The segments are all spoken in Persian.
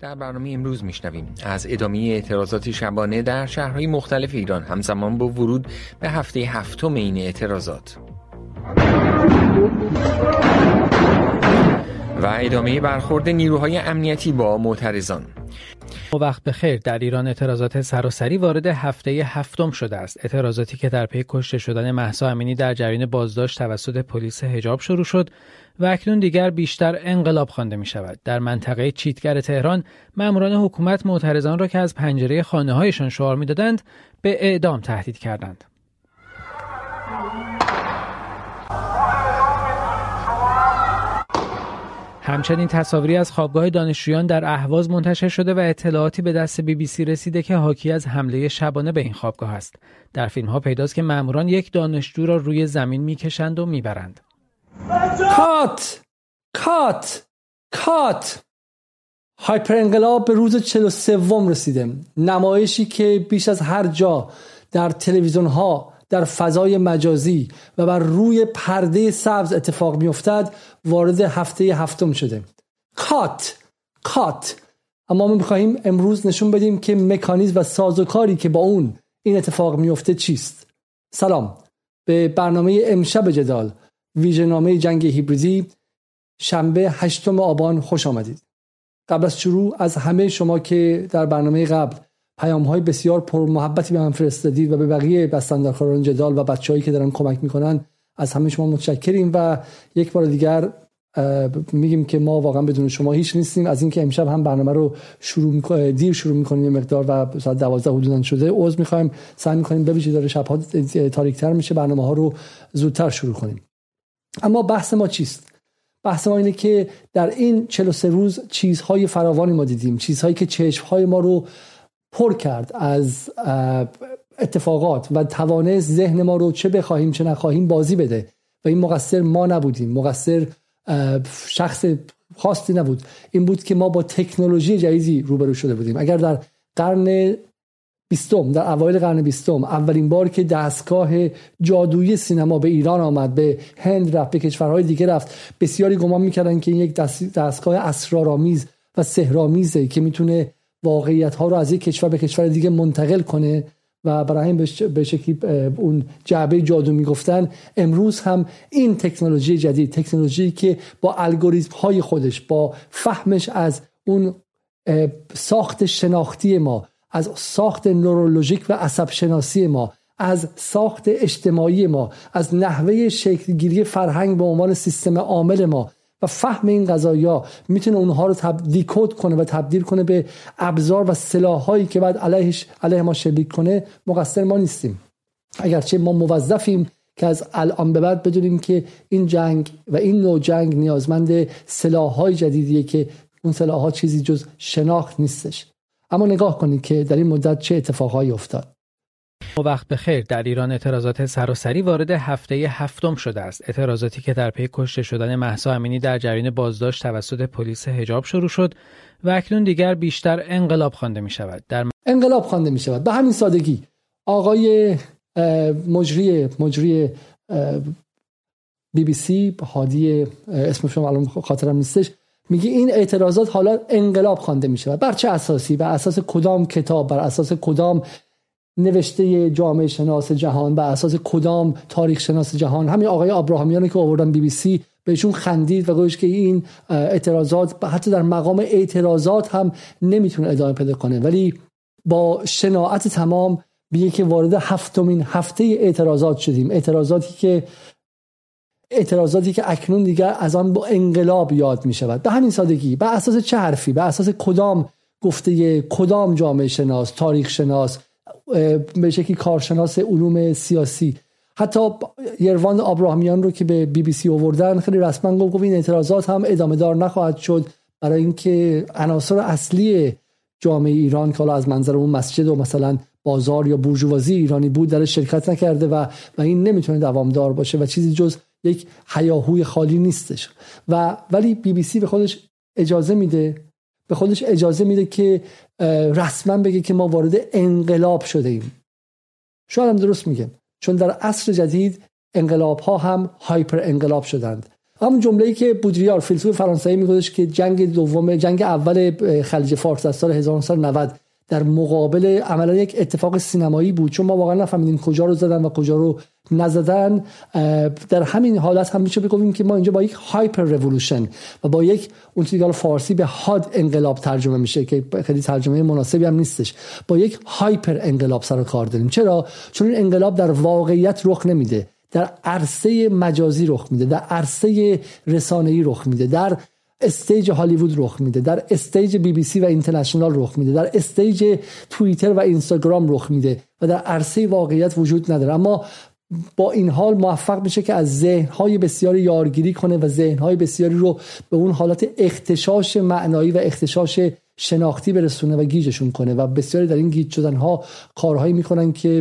در برنامه امروز میشنویم. از ادامه اعتراضات شبانه در شهرهای مختلف ایران همزمان با ورود به هفته هفتم این اعتراضات. و ادامه برخورد نیروهای امنیتی با معترضان. وقت بخیر در ایران اعتراضات سراسری وارد هفته هفتم شده است. اعتراضاتی که در پی کشته شدن محسا امینی در جریان بازداشت توسط پلیس حجاب شروع شد. و اکنون دیگر بیشتر انقلاب خوانده می شود در منطقه چیتگر تهران ماموران حکومت معترضان را که از پنجره خانه هایشان شعار می‌دادند به اعدام تهدید کردند همچنین تصاویری از خوابگاه دانشجویان در اهواز منتشر شده و اطلاعاتی به دست بی بی سی رسیده که حاکی از حمله شبانه به این خوابگاه است. در فیلم ها پیداست که ماموران یک دانشجو را روی زمین می‌کشند و می‌برند. کات کات کات. هایپر انقلاب به روز 43 رسیده. نمایشی که بیش از هر جا در تلویزیون ها در فضای مجازی و بر روی پرده سبز اتفاق میافتد وارد هفته هفتم شده. کات کات. اما ما می‌خواهیم امروز نشون بدیم که مکانیزم و سازوکاری که با اون این اتفاق میفته چیست. سلام. به برنامه امشب جدال ویژنامه جنگ هیبریدی شنبه هشتم آبان خوش آمدید. قبل از شروع از همه شما که در برنامه قبل پیام های بسیار پر محبتی به من فرستادید و به بقیه بستندرکاران جدال و بچههایی که دارن کمک می‌کنن از همه شما متشکریم و یک بار دیگر میگیم که ما واقعا بدون شما هیچ نیستیم. از اینکه امشب هم برنامه رو شروع دیر شروع می‌کنیم یه مقدار و ساعت 12 حدودا شده عذر می‌خوایم سعی می‌کنیم ویژه داره شبها تاریکتر میشه برنامه ها رو زودتر شروع کنیم. اما بحث ما چیست؟ بحث ما اینه که در این 43 روز چیزهای فراوانی ما دیدیم. چیزهایی که چشمهای ما رو پر کرد از اتفاقات و توانست ذهن ما رو چه بخواهیم چه نخواهیم بازی بده. و این مقصر ما نبودیم. مقصر شخص خاصی نبود. این بود که ما با تکنولوژی جدیدی روبرو شده بودیم. اگر در قرن بیستم در اوایل قرن بیستم اولین بار که دستگاه جادویی سینما به ایران آمد به هند رفت به کشورهای دیگه رفت. بسیاری گمان می‌کردن که این یک دستگاه اسرارآمیز و سهرامیزه که می‌تونه واقعیت ها رو از یک کشور به کشور دیگه منتقل کنه و برای این به شکلی اون جعبه جادو می‌گفتن. امروز هم این تکنولوژی جدید تکنولوژی که با الگوریتم های خودش با فهمش از ان ساخت شناختی ما از ساخت نورولوژیک و عصب شناسی ما از ساخت اجتماعی ما از نحوه شکلگیری فرهنگ به عنوان سیستم عامل ما. و فهم این قضایا می‌تونه اونها رو دیکود کنه و تبدیل کنه به ابزار و سلاحهایی که بعد علیهش علیه ما شلیک کنه مقصر ما نیستیم. اگرچه ما موظفیم که از الان به بعد بدونیم که این جنگ و این نوع جنگ نیازمند سلاحهای جدیدیه که اون سلاحها چیزی جز شناخت نیستش. اما نگاه کنید که در این مدت چه اتفاقهایی افتاد. وقت بخیر در ایران اعتراضات سراسری وارد هفته هفتم شده است. اعتراضاتی که در پی کشته شدن محسا امینی در جریان بازداشت توسط پلیس حجاب شروع شد و اکنون دیگر بیشتر انقلاب خوانده می شود. در انقلاب خوانده می شود. به همین سادگی آقای مجری مجری بی بی سی هادی اسم شما الان خاطرم نیستش میگه این اعتراضات حالا انقلاب خوانده می شود بر چه اساسی؟ بر اساس کدام کتاب؟ بر اساس کدام نوشته جامعه شناس جهان؟ بر اساس کدام تاریخ شناس جهان؟ همین آقای ابراهامیان که آوردن بی بی سی بهشون خندید و گوش که این اعتراضات حتی در مقام اعتراضات هم نمی‌تونه ادامه پیدا کنه. ولی با شناعت تمام بیه که وارد هفتمین هفته اعتراضات شدیم. اعتراضاتی که اعتراضاتی که اکنون دیگر از آن با انقلاب یاد می شود به همین سادگی به اساس چه حرفی؟ به اساس کدام گفته کدام جامعه شناس تاریخ شناس به شکلی کارشناس علوم سیاسی؟ حتی یروان آبراهامیان رو که به بی بی سی آوردن خیلی رسما گفت این اعتراضات هم ادامه دار نخواهد شد برای اینکه عناصر اصلی جامعه ایران که حالا از منظر اون مسجد و مثلا بازار یا بورژوازی ایرانی بود در شرکت نکرده و و این نمی‌تونه دوامدار باشه و چیزی جز یک حیاهوی خالی نیستش. و ولی بی بی سی به خودش اجازه میده به خودش اجازه میده که رسما بگه که ما وارد انقلاب شده ایم شاید هم درست میگه. چون در عصر جدید انقلاب ها هم هایپر انقلاب شدند. همون جمله ای که بودریار فیلسوف فرانسوی میگفتش که جنگ دوم جنگ اول خلیج فارس از سال 1990 در مقابل عملا یک اتفاق سینمایی بود. چون ما واقعا نفهمیدیم کجا رو زدن و کجا رو نزدن. در همین حالت هم میشه بگویم که ما اینجا با یک هایپر رولوشن و با یک اون چیزی فارسی به هاد انقلاب ترجمه میشه که خیلی ترجمه مناسبی هم نیستش. با یک هایپر انقلاب سر کار داریم. چرا؟ چون این انقلاب در واقعیت رخ نمیده. در عرصه مجازی رخ میده. در عرصه رسانه‌ای رخ میده. در stage هالیوود رخ میده در stage بی بی سی و اینترنشنال رخ میده در stage توییتر و اینستاگرام رخ میده و در عرصه واقعیت وجود نداره. اما با این حال موفق میشه که از ذهنهای بسیاری یارگیری کنه و ذهنهای بسیاری رو به اون حالت اغتشاش معنایی و اغتشاش شناختی برسونه و گیجشون کنه. و بسیاری در این گیج شدن ها کارهایی می‌کنن که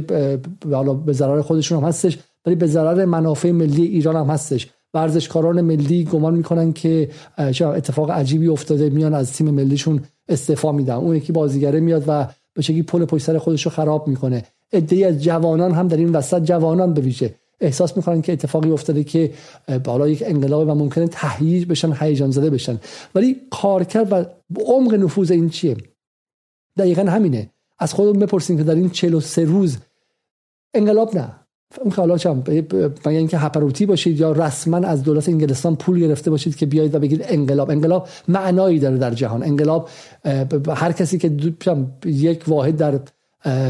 به ضرر خودشون هم هستش ولی به ضرر منافع ملی ایران هم هستش. ورزشکاران ملی گمان می‌کنن که اتفاق عجیبی افتاده میان از تیم ملیشون استعفا میدن. اون یکی بازیگره میاد و به شکلی پل پشت سر خودش رو خراب می‌کنه. عده‌ای از جوانان هم در این وسط جوانان به ویژه احساس می‌کنن که اتفاقی افتاده که بالا یک انقلاب و ممکنه تهییج بشن هیجان زده بشن. ولی کارکرد و عمق نفوذ این چیه؟ دقیقا همینه. از خودمون بپرسیم که در این 43 روز انقلاب نه. اون که حالا مگر اینکه هپروتی باشید یا رسما از دولت انگلستان پول گرفته باشید که بیاید و بگید انقلاب. انقلاب معنایی داره در جهان. انقلاب هر کسی که یک واحد در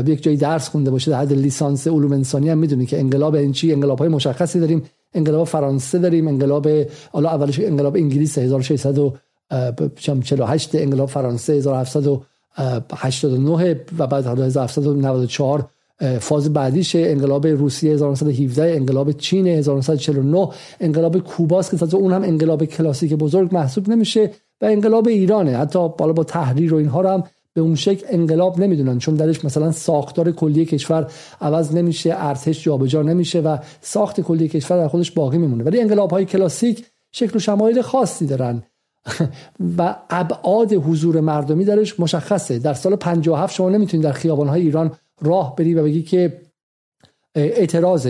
یک جایی درس خونده باشه در حد لیسانس علوم انسانی هم می‌دونی که انقلاب این چی؟ انقلاب های مشخصی داریم. انقلاب فرانسه داریم. انقلاب حالا اولش انقلاب انگلیس 1648 انقلاب فرانسه 1789 و بعد 1794 فاز بعدیش انقلاب روسیه 1917 انقلاب چین 1949 انقلاب کوباست که اون هم انقلاب کلاسیک بزرگ محسوب نمیشه و انقلاب ایرانه. حتی بالا با تحریر و اینها رو هم به اون شکل انقلاب نمی‌دونن چون درش مثلا ساختار کلی کشور عوض نمیشه ارتش جابجا نمیشه و ساخت کلی کشور در خودش باقی میمونه. ولی انقلاب های کلاسیک شکل و شمایل خاصی دارن. و ابعاد حضور مردمی درش مشخصه. در سال 57 شما نمی‌تونید در خیابان های ایران راه بری و بگی که اعتراض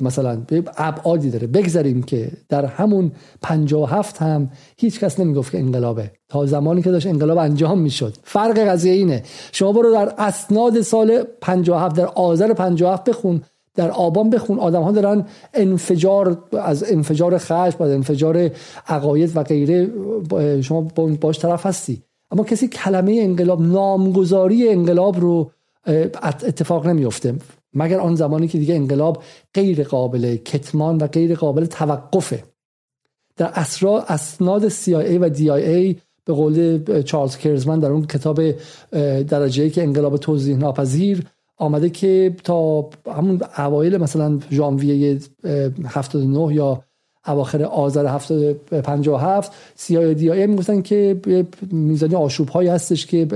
مثلا ابعادی داره. بگذاریم که در همون 57 هم هیچ کس نمی‌گفت که انقلابه. تا زمانی که داشت انقلاب انجام می‌شد. فرق قضیه اینه. شما برو در اسناد سال 57 در آذر 57 بخون در آبان بخون. آدم ها دارن انفجار از انفجار خشم و انفجار عقاید و غیره شما باش طرف هستی. اما کسی کلمه انقلاب نامگذاری انقلاب رو اتفاق نمیفته مگر آن زمانی که دیگه انقلاب غیر قابل کتمان و غیر قابل توقفه. در اسرا اسناد CIA و DIA به قول چارلز کرزمن در اون کتاب درجه که انقلاب توضیح ناپذیر آمده که تا همون اوایل مثلا ژانویه 79 یا اواخر آذر 57 سیای دی آی می‌گفتن که میزانی آشوب هایی هستش که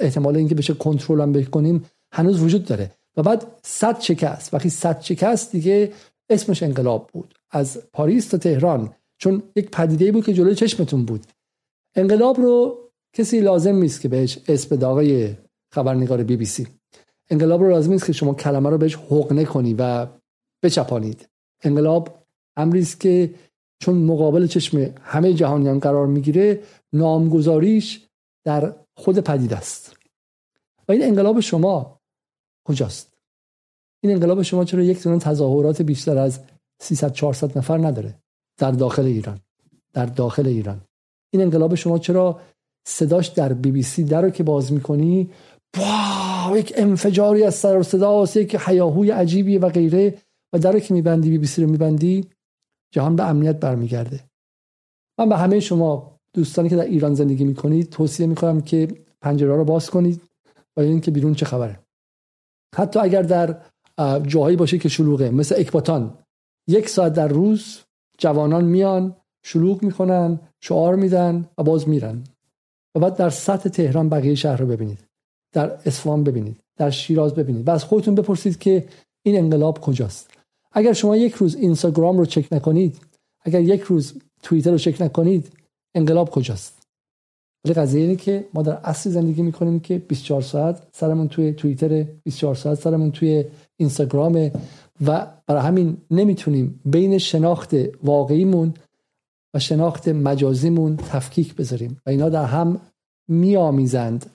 احتمال اینکه بشه کنترل هم بکنیم هنوز وجود داره. و بعد صد شکست. وقتی صد شکست دیگه اسمش انقلاب بود. از پاریس تا تهران. چون یک پدیده بود که جلوی چشمتون بود. انقلاب رو کسی لازم نیست که بهش اسم آقای خبرنگار بی بی سی. انقلاب رو لازم نیست که شما کلمه رو بهش حقنه کنی و بچپانید. انقلاب امری است که چون مقابل چشم همه جهانیان قرار می‌گیره نامگذاریش در خود پدید است. و این انقلاب شما کجاست؟ این انقلاب شما چرا یک دونه تظاهرات بیشتر از 300 400 نفر نداره در داخل ایران؟ در داخل ایران. این انقلاب شما چرا صداش در بی بی سی در رو که باز می‌کنی؟ واو یک انفجاری از سر و صدا یک حیاهوی عجیبی و غیره. و در رو که میبندی بی بی سی رو میبندی؟ جهان به امنیت برمیگرده. من به همه شما دوستانی که در ایران زندگی می‌کنید توصیه می‌کنم که پنجره رو باز کنید و اینکه بیرون چه خبره. حتی اگر در جاهایی باشه که شلوغه مثل اکباتان یک ساعت در روز جوانان میان شلوغ می‌کنن شعار میدن و باز میرن. و بعد در سطح تهران بقیه شهر رو ببینید. در اصفهان ببینید. در شیراز ببینید. و از خودتون بپرسید که این انقلاب کجاست. اگر شما یک روز اینستاگرام رو چک نکنید اگر یک روز توییتر رو چک نکنید انقلاب کجاست؟ ولی قضیه اینه که ما در اصلی زندگی می‌کنیم که 24 ساعت سرمون توی توییتر 24 ساعت سرمون توی اینستاگرام و برای همین نمی‌تونیم بین شناخت واقعیمون و شناخت مجازیمون تفکیک بذاریم و اینا در هم میآمیزند.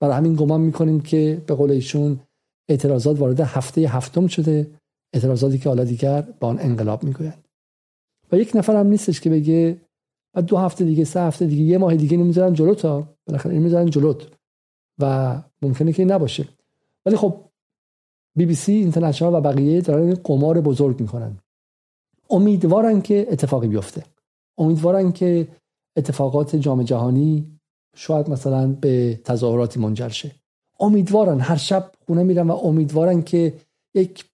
برای همین گمان می‌کنیم که به قول ایشون اعتراضات وارد هفته هفتم شده اعتراضاتی که حالا دیگر با آن انقلاب می‌گویند. و یک نفر هم نیستش که بگه و دو هفته دیگه سه هفته دیگه یه ماه دیگه نمی‌ذارن جلوت ها بالاخره این می‌ذارن جلوت و ممکنه که نباشه. ولی خب بی بی سی اینترنشنال و بقیه دارن قمار بزرگ می‌کنن. امیدوارن که اتفاقی بیفته. امیدوارن که اتفاقات جام جهانی شاید مثلا به تظاهراتی منجر شه. امیدوارن هر شب خونه میرن و امیدوارن که یک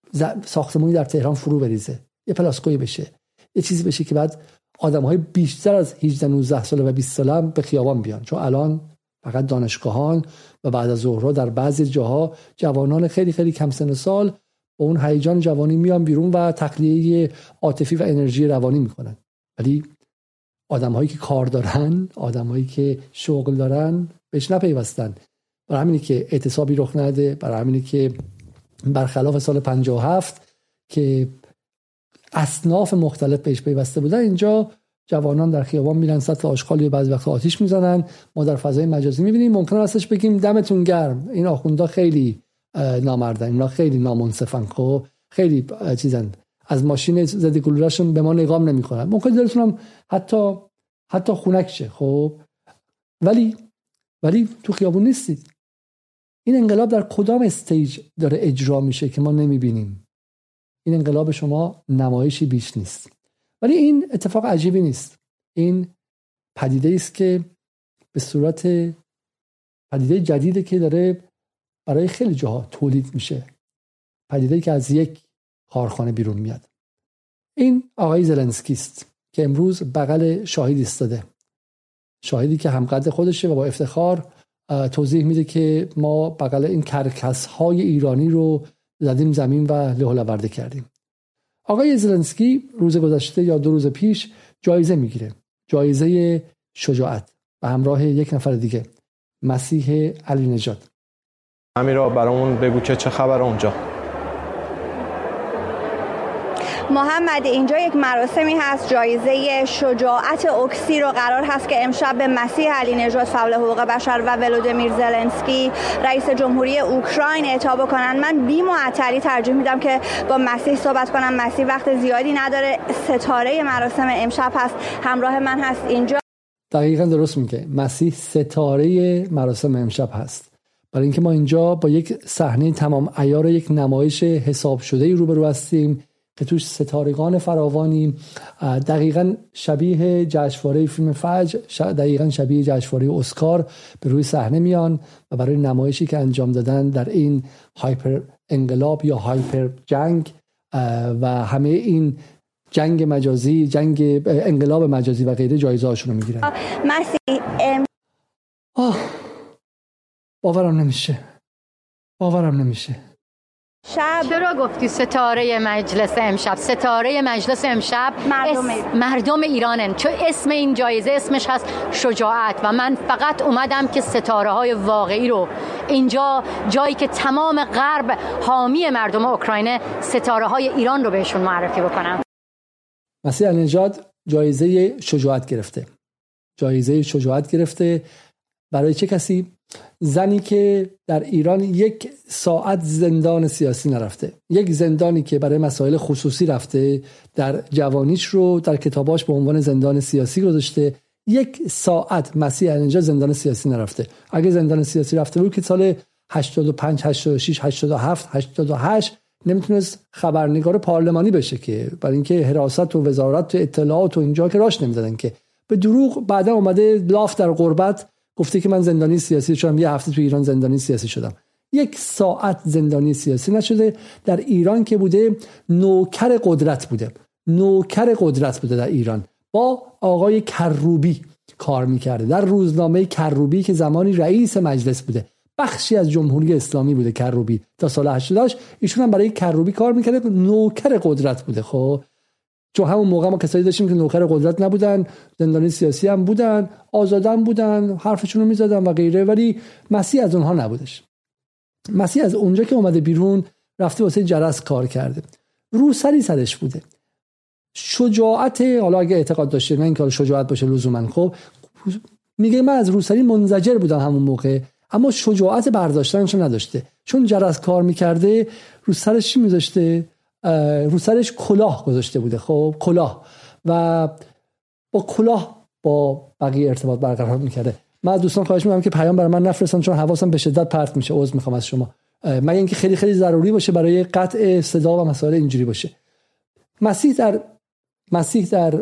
ساختمانی در تهران فرو بریزه. یه پلاسکوی بشه. یه چیزی بشه که بعد آدم های بیشتر از 18 19 ساله و 20 ساله هم به خیابان بیان. چون الان فقط دانشگاهان و بعد از ظهرها در بعضی جاها جوانان خیلی خیلی کم سن سال با اون هیجان جوانی میان بیرون و تخلیه عاطفی و انرژی روانی می‌کنن. ولی آدمهایی که کار دارن آدمهایی که شغل دارن بهش نپیوستن. برای همینی که اعتصابی رخ نده برای همینی که برخلاف سال 57 که اصناف مختلف بهش پیوسته بودن اینجا جوانان در خیابان میرن سطل آشغال بعضی وقت آتیش می‌زنن. ما در فضای مجازی می‌بینیم. ممکن هستش بگیم دمتون گرم. این آخوندا خیلی نامردن. اینا خیلی نامنصفن. خب خیلی چیزن. از ماشین زدی به ما نگاه نمی‌کنن. ممکن دلتونم حتی حتی خونک شه. خب ولی ولی تو خیابون نیستید. این انقلاب در کدام استیج داره اجرا میشه که ما نمی‌بینیم؟ این انقلاب شما نمایشی بیش نیست. ولی این اتفاق عجیبی نیست. این پدیده است که به صورت پدیده جدیده که داره برای خیلی جاها تولید میشه. پدیده که از یک کارخانه بیرون میاد. این آقای زلنسکی است که امروز بغل شاهد ایستاده. شاهدی که همقدر خودشه و با افتخار توضیح میده که ما بغل این کرکس های ایرانی رو زدیم زمین و لهولورده کردیم. آقای زلنسکی روز گذشته یا دو روز پیش جایزه می‌گیره جایزه شجاعت به همراه یک نفر دیگه مسیح علی نجات امیرا برامون بگو که چه خبر اونجا؟ محمد اینجا یک مراسمی هست جایزه شجاعت اکسی رو قرار هست که امشب به مسیح علی نژاد فعال حقوق بشر و ولودیمیر زلنسکی رئیس جمهوری اوکراین اعطا بکنن. من بی معطلی ترجیح میدم که با مسیح صحبت کنم. مسیح وقت زیادی نداره. ستاره مراسم امشب هست. همراه من هست. اینجا دقیقا درست میگه. مسیح ستاره مراسم امشب هست. برای اینکه ما اینجا با یک صحنه تمام ایار یک نمایش حساب شده روبرو هستیم. که توش ستارگان فراوانی دقیقا شبیه جشنواره فیلم فجر دقیقا شبیه جشنواره اسکار به روی صحنه میان و برای نمایشی که انجام دادن در این هایپر انقلاب یا هایپر جنگ و همه این جنگ مجازی جنگ انقلاب مجازی و غیره جایزه هاشون رو می‌گیرن. باورم نمیشه. باورم نمیشه. شب. چرا گفتی ستاره مجلس امشب؟ ستاره مجلس امشب مردم, اس... مردم ایرانن. چون اسم این جایزه؟ اسمش هست شجاعت. و من فقط اومدم که ستاره های واقعی رو اینجا جایی که تمام غرب حامی مردم اوکراین ستاره های ایران رو بهشون معرفی بکنم. مسیح نژاد جایزه شجاعت گرفته. جایزه شجاعت گرفته. برای چه کسی؟ زنی که در ایران یک ساعت زندان سیاسی نرفته. یک زندانی که برای مسائل خصوصی رفته در جوانیش رو در کتاباش به عنوان زندان سیاسی گذاشته. یک ساعت مسیح اینجا زندان سیاسی نرفته. اگه زندان سیاسی رفته بود که سال 85 86 87 88 نمی‌تونست خبرنگار پارلمانی بشه که برای اینکه حراست و وزارت و اطلاعات و اینجا که راش نمی‌دادن که. به دروغ بعدا اومده لاف در غربت گفته که من زندانی سیاسی شدم یه هفته تو ایران زندانی سیاسی شدم. یک ساعت زندانی سیاسی نشده. در ایران که بوده نوکر قدرت بوده. نوکر قدرت بوده در ایران. با آقای کروبی کار می‌کرده. در روزنامه کروبی که زمانی رئیس مجلس بوده. بخشی از جمهوری اسلامی بوده کروبی. تا سال 88 ایشون هم برای کروبی کار می‌کرده. نوکر قدرت بوده. خب چون همون موقع ما کسایی داشتیم که نوکر قدرت نبودن زندانی سیاسی هم بودن آزادن بودن حرفشون رو می‌زدن و غیره ولی مسیح از اونها نبودش. مسیح از اونجا که اومده بیرون رفته واسه جرس کار کرده. رو سری سرش بوده. شجاعت حالا اگه اعتقاد داشته نه اینکه شجاعت باشه لزوما. خب میگه من از روسری منزجر بودم همون موقع اما شجاعت برداشتنش نداشته. چون جرس کار می‌کرده رو سرش چی میذاشته؟ رو سرش کلاه گذاشته بوده خب کلاه. و با کلاه با بقیه ارتباط برقرار می‌کرده. من از دوستان خواهش می‌کنم که پیام برای من نفرستن چون حواسم به شدت پرت میشه. عذر می‌خوام از شما. مگر اینکه خیلی خیلی ضروری باشه برای قطع صدا و مسائل اینجوری باشه. مسیح در مسیح در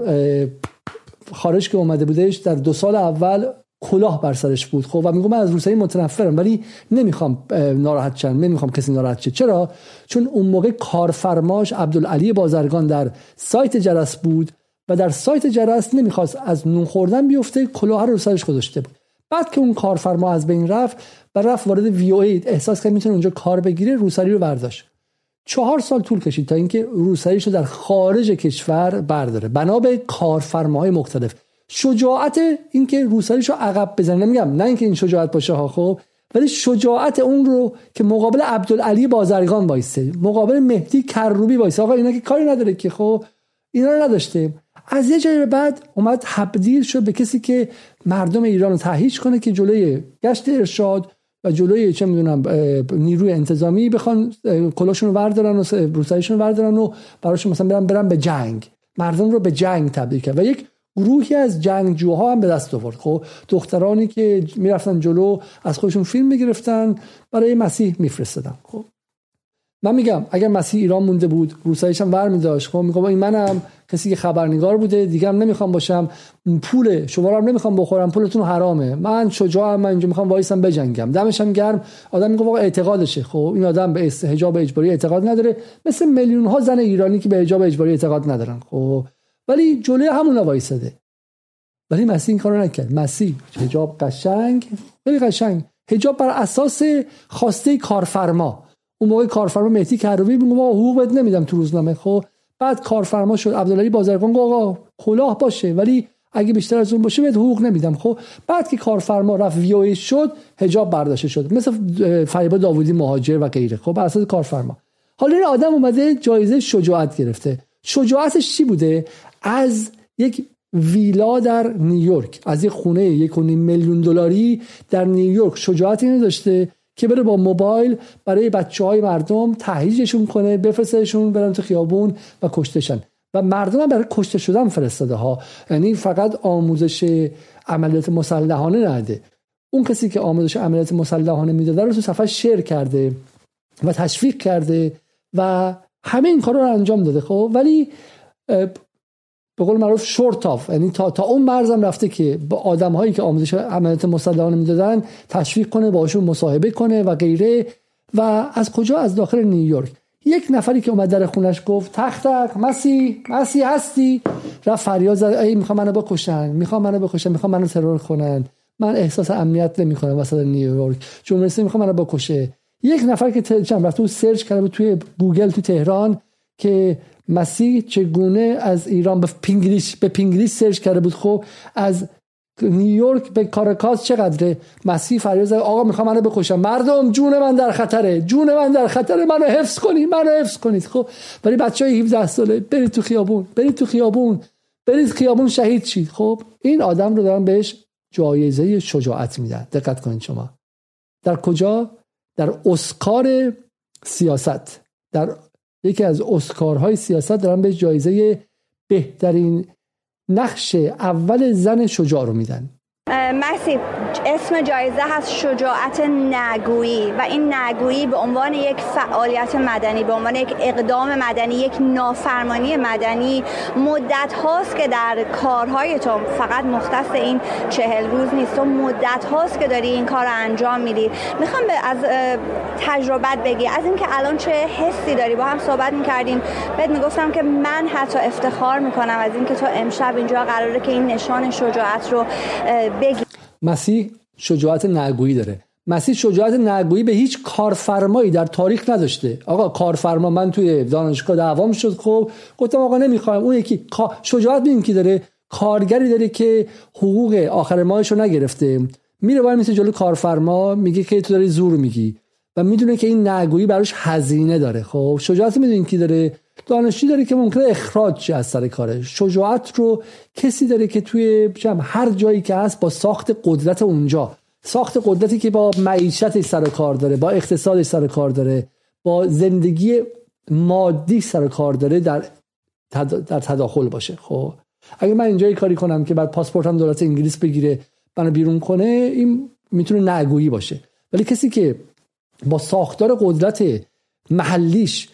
خارج که اومده بودش در دو سال اول کلاه بر سرش بود. خب و میگم من از روسایی متنفرم ولی نمی‌خوام ناراحت شم. نمی‌خوام کسی ناراحت شه. چرا؟ چون اون موقع کارفرماش عبدالعلی بازرگان در سایت جرس بود و در سایت جرس نمی‌خواست از نون خوردن بیفته کلاه رو سرش گذاشته بود. بعد که اون کارفرما از بین رفت و رفت وارد وی او احساس کرد می‌تونه اونجا کار بگیره روسری رو برداشت. چهار سال طول کشید تا اینکه روسریش رو در خارج کشور برداره. بنا به کارفرماهای مختلف. شجاعت اینکه روسریش رو عقب بزنه. نمیگم نه اینکه این شجاعت باشه ها خب. ولی شجاعت اون رو که مقابل عبدالعلی بازرگان وایسته مقابل مهدی کروبی وایسته آقا اینا که کاری نداره که خب. اینا رو نداشته. از یه جایی به بعد اومد تبدیل شد به کسی که مردم ایران رو تهیج کنه که جلوی گشت ارشاد و جلوی چه می‌دونم نیروی انتظامی بخوان کلاشون رو وردارن و روسایشون رو وردارن و براشون مثلا برن برن به جنگ. مردم رو به جنگ تبدیل کرد. و یک گروهی از جنگجوها هم به دست آورد. خب دخترانی که می‌رفتن جلو از خودشون فیلم می‌گرفتن برای مسیح میفرستادن. خب من میگم اگر مسیح ایران مونده بود روسایش هم ور میداشت خب میگم این منم کسی که خبرنگار بوده دیگه هم نمی‌خوام باشم. پول شما رو هم نمی‌خوام بخورم پولتون حرامه. من شجاعم من اینجا می‌خوام وایسم بجنگم. دمشم گرم. آدم میگه واقعا اعتقادشه. خب این آدم به حجاب اجباری اعتقاد نداره. مثل میلیون ها زن ایرانی که به حجاب اجباری اعتقاد ندارن. خب ولی جلوی همون وایساده. ولی مسیح این کارو نکرد. مسیح حجاب قشنگ. خیلی قشنگ. حجاب بر اساس خواسته کارفرما. اون موقع کارفرما مهدی کروی میگه حقوق بد نمیدم تو روزنامه. خب بعد کارفرما شد. عبدالعلی بازرگان آقا کلاه باشه ولی اگه بیشتر از اون باشه بهت حقوق نمیدم. خب بعد که کارفرما رفت وی شد حجاب برداشته شد. مثل فریبا داوودی مهاجر و غیره. خب بر اساس کارفرما. حالا این آدم اومده جایزه شجاعت گرفته. شجاعتش چی بوده؟ از یک ویلا در نیویورک از یک خونه یک میلیون دلاری در نیویورک. شجاعت اینو داشته که بره با موبایل برای بچه های مردم تهیجشون کنه بفرستشون برن تو خیابون و کشتشن و مردم هم برای کشته شدن فرستاده ها یعنی فقط آموزش عملیات مسلحانه نده. اون کسی که آموزش عملیات مسلحانه می‌داده رو تو صفحه شیر کرده و تشویق کرده و همه این کار رو انجام داده خب؟ ولی به قول معروف short of یعنی تا, تا اون مرزم رفته که با آدم هایی که آموزش عملیات مسلحانه می‌دادن تشویق کنه باشون مصاحبه کنه و غیره. و از کجا؟ از داخل نیویورک یک نفری که اومد در خونش گفت تخت تخ مسی مسی هستی؟ رفت فریاد زد ای می‌خوام منو بکشن می‌خوام منو بکشن می‌خوام منو ترور کنن. من احساس امنیت نمی‌کنم وسط نیویورک جمهوری می‌خوام منو بکشه. یک نفر که چند رفت search کرده توی گوگل تو تهران که مسیح چگونه از ایران به پینگلیش به پینگلیش search کرده بود؟ خب از نیویورک به کاراکاس چقدره؟ مسیح فریاد زد آقا می‌خوام منو بکشم. مردم جون من در خطره. جون من در خطره. منو حفظ کنید منو حفظ کنید. خب ولی بچه های 17 ساله. برید تو خیابون برید تو خیابون. برید خیابون شهید شید. خب این آدم رو دارن بهش جایزه شجاعت میدن. دقت کنید شما. در کجا؟ در اسکار سیاست. در یکی از اسکارهای سیاست دارن به جایزه بهترین نقش اول زن شجاع رو میدن. مسی اسم جایزه هست شجاعت نگویی و این نگویی به عنوان یک فعالیت مدنی به عنوان یک اقدام مدنی یک نافرمانی مدنی مدت هاست که در کارهای تو فقط مختص این چهل روز نیست تو مدت هاست که داری این کار رو انجام میدی. می‌خوام به از تجربت بگی. از اینکه الان چه حسی داری؟ با هم صحبت می‌کردیم. بهت می‌گفتم که من حتی افتخار می‌کنم از اینکه تو امشب اینجا قراره که این نشان شجاعت رو بگی. مسیح شجاعت نگویی داره. مسیح شجاعت نگویی به هیچ کارفرمایی در تاریخ نداشته. آقا کارفرما من توی دانشگاه دعوام شد خب. گفتم آقا نمی‌خوایم. اون یکی شجاعت ببین کی داره؟ کارگری داره که حقوق آخر ماهش رو نگرفته. میره باید مثل جلو کارفرما میگه که تو داری زور میگی. و می‌دونه که این نگویی براش هزینه داره. خب شجاعت می‌دونین کی داره؟ دانشجو داره که ممکنه اخراج از سر کاره. شجاعت رو کسی داره که توی هر جایی که هست با ساخت قدرت اونجا. ساخت قدرتی که با معیشتش سر کار داره با اقتصادش سر کار داره با زندگی مادی سر کار داره در در تداخل باشه. خب اگه من اینجا کاری کنم که بعد پاسپورتم دولت انگلیس بگیره منو بیرون کنه این می‌تونه نگویی باشه. ولی کسی که با ساختار قدرت محلیش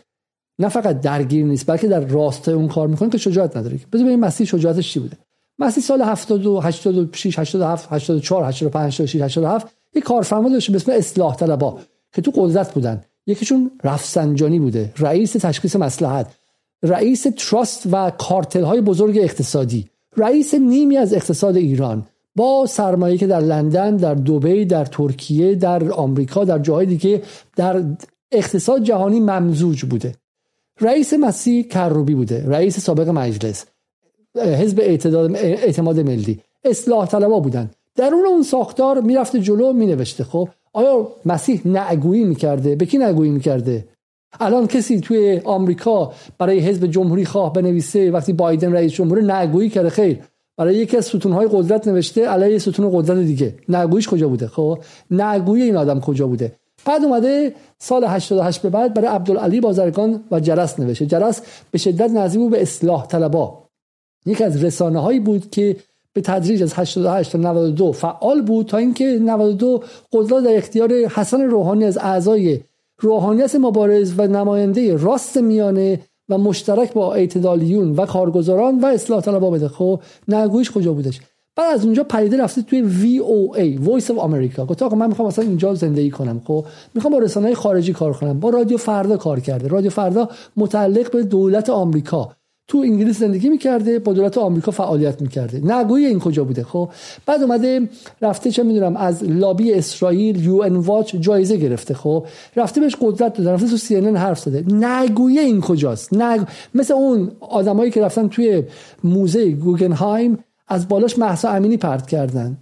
نه فقط درگیر نیست بلکه در راستای اون کار می‌کنه که شجاعت نداره. بذار ببینیم مسیح شجاعتش چی بوده. مسیح سال 72 86 87 84 85 86 87 یک کارفرما داشت به اسم اصلاح طلبا که تو قدرت بودن. یکیشون رفسنجانی بوده رئیس تشخیص مسلحت رئیس تراست و کارتل های بزرگ اقتصادی رئیس نیمی از اقتصاد ایران. با سرمایه که در لندن در دوبی در ترکیه در آمریکا در جاهای دیگه در اقتصاد جهانی ممزوج بوده. رئیس مسیح کروبی بوده رئیس سابق مجلس حزب اعتماد ملی اصلاح طلبا بودن. درون اون ساختار می‌رفته جلو مینوشته. خب آیا مسیح نعگویی می‌کرده؟ به کی نعگویی می‌کرده؟ الان کسی توی آمریکا برای حزب جمهوری خواه بنویسه وقتی بایدن رئیس جمهور نعگویی کرده؟ خیر برای یکی از ستونهای قدرت نوشته علیه ستون قدرت دیگه. نعگویش کجا بوده؟ خب نعگویی این آدم کجا بوده؟ بعد اومده سال 88 به بعد برای عبدالعلی بازرگان و جرس نوشته. جرس به شدت نزدیک بود به اصلاح طلبا. یک از رسانه هایی بود که به تدریج از 88 تا 92 فعال بود تا اینکه 92 قدرت در اختیار حسن روحانی از اعضای روحانیت مبارز و نماینده راست میانه و مشترک با اعتدالیون و کارگزاران و اصلاح طلبا بده خب نگویش کجا بودش؟ بعد از اونجا پریده رفته توی VOA Voice of America. گفت آقا من می‌خوام اصلا اینجا زندگی کنم. خب می‌خوام با رسانه خارجی کار کنم. با رادیو فردا کار کرده. رادیو فردا متعلق به دولت آمریکا. تو انگلیس زندگی می‌کرده با دولت آمریکا فعالیت می‌کرده. نگویی این کجا بوده؟ خب بعد اومده رفته چه می‌دونم از لابی اسرائیل یو ان واچ جایزه گرفته. خب رفته بهش قدرت داده رفته تو سی حرف زده. نگویی این کجاست؟ نگ... مثل اون آدمایی که رفتن توی موزه گوگنهایم از بالاش محسا امینی پرت کردن.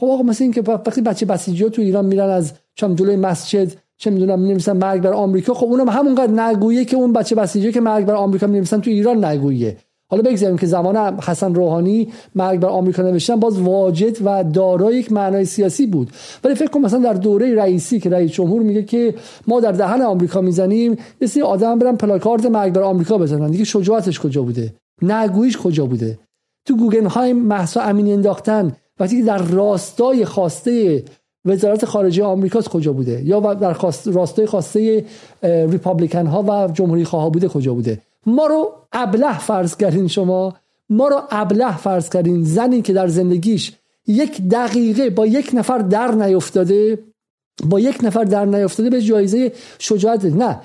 خب آقا مثل این که وقتی بچه بسیجی تو ایران میرن از چم جلوی مسجد چه می‌دونم نمیسن مرگ بر آمریکا. خب اونم همونقدر نگویه که اون بچه بسیجی که مرگ بر آمریکا نمیسن تو ایران نگویه. حالا بگذاریم که زمان حسن روحانی مرگ بر آمریکا نوشتن باز واجد و دارای یک معنای سیاسی بود. ولی فکر کنم مثلا در دوره رئیسی که رئیس جمهور میگه که ما در دهن آمریکا می‌زنیم سری آدم برن پلاکارد مرگ بر آمریکا بزنن. دیگه شجاعتش کجا بوده؟ نگویش کجا بوده؟ تو گوگنهایم محسا امینی انداختن. وقتی در راستای خواسته وزارت خارجه آمریکا کجا بوده؟ یا در راستای خواسته ریپابلیکن ها و جمهوری خواه بوده کجا بوده؟ ما رو ابله فرض کردین شما. ما رو ابله فرض کردین. زنی که در زندگیش یک دقیقه با یک نفر در نیفتاده با یک نفر در نیفتاده به جایزه شجاعت. نه.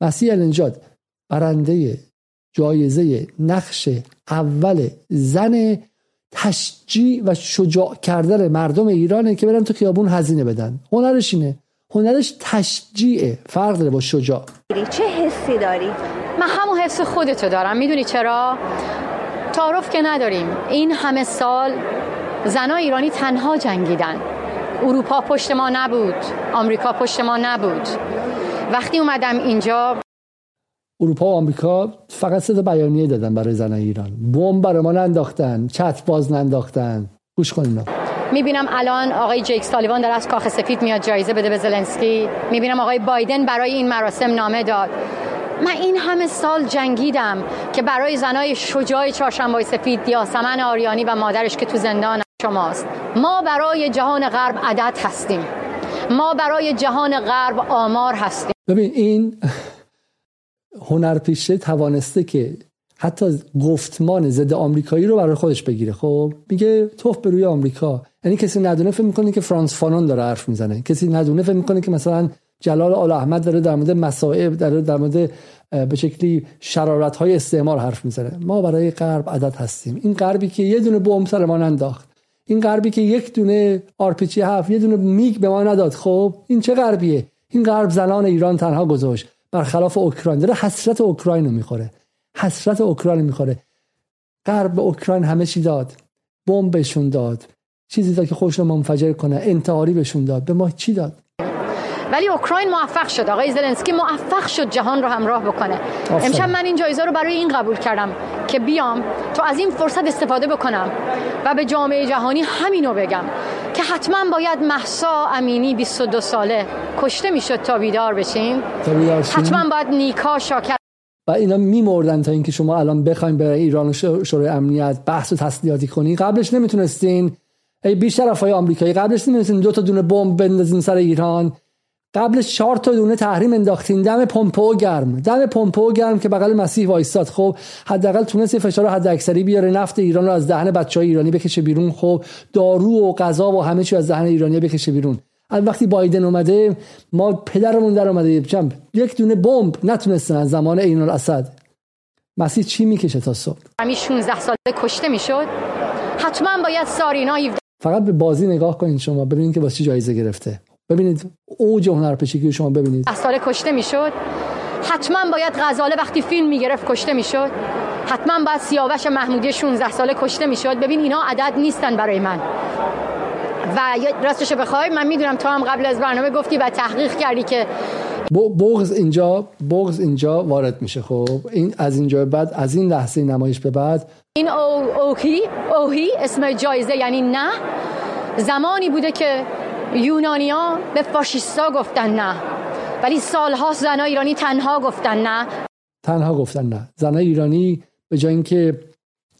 مسیح النجاد برنده جایزه نقش اول زن تشجیع و شجاع کردن مردم ایرانه که برن تو خیابون هزینه بدن. هنرش اینه. هنرش تشجیعه. فرق داره با شجاع. چه حسی داری؟ من همون حس خودتو دارم. می‌دونی چرا؟ تعارف که نداریم. این همه سال زنای ایرانی تنها جنگیدن. اروپا پشت ما نبود. آمریکا پشت ما نبود. وقتی اومدم اینجا اروپا و آمریکا فقط صدا بیانیه دادن برای زنان ایران. بمب برای ما ننداختن چت باز ننداختن. گوش کنین می‌بینم الان آقای جیک سالیوان در از کاخ سفید میاد جایزه بده به زلنسکی. می‌بینم آقای بایدن برای این مراسم نامه داد. من این همه سال جنگیدم که برای زنای شجاع چهارشنبه سفید یاسمن آریانی و مادرش که تو زندان شماست. ما برای جهان غرب عدد هستیم. ما برای جهان غرب آمار هستیم. ببین این هنرپیشه توانسته که حتی گفتمان ضد آمریکایی رو برای خودش بگیره. خب میگه توف به روی آمریکا. یعنی کسی ندونه فکر می‌کنه که فرانس فانون داره حرف می‌زنه. کسی ندونه فکر می‌کنه که مثلا جلال آل احمد داره در مورد مصائب داره در مورد به شکلی شرارت های استعمار حرف می‌زنه. ما برای غرب عدد هستیم. این غربی که یه دونه بمب سر ما انداخت این غربی که یک دونه آرپیچی هفت یه دونه میگ به ما نداد. خب این چه غربیه؟ این غرب زنان ایران تنها گذاشت. برخلاف اوکراین داره حسرت اوکراین رو می‌خوره. حسرت اوکراین می‌خوره. غرب به اوکراین همه چی داد. بمب بهشون داد. چیزی داد که خوش رو منفجر کنه. انتحاری بهشون داد. به ما چی داد؟ ولی اوکراین موفق شد. آقای زلنسکی موفق شد جهان رو همراه بکنه. امشب من این جایزه رو برای این قبول کردم که بیام تو از این فرصت استفاده بکنم و به جامعه جهانی همینو بگم که حتما باید محسا امینی 22 ساله کشته می‌شد تا بیدار بشیم. حتما باید نیکا شاکر و اینا میمردن تا اینکه شما الان بخوایم به ایران و شورای امنیت بحث و تسلیحاتی کنی. قبلش نمی‌تونستین. ای بیشتر افای آمریکایی قبلش نمی‌تونستین دو تا دونه بمب بندازین سر ایران. قبلش چهار تا دونه تحریم انداختین. دم پمپو گرم. دم پمپو گرم که بغل مسیح وایستاد. خب حداقل تونست فشار حد اکثری بیاره. نفت ایران رو از دهن بچه های ایرانی بکشه بیرون. خب دارو و غذا و همه چی از دهن ایرانی بکشه بیرون. از وقتی بایدن اومده ما پدرمون در اومده. یک دونه بمب نتونستن از زمان عین الاسد. مسیح چی می‌کشه تا صبح؟ همین 16 ساله کشته می‌شد. حتما باید سارینا فقط به بازی نگاه کنید شما ببینید که واسه چی جایزه گرفته. ببینید اوج هنرپیشگی شما ببینید. 10 ساله کشته می‌شد. حتما باید غزاله وقتی فیلم می‌گرفت کشته می‌شد. حتما باید سیاوش محمودی 16 ساله کشته می‌شد. ببین اینا عدد نیستن برای من. و راستش بخوای من می‌دونم تو هم قبل از برنامه گفتی و تحقیق کردی که بغض اینجا بغض اینجا وارد میشه. خب این از اینجا بعد از این لحظه نمایش به بعد. این او اوهی اوهی اسم جایزه یعنی نه. زمانی بوده که یونانیا به فاشیستا گفتن نه. ولی سالها زنای ایرانی تنها گفتن نه. تنها گفتن نه. زنای ایرانی به جای اینکه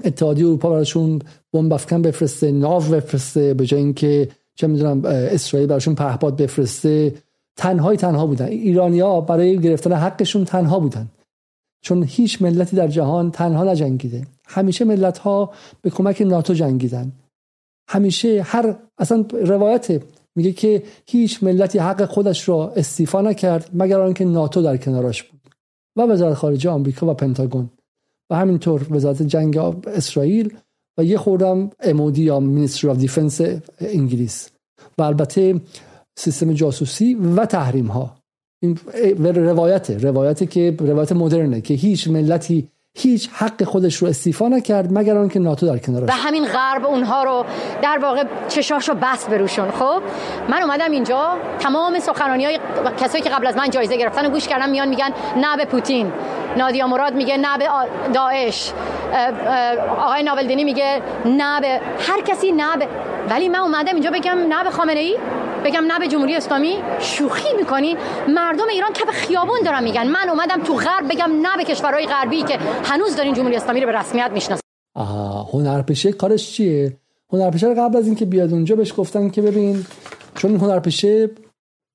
اتحادیه اروپا براشون بمب افکن بفرسته ناو بفرسته به جای اینکه چه می‌دونم اسرائیل براشون پهپاد بفرسته تنهای تنها بودن. ایرانیا برای گرفتن حقشون تنها بودن. چون هیچ ملتی در جهان تنها نجنگیده. همیشه ملت ها به کمک ناتو جنگیدن. همیشه هر اصلا روایت میگه که هیچ ملتی حق خودش را استیفا نکرد مگر آنکه ناتو در کنارش بود و وزارت خارجه آمریکا و پنتاگون. و همینطور وزارت جنگ اسرائیل و یه خوردم MOD یا Ministry of Defence انگلیس. و البته سیستم جاسوسی و تحریم ها این روایت روایتی که روایت مدرنه که هیچ ملتی هیچ حق خودش رو استیفا نکرد مگر آنکه ناتو در کنارش. و همین غرب اونها رو در واقع چشاشو بس بروشون. خب من اومدم اینجا تمام سخنرانی های کسایی که قبل از من جایزه گرفتن و گوش کردم میان میگن نه به پوتین. نادیا مراد میگه نه به داعش. آقای ناولدینی میگه نه به هر کسی نه به ولی من اومدم اینجا بگم نه به خامنه ای بگم نه به جمهوری اسلامی شوخی می‌کنین مردم ایران کف خیابون دارن میگن. من اومدم تو غرب بگم نه به کشورهای غربی که هنوز دارین جمهوری اسلامی رو به رسمیت می‌شناسن آها هنرپیشه کارش چیه؟ هنرپیشه رو قبل از اینکه بیاد اونجا بهش گفتن که ببین چون هنرپیشه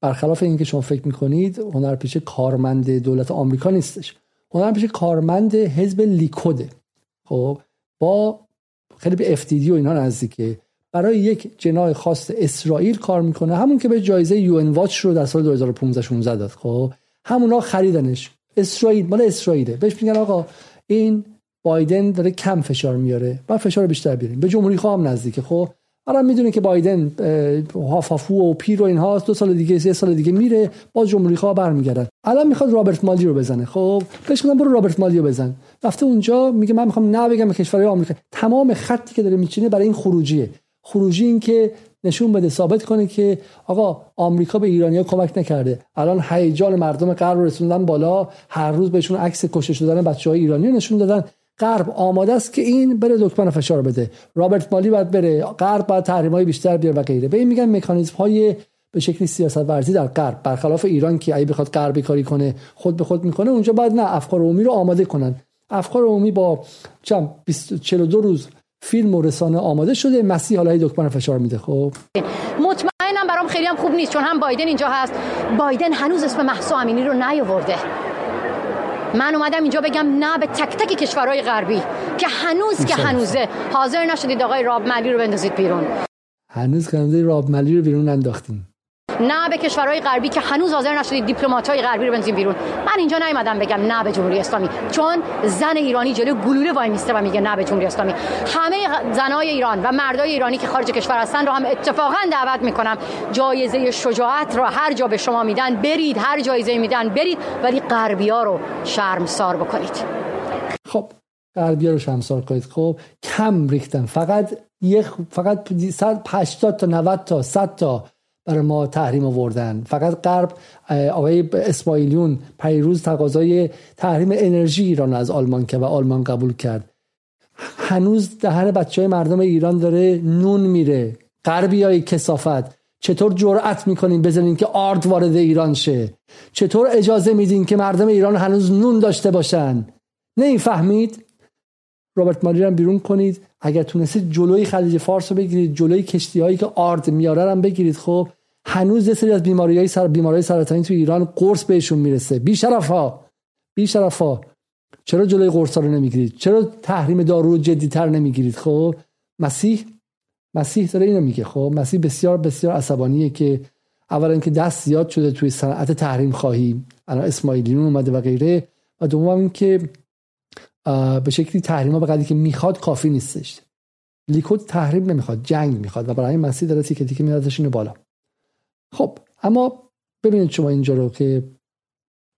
برخلاف اینکه شما فکر می‌کنید هنرپیشه کارمند دولت آمریکا نیستش. هنرپیشه کارمند حزب لیکوده. خب با خیلی به افتیدی و اینا نزدیکه. برای یک جناه خاص اسرائیل کار می‌کنه. همون که به جایزه یو واچ رو در سال 2015 16 داد خب همونا خریدنش. اسرائیل مال اسرائیله. بهش میگن آقا این بایدن داره کم فشار میاره. بعد فشار بیشتر بیاریم. به جمهوری خواه هم نزدیکه. خب الان می‌دونه که بایدن هافافو و پیر و اینها دو سال دیگه سه سال دیگه میره. باز جمهوری خواه برمیگردن. الان می‌خواد رابرت مالی رو بزنه. خب بهش گفتم برو رابرت مالی رو بزن. رفته اونجا میگه من می‌خوام نه بگم به کشورهای آمریکا. تمام خطی که داره میچینه برای این خروجیه. خروجی این که نشون بده ثابت کنه که آقا آمریکا به ایرانیا کمک نکرده. الان هیجان مردم غرب رسوندن بالا هر روز بهشون عکس کشته شدن بچه های ایرانی نشون دادن. غرب آماده است که این بره دکمن فشار بده. رابرت مالی باید بره غرب باید تحریم های بیشتر بیاره و غیره. به این میگن مکانیزم های به شکلی سیاست ورزی در غرب. برخلاف ایران که اگه بخواد غربی کاری کنه خود به خود می‌کنه اونجا باید نه افکار عمومی رو آماده کنن. افکار عمومی با چم 42 روز فیلم و رسانه آماده شده. مسیح حالا دکمه فشار میده. خب. مطمئنم برام خیلی هم خوب نیست چون هم بایدن اینجا هست. بایدن هنوز اسم محسا امینی رو نیاورده. من اومدم اینجا بگم نه به تک تک کشورهای غربی که هنوز که هنوزه. حاضر نشدید آقای راب ملی رو بندازید بیرون. هنوز که راب ملی رو بیرون انداختیم نه به کشورهای غربی که هنوز حاضر نشدید دیپلمات‌های غربی رو بنزین بیرون. من اینجا نیومدم بگم نه به جمهوری اسلامی. چون زن ایرانی جلو گلوله وای میسته و میگه نه به جمهوری اسلامی. همه زنای ایران و مردای ایرانی که خارج کشور هستن رو هم اتفاقا دعوت می‌کنم. جایزه شجاعت رو هر جا به شما میدن برید هر جایزه میدن برید ولی غربیا رو شرمسار بکنید. خب غربیا رو شرمسار کنید. خب کم ریختن. فقط یک فقط 180 تا 90 تا 100 تا برای ما تحریم آوردن. فقط غرب آقای اسماعیلیون پیروز تقاضای تحریم انرژی ایران از آلمان که و آلمان قبول کرد. هنوز دهن بچه های مردم ایران داره نون میره. غربی های کسافت چطور جرأت می‌کنین بزنین که آرد وارد ایران شه؟ چطور اجازه میدین که مردم ایران هنوز نون داشته باشن؟ فهمید؟ رابرت مالی هم بیرون کنید. اگر تونستید جلوی خلیج فارس رو بگیرید جلوی کشتی هایی که آرد میاره هم بگیرید. خب هنوز یه سری از بیماری های سر بیماری سرطانی تو ایران قرص بهشون می‌رسه. بی ها بی ها چرا جلوی قرص رو نمی‌گیرید؟ چرا تحریم دارو رو جدیتر نمی‌گیرید؟ خب مسیح مسیح داره اینو میگه. خب مسیح بسیار بسیار عصبانیه که اولا که دست زیاد شده توی صنعت تحریم خواهی. الان اسماعیلیون اومده و غیره. و دوم که به شکلی تحریم ها به که می‌خواد کافی نیستش. لیکود تحریم نمی‌خواد جنگ می‌خواد. و برای مسیح داره تیکه تیکه میادش اینو بالا. خب اما ببینید شما اینجا رو که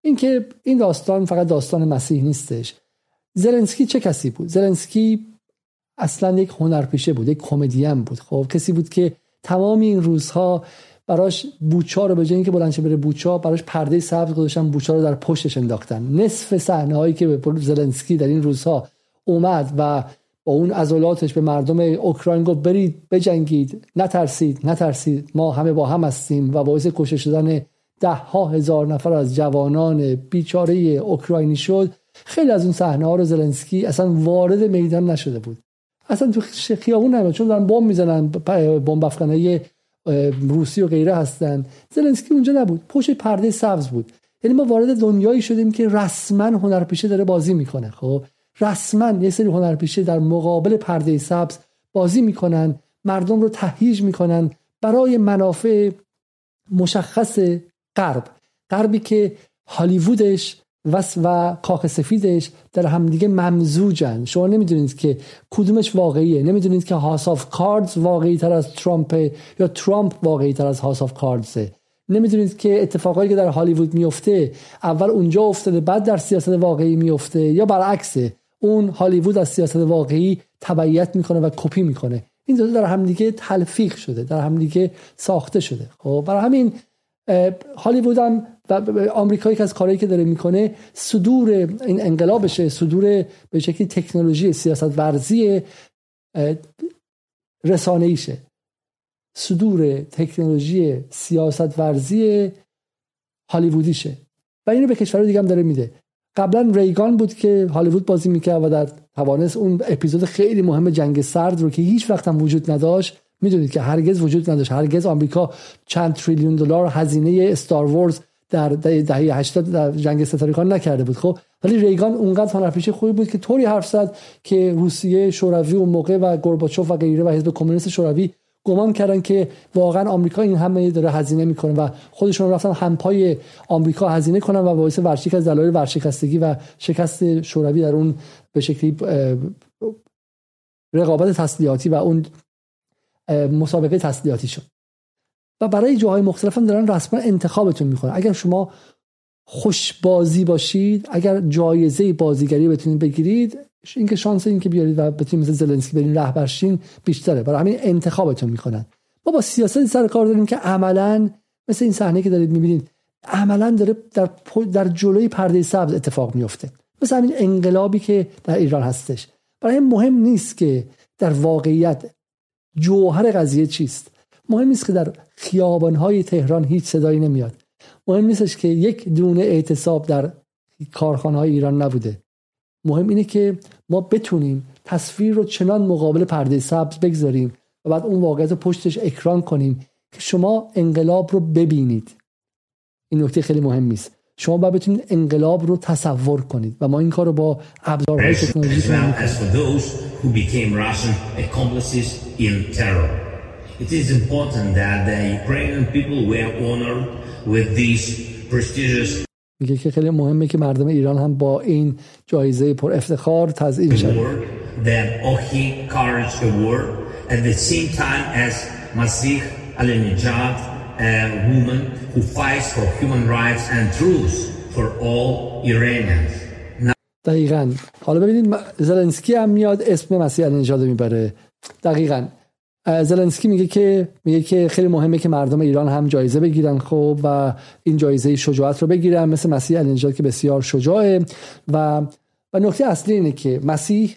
اینکه این داستان فقط داستان مسیح نیستش. زلنسکی چه کسی بود؟ زلنسکی اصلا یک هنرپیشه بود یک کمدین بود. خب کسی بود که تمام این روزها براش بوچا رو به جای اینکه بلند بره بوچا براش پرده سبز گذاشتن بوچا رو در پشتش انداختن. نصف صحنه هایی که به زلنسکی در این روزها اومد و با اون عضلاتش به مردم اوکراین گفت برید بجنگید. نترسید نترسید. ما همه با هم هستیم و باعث کشته شدن ده ها هزار نفر از جوانان بیچاره اوکراینی شد. خیلی از اون صحنه ها رو زلنسکی اصلا وارد میدان نشده بود. اصلا تو خیابون نمیاد چون دارن بمب می‌زنن بمب افغانای روسی و غیره هستن. زلنسکی اونجا نبود. پشت پرده سبز بود. یعنی ما وارد دنیایی شدیم که رسما هنرپیشه داره بازی می‌کنه خب؟ رسما یه سری هنرپیشه در مقابل پرده سبز بازی می‌کنن مردم رو تهییج می‌کنن برای منافع مشخص غرب. غربی که هالیوودش و و کاخ سفیدش در همدیگه ممزوجن. شما نمی‌دونید که کدومش واقعیه. نمی‌دونید که House of Cards واقعی تر از ترامپ یا ترامپ واقعی تر از House of Cards ه نمی‌دونید که اتفاقایی که در هالیوود میفته اول اونجا افتاده بعد در سیاست واقعی میفته یا برعکسه. اون هالیوود از سیاست واقعی تبعیت می‌کنه و کپی می‌کنه. این دو در همدیگه تلفیق شده در همدیگه ساخته شده. خب برای همین هالیوود هم و آمریکایی که از کارهایی که داره می‌کنه صدور این انقلابشه صدور به شکلی تکنولوژی سیاست ورزی رسانه ایشه صدور تکنولوژی سیاست ورزی هالیوودیشه. و اینو به کشور دیگه هم داره میده. قبلا ریگان بود که هالیوود بازی می‌کرد و در توانست اون اپیزود خیلی مهم جنگ سرد رو که هیچ وقت هم وجود نداشت می‌دونید که هرگز وجود نداشت. هرگز آمریکا چند تریلیون دلار هزینه استار ورز در دهه 80 در جنگ ستاره نکرده بود خب؟ ولی ریگان اونقدر هنرپیشه خوبی بود که طوری حرف زد که روسیه شوروی و موقع و گورباچوف و غیره و حزب کمونیست شوروی گمان کردن که واقعا آمریکا این همه داره هزینه می‌کنه و خودشون رفتن همپای آمریکا هزینه کنن و باعث ورشکست دلایل ورشکستگی و شکست شوروی در اون به شکلی رقابت تسلیحاتی و اون مسابقه تسلیحاتی شد. و برای جاهای مختلف هم دارن رسما انتخابتون می‌کنن. اگر شما خوش بازی باشید اگر جایزه بازیگری بتونید بگیرید اینکه شانس این که بیارید و بتونید مثل زلنسکی برین رهبرشین بیشتره. برای همین انتخابتون می‌کنن. ما با سیاست سر کار داریم که عملا مثل این صحنه که دارید می‌بینید عملا داره در, در جلوی پرده سبز اتفاق میفته مثل همین انقلابی که در ایران هستش. برای مهم نیست که در واقعیت جوهر قضیه چیست. مهم نیست که در خیابانهای تهران هیچ صدایی نمیاد. مهم نیستش که یک دونه اعتصاب در کارخانه ایران نبوده. مهم اینه که ما بتونیم تصویر رو چنان مقابل پرده سبز بگذاریم و بعد اون واقعیت رو پشتش اکران کنیم که شما انقلاب رو ببینید. این نکته خیلی مهم است شما باید بتونید انقلاب رو تصور کنید و ما این کار رو با ابزارهای تکنولوژی It is important that the Ukrainian people were honored with these prestigious میگه که خیلی مهمه که مردم ایران هم با این جایزه پر افتخار تزیین شد. دقیقا. حالا ببینید زلنسکی هم میاد اسم مسیح النجاد می‌بره. دقیقا. زلنسکی میگه که میگه که خیلی مهمه که مردم ایران هم جایزه بگیرن خب و این جایزه شجاعت رو بگیرن. مثل مسیح علی که بسیار شجاعه و و نکته اصلی اینه که مسیح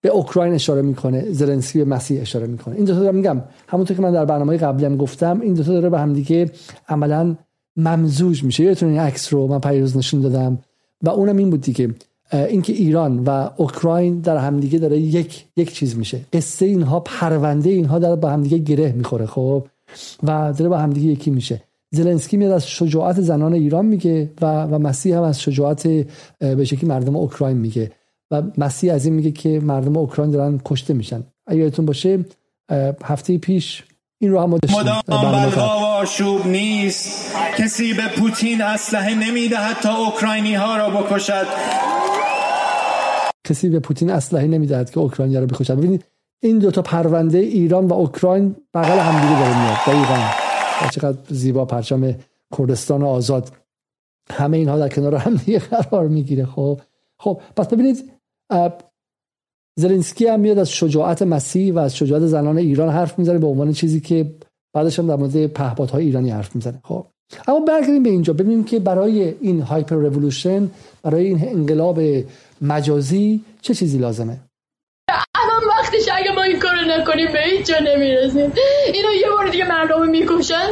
به اوکراین اشاره می‌کنه. زلنسکی به مسیح اشاره می‌کنه. این دو تا میگم. همونطور که من در برنامه قبلی هم گفتم این دو تا داره به هم دیگه عملا ممزوج میشه. یادتون این عکس رو من پیروز نشون دادم. و اونم این بود دیگه. اینکه ایران و اوکراین در همدیگه داره یک یک چیز میشه. قصه اینها پرونده اینها داره با همدیگه گره می‌خوره خب؟ و داره با همدیگه یکی میشه. زلنسکی میاد از شجاعت زنان ایران میگه و و مسیح هم از شجاعت به شکلی مردم اوکراین میگه. و مسیح از این میگه که مردم اوکراین دارن کشته میشن. اگه یادتون باشه هفته پیش این رو هم مدام بلوا و آشوب نیست. کسی به پوتین اسلحه نمیده حتی اوکراینی ها را بکشد. کسی به پوتین اسلحه نمی‌دهد که اوکراینی را بکشد. ببینید این دوتا پرونده ایران و اوکراین بغل همدیگه داره میاد. دقیقا. چقدر زیبا پرچم کردستان آزاد. همه اینها در کنار هم دیگه قرار می‌گیره. خب. خب پس ببینید زلنسکی هم میاد از شجاعت مسیح و از شجاعت زنان ایران حرف می‌زنه به عنوان چیزی که بعدش هم در مورد پهپادهای ایرانی حرف می‌زنه. خب. اما برگردیم به اینجا. ببینیم که برای این هایپر رولوشن برای این انقلاب مجازی چه چیزی لازمه؟ الان وقتش اگه ما این کارو نکنیم به هیچ جا نمی‌رسیم. اینو یه بار دیگه مردم می‌کشن.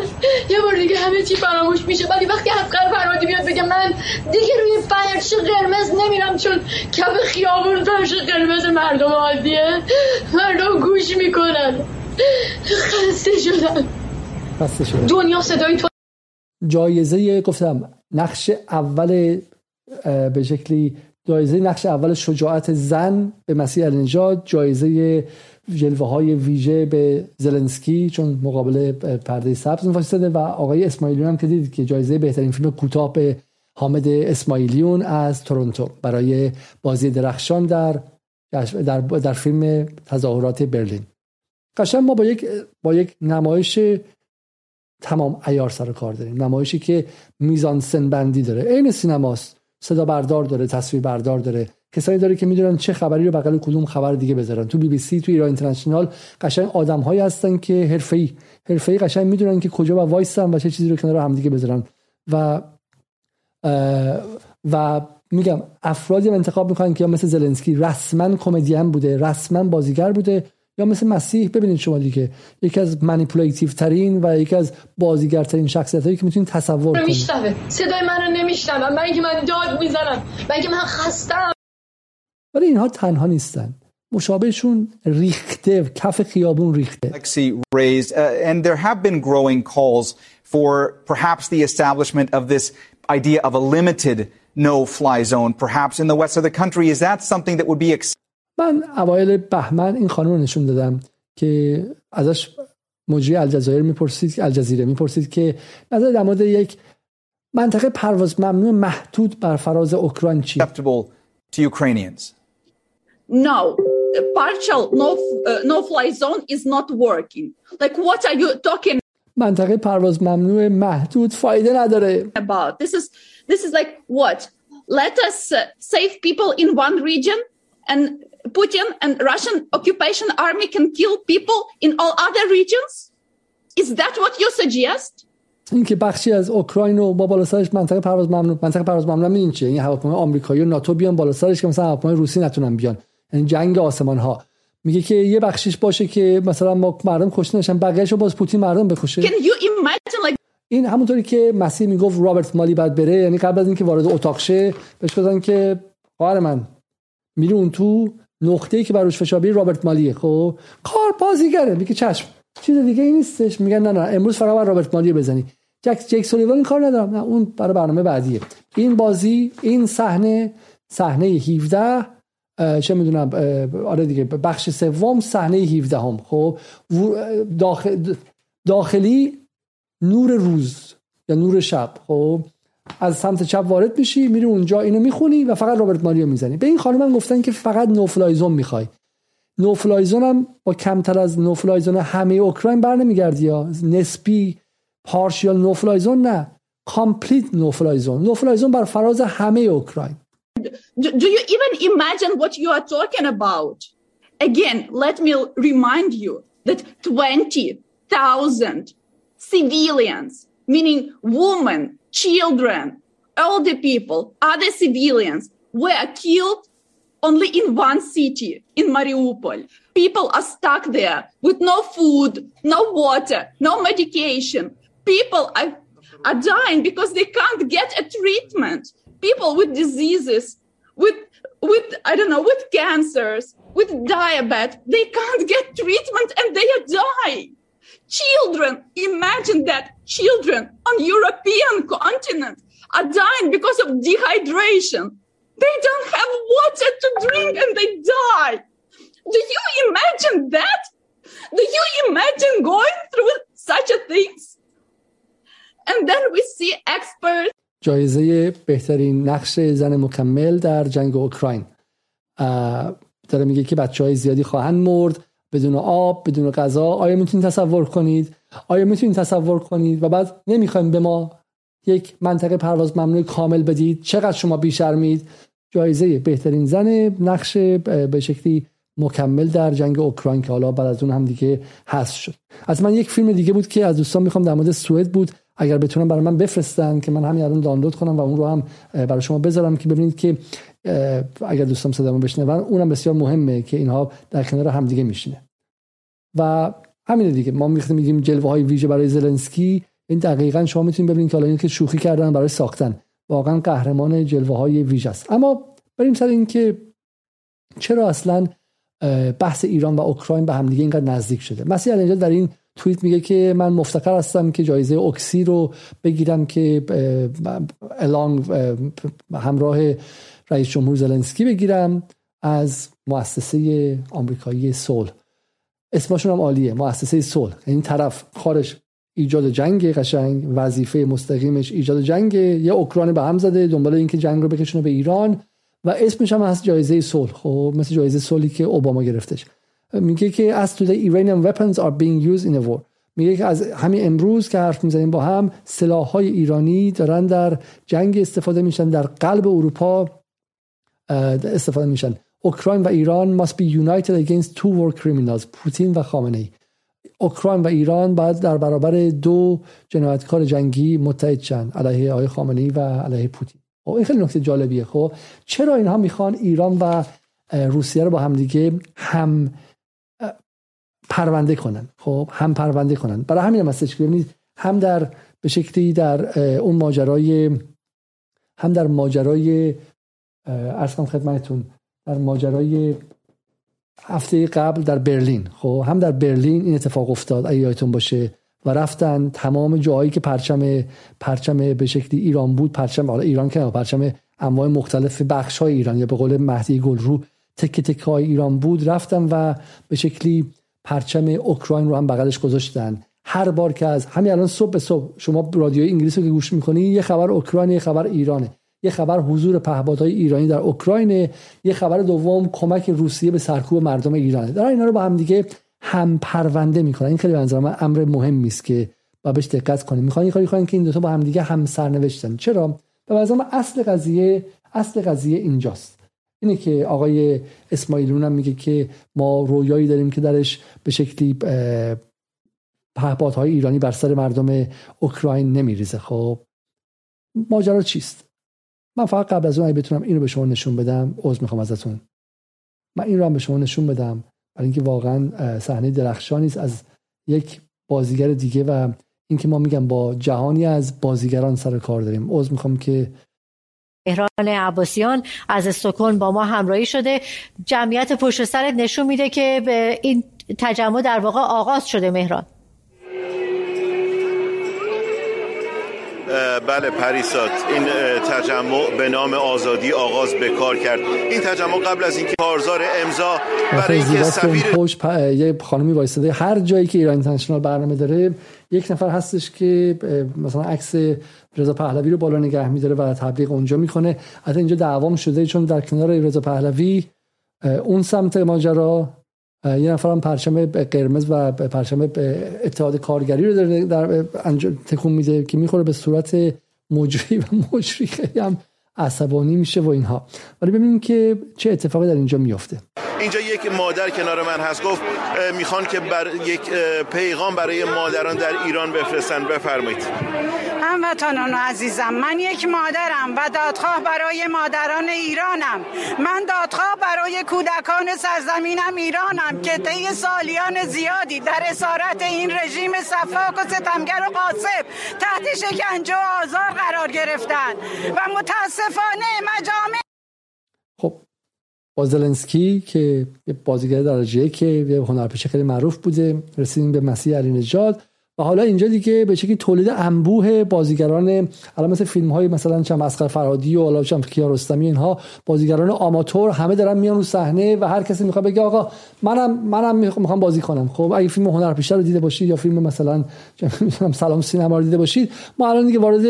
یه بار دیگه همه چی فراموش میشه. ولی وقتی افقر فرمادی بیاد بگه من دیگه روی فرش قرمز نمیرم چون کف خیابون فرش قرمز مردم عادیه. مردم گوش می‌کنن. خسته شدن. خسته شدن. دنیا صدای تو جایزه گفتم نقش اول به شکلی جایزه نقش اول شجاعت زن به مسیح النجات جایزه جلوه های ویژه به زلنسکی چون مقابل پرده سبز واسطه و آقای اسماعیلیون هم که دیدید که جایزه بهترین فیلم کوتاه به حامد اسماعیلیون از تورنتو. برای بازی درخشان در در, در فیلم تظاهرات برلین. قشنگ ما با یک با یک نمایش تمام ایار سر کار داریم. نمایشی که میزان سن بندی داره. عین سینماست. صدا بردار داره تصویر بردار داره. کسانی داره که می‌دونن چه خبری رو بغل کدوم خبر دیگه بذارن. تو بی بی سی تو ایران اینترنشنال قشنگ آدمهایی هستن که حرفه‌ای حرفه‌ای قشنگ می‌دونن که کجا و وایسن و چه چیزی رو کنار هم دیگه بذارن. و و میگم افرادی انتخاب می‌کنن که مثل زلنسکی رسما کمدین بوده رسما بازیگر بوده یا مثل مسیح ببینید شما دیگه یکی از منیپولاتیو ترین و یکی از بازیگر ترین شخصیت هایی که می‌تونید تصور کنید. صدای من رو نمیشنوم من که من داد می‌زنم. من که من خستم. ولی اینها تنها نیستن. مشابهشون ریخته کف خیابون ریخته. Raised uh, and there have been growing calls for perhaps the establishment of this idea of a limited no-fly zone perhaps in the west of the country. Is that something that would be من اوایل بهمن این خانم رو نشون دادم که ازش مجری الجزایر می‌پرسید الجزیره می‌پرسید که نظر در مورد یک منطقه پرواز ممنوع محدود بر فراز اوکراین چی؟ To Ukrainians. No. Partial no uh, no fly zone is not working. Like what are you talking منطقه پرواز ممنوع محدود فایده نداره. about? This is this is like what? Let us uh, save people in one region and Putin and Russian occupation army can kill people in all other regions? Is that what you suggest? این که بخشی از اوکراین و با بالا سرش منطقه پرواز ممنوع منطقه پرواز ممنوع این چیه این هواپیمای آمریکایی و ناتو بیان بالا سرش که مثلا هواپیمای روسی نتونن بیان یعنی جنگ آسمان ها میگه که یه بخشیش باشه که مثلا ما مردم کشته نشن بقیه‌اش باز پوتین مردم بکشه Can you imagine like این همونطوری که مسیح می‌گفت رابرت مالی بعد بره یعنی قبل از اینکه وارد اتاق شه بهش گفتن که خواهر من میری اون تو نقطه‌ای که براش فشار رابرت مالیه خب؟ کار بازیگره میگه چشم. چیز دیگه ای نیستش. میگن نه نه امروز فقط باید رابرت مالیو بزنی. جک جک سولیوان این کار ندارم. نه اون برای برنامه بعدیه. این بازی این صحنه صحنه 17 چه می‌دونم آره دیگه بخش سوم صحنه 17 هم خب داخل داخلی نور روز یا نور شب. خب؟ از سمت چپ وارد میشی میری اونجا اینو می‌خونی و فقط رابرت مالی رو می‌زنی. به این خانم هم گفتن که فقط no-fly zone می‌خوای. no-fly zone هم با کمتر از no-fly zone همه اوکراین بر نمیگردی یا نسبی پارشیال نوفلایزون نه. کامپلیت نوفلایزون نوفلایزون بر فراز همه اوکراین. Do, you even imagine what you are talking about? Again let me remind you that 20,000 civilians, meaning women, children, older people, other civilians were killed only in one city, in Mariupol. People are stuck there with no food, no water, no medication. People are, are dying because they can't get a treatment. People with diseases, with, with, I don't know, with cancers, with diabetes, they can't get treatment and they are dying. Children, imagine that children on European continent are dying because of dehydration. They don't have water to drink and they die. Do you imagine that? Do you imagine going through such a things? And then we see experts جایزه بهترین نقش زن مکمل در جنگ اوکراین داره میگه که بچه های زیادی خواهند مرد بدون آب بدون غذا. آیا می‌تونید تصور کنید؟ آیا می‌تونید تصور کنید؟ و بعد نمی‌خوایم به ما یک منطقه پرواز ممنوع کامل بدید. چقدر شما بیشرمید؟ جایزه بهترین زن نقش به شکلی مکمل در جنگ اوکراین که حالا بعد از اون هم دیگه حذف شد. از من یک فیلم دیگه بود که از دوستان می‌خوام در مورد سوئد بود. اگر بتونم برای من بفرستن که من همین الان دانلود کنم و اون رو هم برای شما بذارم که ببینید که اگر دوستان صدامو بشنون اونم بسیار مهمه که اینها در کنار همدیگه میشینه و همین دیگه. ما می‌خوایم میگیم جلوه های ویژه برای زلنسکی. این دقیقا شما می‌تونید ببینید که حالا که شوخی کردن برای ساختن. واقعا قهرمان جلوه های ویژه است. اما بریم سر این که چرا اصلا بحث ایران و اوکراین به همدیگه اینقدر نزدیک شده. مسیح اینجا در این توییت میگه که من مفتخر هستم که جایزه اوکسی رو بگیرم که الان همراه رئیس جمهور زلنسکی بگیرم از مؤسسه آمریکایی صلح. اسمشون هم عالیه. مؤسسه صلح. این طرف خارج ایجاد جنگ قشنگ وظیفه مستقیمش ایجاد جنگ. یه اوکراین به هم زده دنبال اینکه جنگ رو بکشونه به ایران. و اسمش هم هست جایزه صلح. خب مثل جایزه صلحی که اوباما گرفتش. میگه که as today Iranian weapons are being used in a war. میگه که از همین امروز که حرف می‌زنیم با هم سلاح های ایرانی دارن در جنگ استفاده میشن در قلب اروپا استفاده میشن. اوکراین و ایران must be united against two war criminals پوتین و خامنه ای. اوکراین و ایران باید در برابر دو جنایتکار جنگی متحد شن علیه آقای خامنه ای و علیه پوتین. خب این خیلی نکته جالبیه. خب چرا اینها می‌خوان ایران و روسیه رو با هم دیگه هم پرونده کنن؟ خب هم پرونده کنن. برای همین هم هستش هم در به شکلی در اون ماجرای هم در ماجرای ارز خدمتتون در ماجرای هفته قبل در برلین. خب هم در برلین این اتفاق افتاد اگه یادتون باشه. و رفتن تمام جاهایی که پرچم پرچم به شکلی ایران بود پرچم حالا ایران که پرچم انواع مختلف بخش های ایران یا به قول مهدی گلرو تک تک های ایران بود. رفتن و به شکلی پرچم اوکراین رو هم بغلش گذاشتن. هر بار که از همین الان صبح به صبح شما رادیوی انگلیس رو که گوش می‌کنی یه خبر اوکراین یه خبر ایرانه. یه خبر حضور پهپادهای ایرانی در اوکراین یه خبر دوم کمک روسیه به سرکوب مردم ایرانه. در اینا رو با هم دیگه هم پرونده می‌کنن. این خیلی به من امر مهمی است که با بهش دقت کنیم. می‌خوان کاری کنن که این دو تا با هم دیگه هم سرنوشتن. چرا؟ به نظر اصل قضیه اصل قضیه اینجاست. اینه که آقای اسماعیلون هم میگه که ما رویایی داریم که درش به شکلی پهپادهای ایرانی بر سر مردم اوکراین نمیریزه. خب ماجرا چیست؟ من فقط قبل از اون اگه بتونم اینو به شما نشون بدم عذر می‌خوام ازتون. من این رو هم به شما نشون بدم. برای اینکه واقعا صحنه درخشانی است از یک بازیگر دیگه و اینکه ما میگم با جهانی از بازیگران سر کار داریم. عذر می‌خوام که مهران عباسیان از استکهلم با ما همراهی شده. جمعیت پشت سرت نشون میده که به این تجمع در واقع آغاز شده مهران. بله پریسات این تجمع به نام آزادی آغاز به کار کرد. این تجمع قبل از اینکه کارزار امضا برای اینکه سفیر پشت یه خانمی وایساده هر جایی که ایران اینترنشنال برنامه داره یک نفر هستش که مثلا عکس رضا پهلوی رو بالا نگه میداره و تبلیغ اونجا می‌کنه. حتی اینجا دعوام شده چون در کنار رضا پهلوی اون سمت ماجرا یه نفر هم پرچم قرمز و پرچم اتحاد کارگری رو داره در تکون میده که می‌خوره به صورت مجری و مجری. خیلی هم عصبانی میشه و اینها. ولی ببینیم که چه اتفاقی در اینجا میفته اینجا یک مادر کنار من هست. گفت می‌خوان که بر یک پیغام برای مادران در ایران بفرستن. بفرمایید. هموطنان عزیزم من یک مادرم و دادخواه برای مادران ایرانم. من دادخواه برای کودکان سرزمینم ایرانم که طی سالیان زیادی در اسارت این رژیم صفاک و ستمگر و قاسب تحت شکنجه و آزار قرار گرفتن. و متاسفانه مجامع خب با زلنسکی که بازیگر درجه که یه هنرپیشه خیلی معروف بوده رسیدیم به مسیح علی نجات و حالا اینجا دیگه به شکلی تولید انبوه بازیگران الان مثل فیلم های مثلا چم اسقر فرهادی و حالا چم کیارستمی اینها بازیگران آماتور همه دارن میان رو صحنه و هر کسی می‌خواد بگه آقا منم منم می‌خوام بازی کنم. خب اگه فیلم هنرپیشه رو دیده باشید یا فیلم مثلا سلام سینما رو دیده باشید ما الان دیگه وارد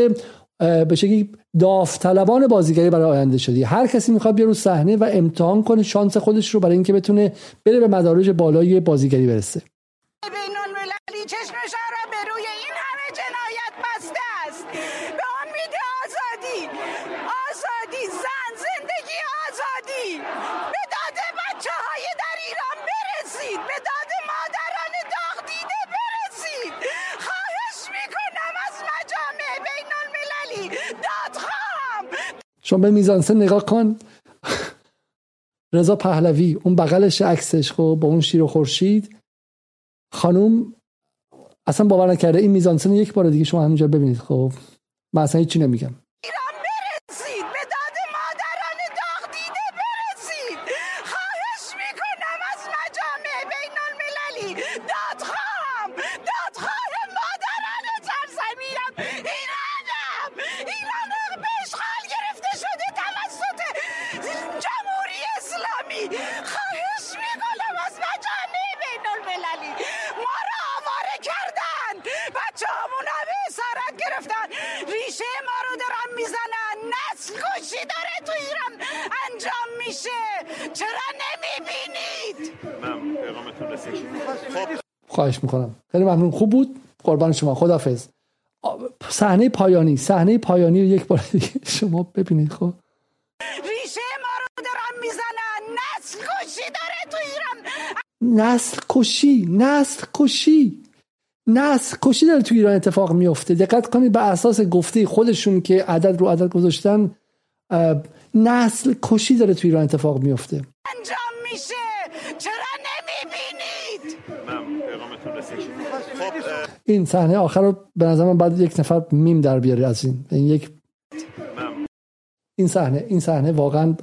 به شکلی داوطلبان بازیگری برای آینده شدی. هر کسی می‌خواد بیا رو صحنه و امتحان کنه شانس خودش رو برای اینکه بتونه بره به مدارج بالای بازیگری برسه. شما به میزانسن نگاه کن. رضا پهلوی اون بغلش عکسش خب با اون شیر و خورشید. خانوم اصلا باور نکرده این میزانسن یک بار دیگه شما همینجا ببینید خب. من اصلا هیچی نمیگم. قربان شما خدافظ صحنه پایانی صحنه پایانی رو یک بار دیگه شما ببینید خب. ریشه ما رو دارن می‌زنن. نسل کشی داره تو ایران. نسل کشی نسل کشی. نسل کشی داره تو ایران اتفاق میفته. دقت کنید به اساس گفته خودشون که عدد رو عدد گذاشتن نسل کشی داره تو ایران اتفاق میفته. انجام این صحنه آخر رو به نظر من بعد یک نفر میم در بیاره از این. این یک این صحنه این صحنه واقعا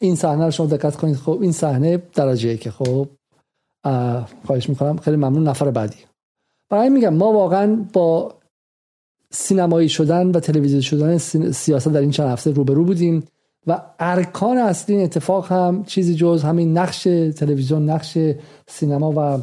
این صحنه رو شما دقت کنید. خب این صحنه درجه که خب خواهش می‌کنم. خیلی ممنون. نفر بعدی. برای میگم ما واقعا با سینمایی شدن و تلویزیون شدن سیاست در این چند هفته روبرو بودیم و ارکان اصلی این اتفاق هم چیزی جز همین نقش تلویزیون نقش سینما و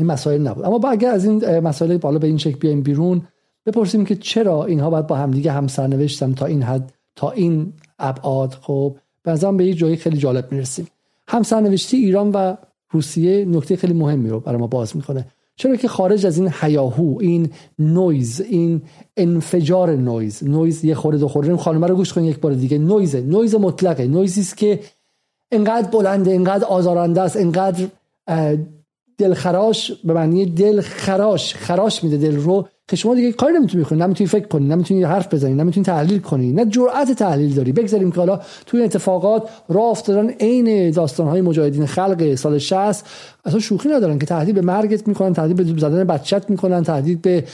این مسائل نبود. اما با اگر از این مسائل بالا به این شکل بیایم بیرون بپرسیم که چرا اینها باید با همدیگه هم سرنوشتن تا این حد تا این ابعاد. خب به به یک جایی خیلی جالب می‌رسیم. هم سرنوشتی ایران و روسیه نکته خیلی مهمی رو برای ما باز می‌کنه. چرا که خارج از این حیاهو این نویز این انفجار نویز نویز یه خورده دو خورده خانم رو گوش کنید یک بار دیگه. نویز نویز مطلقه. نویزی است که انقدر بلنده انقدر آزارنده است انقدر دلخراش به معنی دل خراش خراش میده دل رو که شما دیگه کاری نمی‌تونی بکنی. نمی‌تونی فکر کنی نمی‌تونی حرف بزنی نمی‌تونی تحلیل کنی. نه جرأت تحلیل داری. بگذاریم که حالا توی اتفاقات راه افتادن عین داستانهای مجاهدین خلق سال 60 اصلا شوخی ندارن که تهدید به مرگت می‌کنن تهدید به زدن بچت می‌کنن تهدید به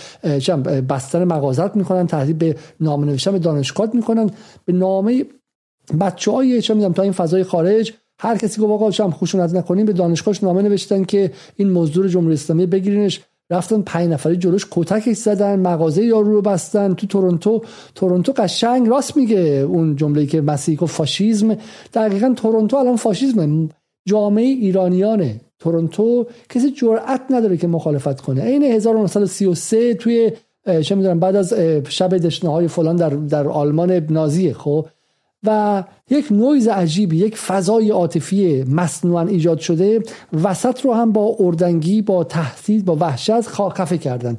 بستن مغازت می‌کنن تهدید به نامه نوشتن به دانشگاه می‌کنن. به نامه بچه‌های چه می‌دونم تا این فضای خارج هر کسی گفت آقا شام خشونت نکنیم به دانشگاهش نامه نوشتن که این مزدور جمهوری اسلامی بگیرینش. رفتن پنج نفری جلوش کتکش زدن مغازه یارو رو بستن تو تورنتو. تورنتو قشنگ راست میگه اون جمله که مسیح و فاشیزم. دقیقا تورنتو الان فاشیزم جامعه ایرانیانه. تورنتو کسی جرأت نداره که مخالفت کنه. عین 1933 توی چه می‌دونم بعد از شب دشنه های فلان در, در آلمان نازیه. خب و یک نویز عجیبی یک فضای عاطفی مصنوعا ایجاد شده. وسط رو هم با اردنگی با تهدید با وحشت خفه کردن.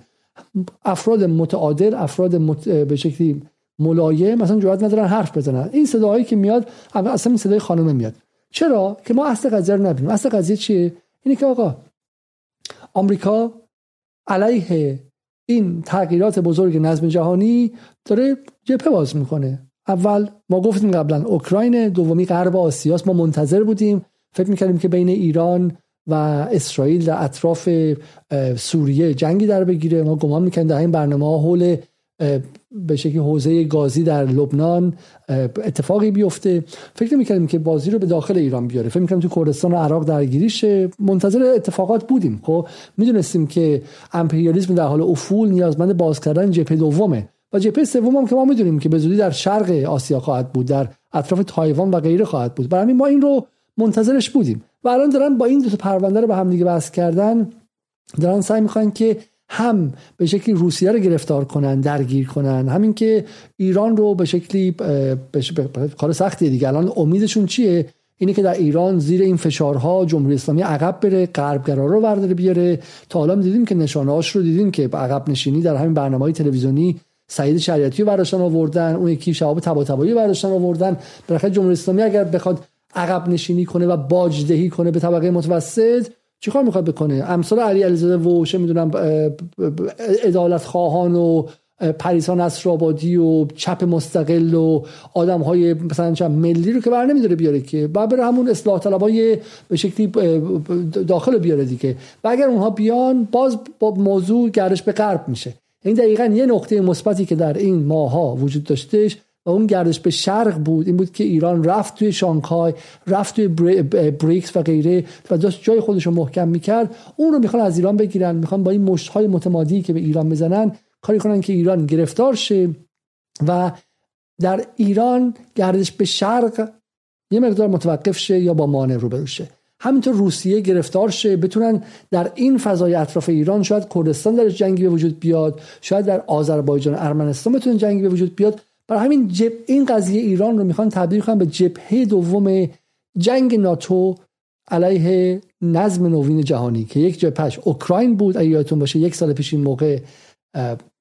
افراد متعادل افراد به شکلی ملایم مثلا جرات ندارن حرف بزنن. این صداهایی که میاد اصلا این صدای خانم میاد چرا؟ که ما اصل قضیه رو نبینیم. اصل قضیه چیه؟ اینه که آقا آمریکا علیه این تغییرات بزرگ نظم جهانی داره جبهه باز می‌کنه. اول ما گفتیم قبلا اوکراین دومی غرب آسیاست ما منتظر بودیم. فکر می‌کردیم که بین ایران و اسرائیل در اطراف سوریه جنگی در بگیره. ما گمان می‌کنیم در این برنامه حول به شکلی حوزه گازی در لبنان اتفاقی بیفته. فکر می‌کردیم که بازی رو به داخل ایران بیاره. فکر می‌کردیم تو کردستان و عراق درگیریش منتظر اتفاقات بودیم. خب می‌دونستیم که امپریالیسم در حال افول نیازمند باز کردن جبهه دومه. و جبهه سوم هم که ما می‌دونیم که به زودی در شرق آسیا خواهد بود در اطراف تایوان و غیره خواهد بود. برای همین ما این رو منتظرش بودیم. و الان دارن با این دو تا پرونده رو به هم دیگه بحث کردن. دارن سعی می‌خوان که هم به شکلی روسیه رو گرفتار کنن درگیر کنن. همین که ایران رو به شکلی کار سختی دیگه. الان امیدشون چیه؟ اینه که در ایران زیر این فشارها جمهوری اسلامی عقب بره غربگرا رو برداره بیاره. تا حالا دیدیم که نشانهاش رو دیدیم که عقب نشینی در همین برنامه های تلویزیونی سعید شریعتی رو برداشتن آوردن. اون یکی شهاب طباطبایی برداشتن آوردن. بالاخره جمهوری اسلامی اگر بخواد عقب نشینی کنه و باجدهی کنه به طبقه متوسط چیکار می‌خواد بکنه؟ امثال علی علیزاده و چه می‌دونم ادالت خواهان و پریسا نصرآبادی و چپ مستقل و آدم های مثلا ملی رو که بر نمیداره بیاره که بعد بره همون اصلاح طلبای به شکلی داخل بیاره دیگه. و اگر اونها بیان باز با موضوع گردش به غرب میشه. این دقیقا یه نقطه مثبتی که در این ماها وجود داشتش و اون گردش به شرق بود این بود که ایران رفت توی شانگهای رفت توی بریکس و غیره و داشت جای خودش رو محکم می‌کرد. اون رو می‌خوان از ایران بگیرن می‌خوان با این مشتهای متمادی که به ایران بزنن کاری کنن که ایران گرفتار شه و در ایران گردش به شرق یه مقدار متوقف شه یا با مانع رو بروشه همینطور روسیه گرفتار شه. بتونن در این فضای اطراف ایران شاید کردستان در جنگی به وجود بیاد شاید در آذربایجان ارمنستان بتونه جنگی به وجود بیاد. برای همین جب این قضیه ایران رو می‌خوان تبدیل کنن به جبهه دوم جنگ ناتو علیه نظم نوین جهانی که یک جبهش اوکراین بود. اگه یادتون باشه یک سال پیش این موقع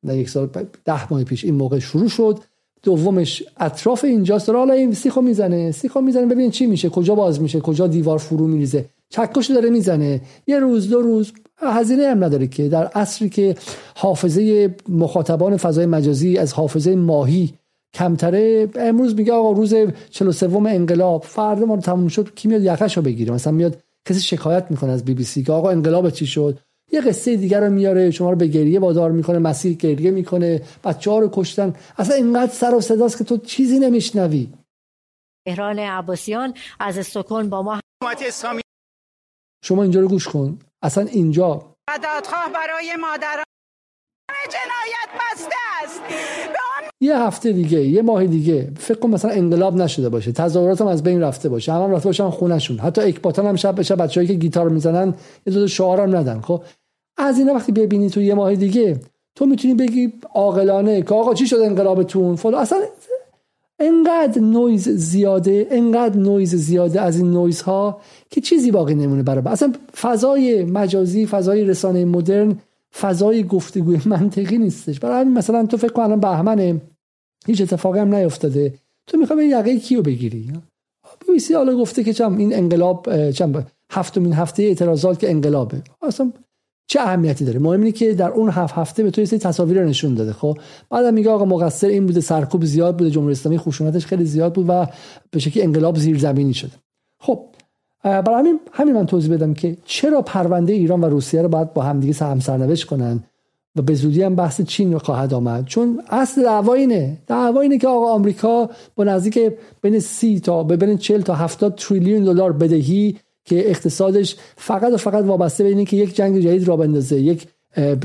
نه یک سال ده ماه پیش این موقع شروع شد. دومش اطراف اینجاست. حالا این سیخو می‌زنه سیخو می‌زنه. ببین چی میشه کجا باز میشه کجا دیوار فرو میریزه. چکشو داره می‌زنه. یه روز دو روز هزینه هم نداره که. در عصری که حافظه مخاطبان فضای مجازی از حافظه ماهی کمتره امروز میگه آقا روز 43 انقلاب فردا ما تموم شد کی میاد یقش رو بگیره؟ مثلا میاد کسی شکایت می‌کنه از بی بی سی که آقا انقلاب چی شد؟ یه قصه دیگر رو میاره شما رو به گریه وادار می‌کنه مسیر گریه می‌کنه بچه ها رو کشتن. اصلا اینقدر سر و صداست که تو چیزی نمیشنوی. اهران عباسیان از استکهلم با ما شما اینجا رو گوش کن. اصلا اینجا دادخواه برای مادران جنایت بسته است. یه هفته دیگه یه ماه دیگه فکر کن مثلا انقلاب نشده باشه تظاهرات هم از بین رفته باشه هم, رفته باشن خونشون. حتی اکباتان هم شب بشه بچه‌ای که گیتار می‌زنن یه دو شعار هم ندن خب؟ از اینا وقتی ببینی تو یه ماه دیگه تو می‌تونی بگی عاقلانه که آقا چی شد انقلابتون؟ فلان. اصلا انقدر نویز زیاده انقدر نویز زیاده از این نویز ها که چیزی باقی نمونه برای اصلا فضای مجازی فضای رسانه مدرن فضای گفتگوی منطقی نیستش. برای همین مثلا تو فکر کن الان بهمنه هیچ اتفاقی هم نیفتاده. تو می‌خوای یقه کیو بگیری؟ بیسی حالا گفته که چم این انقلاب چم هفتمین هفته اعتراضات که انقلابه. اصلا چه اهمیتی داره؟ مهم اینه که در اون هفت هفته به تو یه تصاویر نشون داده. خب بعدم میگه آقا مقصر این بوده سرکوب زیاد بوده جمهوری اسلامی خشونتش خیلی زیاد بود و به شکلی انقلاب زیرزمینی شده. خب برای همین همین من توضیح بدم که چرا پرونده ایران و روسیه رو باید با همدیگه هم سرنوشت کنن و به زودی هم بحث چین رو خواهد آمد. چون اصل دعوا اینه. دعوا اینه که آقا آمریکا با نزدیک بین 30 تا به بین 40 تا 70 تریلیون دلار بدهی که اقتصادش فقط و فقط وابسته به اینه که یک جنگ جدید را بندازه یک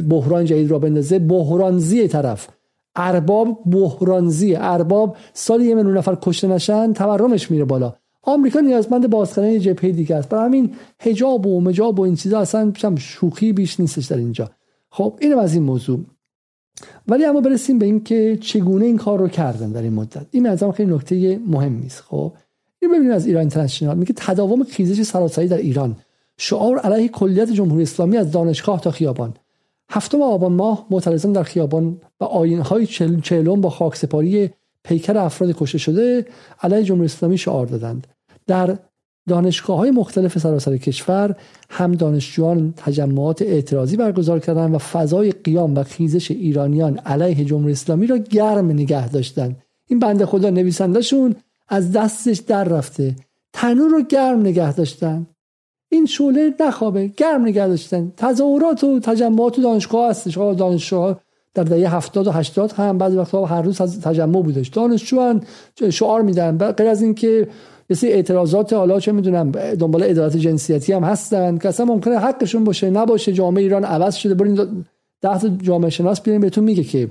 بحران جدید را بندازه. بحرانزی طرف. ارباب بحرانزی. ارباب سال یه میلیون نفر کشته نشن تورمش میره بالا. آمریکا نیازمند باز کردن جبهه دیگه است. برای همین حجاب و مجاب و این چیزا اصلا شوخی بیش نیستش در اینجا. خب اینم از این موضوع. ولی اما برسیم به این که چگونه این کار رو کردن در این مدت. این از خیلی نکته مهمی است خب این ببینید از ایران اینترنشنال. میگه تداوم خیزش سراسری در ایران. شعار علیه کلیت جمهوری اسلامی از دانشگاه تا خیابان. هفتم آبان ماه معترضان در خیابان و آینهای چهلم با خاکسپاری پیکر افراد کشته شده علیه جمهوری اسلامی شعار دادند. در دانشگاه های مختلف سراسر کشور هم دانشجویان تجمعات اعتراضی برگزار کردن و فضای قیام و خیزش ایرانیان علیه جمهوری اسلامی را گرم نگه داشتن این بنده خدا نویسندهشون از دستش در رفته. تنور رو گرم نگه داشتن. این شعله نخوابه گرم نگه داشتن. تظاهرات و تجمعات و دانشگاه هستش. آقا دانشجوها در دهه 70 و 80 هم بعضی وقتا هر روز تجمع بودش. دانشجوان شعار میدن. غیر از اینکه یه سری اعتراضات حالا چه می‌دونم دنبال ادارات جنسیتی هم هستن که اصلا ممکنه حقشون باشه نباشه جامعه ایران عوض شده برین ده تا جامعه شناس بیارین بهتون میگه که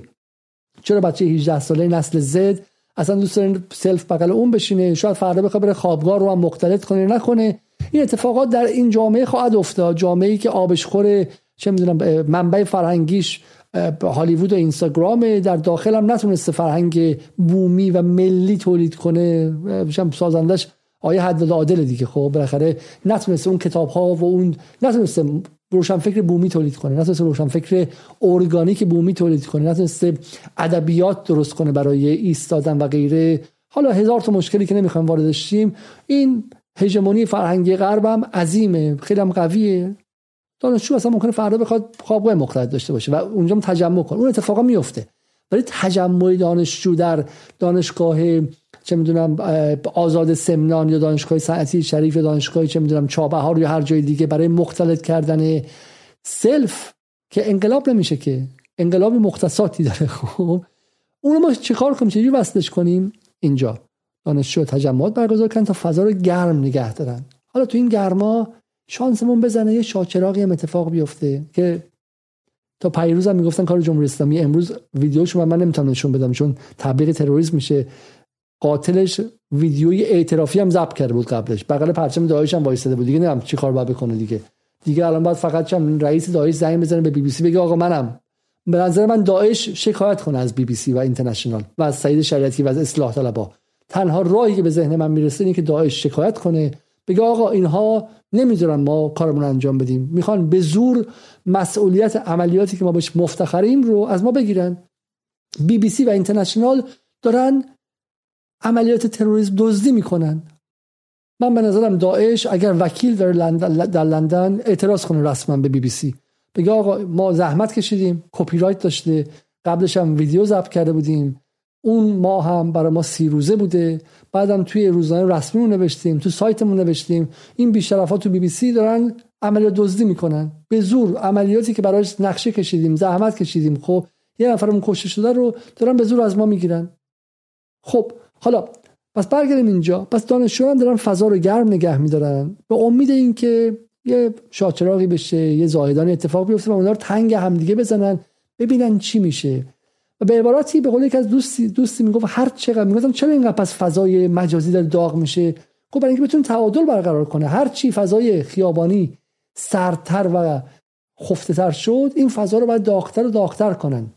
چرا بچه 18 ساله نسل زد اصلا دوست دارین سلف بغل اون بشینه شاید فردا بخواد بره خوابگاه رو هم مختلط کنه نکنه. این اتفاقات در این جامعه خواهد افتاد. جامعه ای که آبش خوره چه می‌دونم منبع فرهنگیش هالیوود و اینستاگرام در داخل هم نتونسته فرهنگ بومی و ملی تولید کنه. سازندش آیه حد عادل دیگه. خب بالاخره نتونسته اون کتاب ها و اون نتونسته روشنفکر بومی تولید کنه نتونسته روشنفکر ارگانیک بومی تولید کنه نتونسته ادبیات درست کنه برای ایستادن و غیره. حالا هزار تا مشکلی که نمی‌خوایم واردش شیم این هژمونی فرهنگی غربم عظیمه خیلی هم قویه. دانشجو اصلا ممکنه فردا بخواد خوابگاه مختلط داشته باشه و اونجا تجمع کنه. اون اتفاقا میفته. ولی تجمع دانشجو در دانشگاه چه می‌دونم آزاد سمنان یا دانشگاه صنعتی شریف یا دانشگاه چه می‌دونم چابهار یا هر جای دیگه برای مختلط کردن سلف که انقلاب نمیشه که. انقلاب مختصاتی داره. خب. اونو ما چیکار کنیم؟ چجوری وصلش کنیم؟ اینجا. دانشجو تجمعات برگزار کردن تا فضا رو گرم نگه دارن. حالا تو این گرما شانسمون بزنه یه شاچراغی هم اتفاق بیفته که تا پیروز هم می‌گفتن کار جمهوری اسلامی. امروز ویدیوشو من نمی‌تونم نشون بدم چون تبلیغ تروریسم میشه. قاتلش ویدیوی اعترافی هم ضبط کرده بود قبلش. بغل پرچم داعش هم وایساده بود. دیگه نمی‌دونم چی کار باید بکنه دیگه. دیگه الان باید فقط چم رئیس داعش زنگ بزنه به بی بی سی بگه آقا منم. به نظر من داعش شکایت کنه از بی بی سی و اینترنشنال و از سعید شریعتی و از اصلاح طلبا. تنها راهی که به ذهن من می‌رسه اینه که داعش شکایت کنه. بگه آقا اینها نمی‌ذارن ما کارمون انجام بدیم. می‌خوان به زور مسئولیت عملیاتی که ما بهش مفتخریم رو از ما بگیرن. بی بی سی و اینترنشنال دارن عملیات تروریسم دزدی می‌کنن. من به نظرم داعش اگر وکیل در لندن, در لندن اعتراض کنه رسما به بی بی سی. بگه آقا ما زحمت کشیدیم کپی رایت داشته قبلش هم ویدیو ضبط کرده بودیم. اون ما هم برای ما سی روزه بوده. بعدم توی روزنامه رسمی نوشتیم تو سایتمون نوشتیم. این بیشرفات تو بی بی سی دارن عملیات دزدی می‌کنن. به زور عملیاتی که برایش نقشه کشیدیم زحمت کشیدیم. خب یه نفرمون کشته شده رو دارن به زور از ما می‌گیرن. خب حالا پس برگردیم اینجا. پس دانشجویان دارن فضا رو گرم نگه میدارن. به امید اینکه یه شاچراغی بشه یه زاهدان اتفاق بیفته و اونا رو تنگ همدیگه بزنن ببینن چی میشه. و به عبارتی به قول یک از دوستی دوستی می‌گفت هر چقدر می‌گفتم چرا اینقدر پس فضای مجازی داره داغ میشه؟ خب برای اینکه بتونه تعادل برقرار کنه. هر چی فضای خیابانی سردتر و خفته تر شد این فضا رو باید داغتر و داغتر کنن.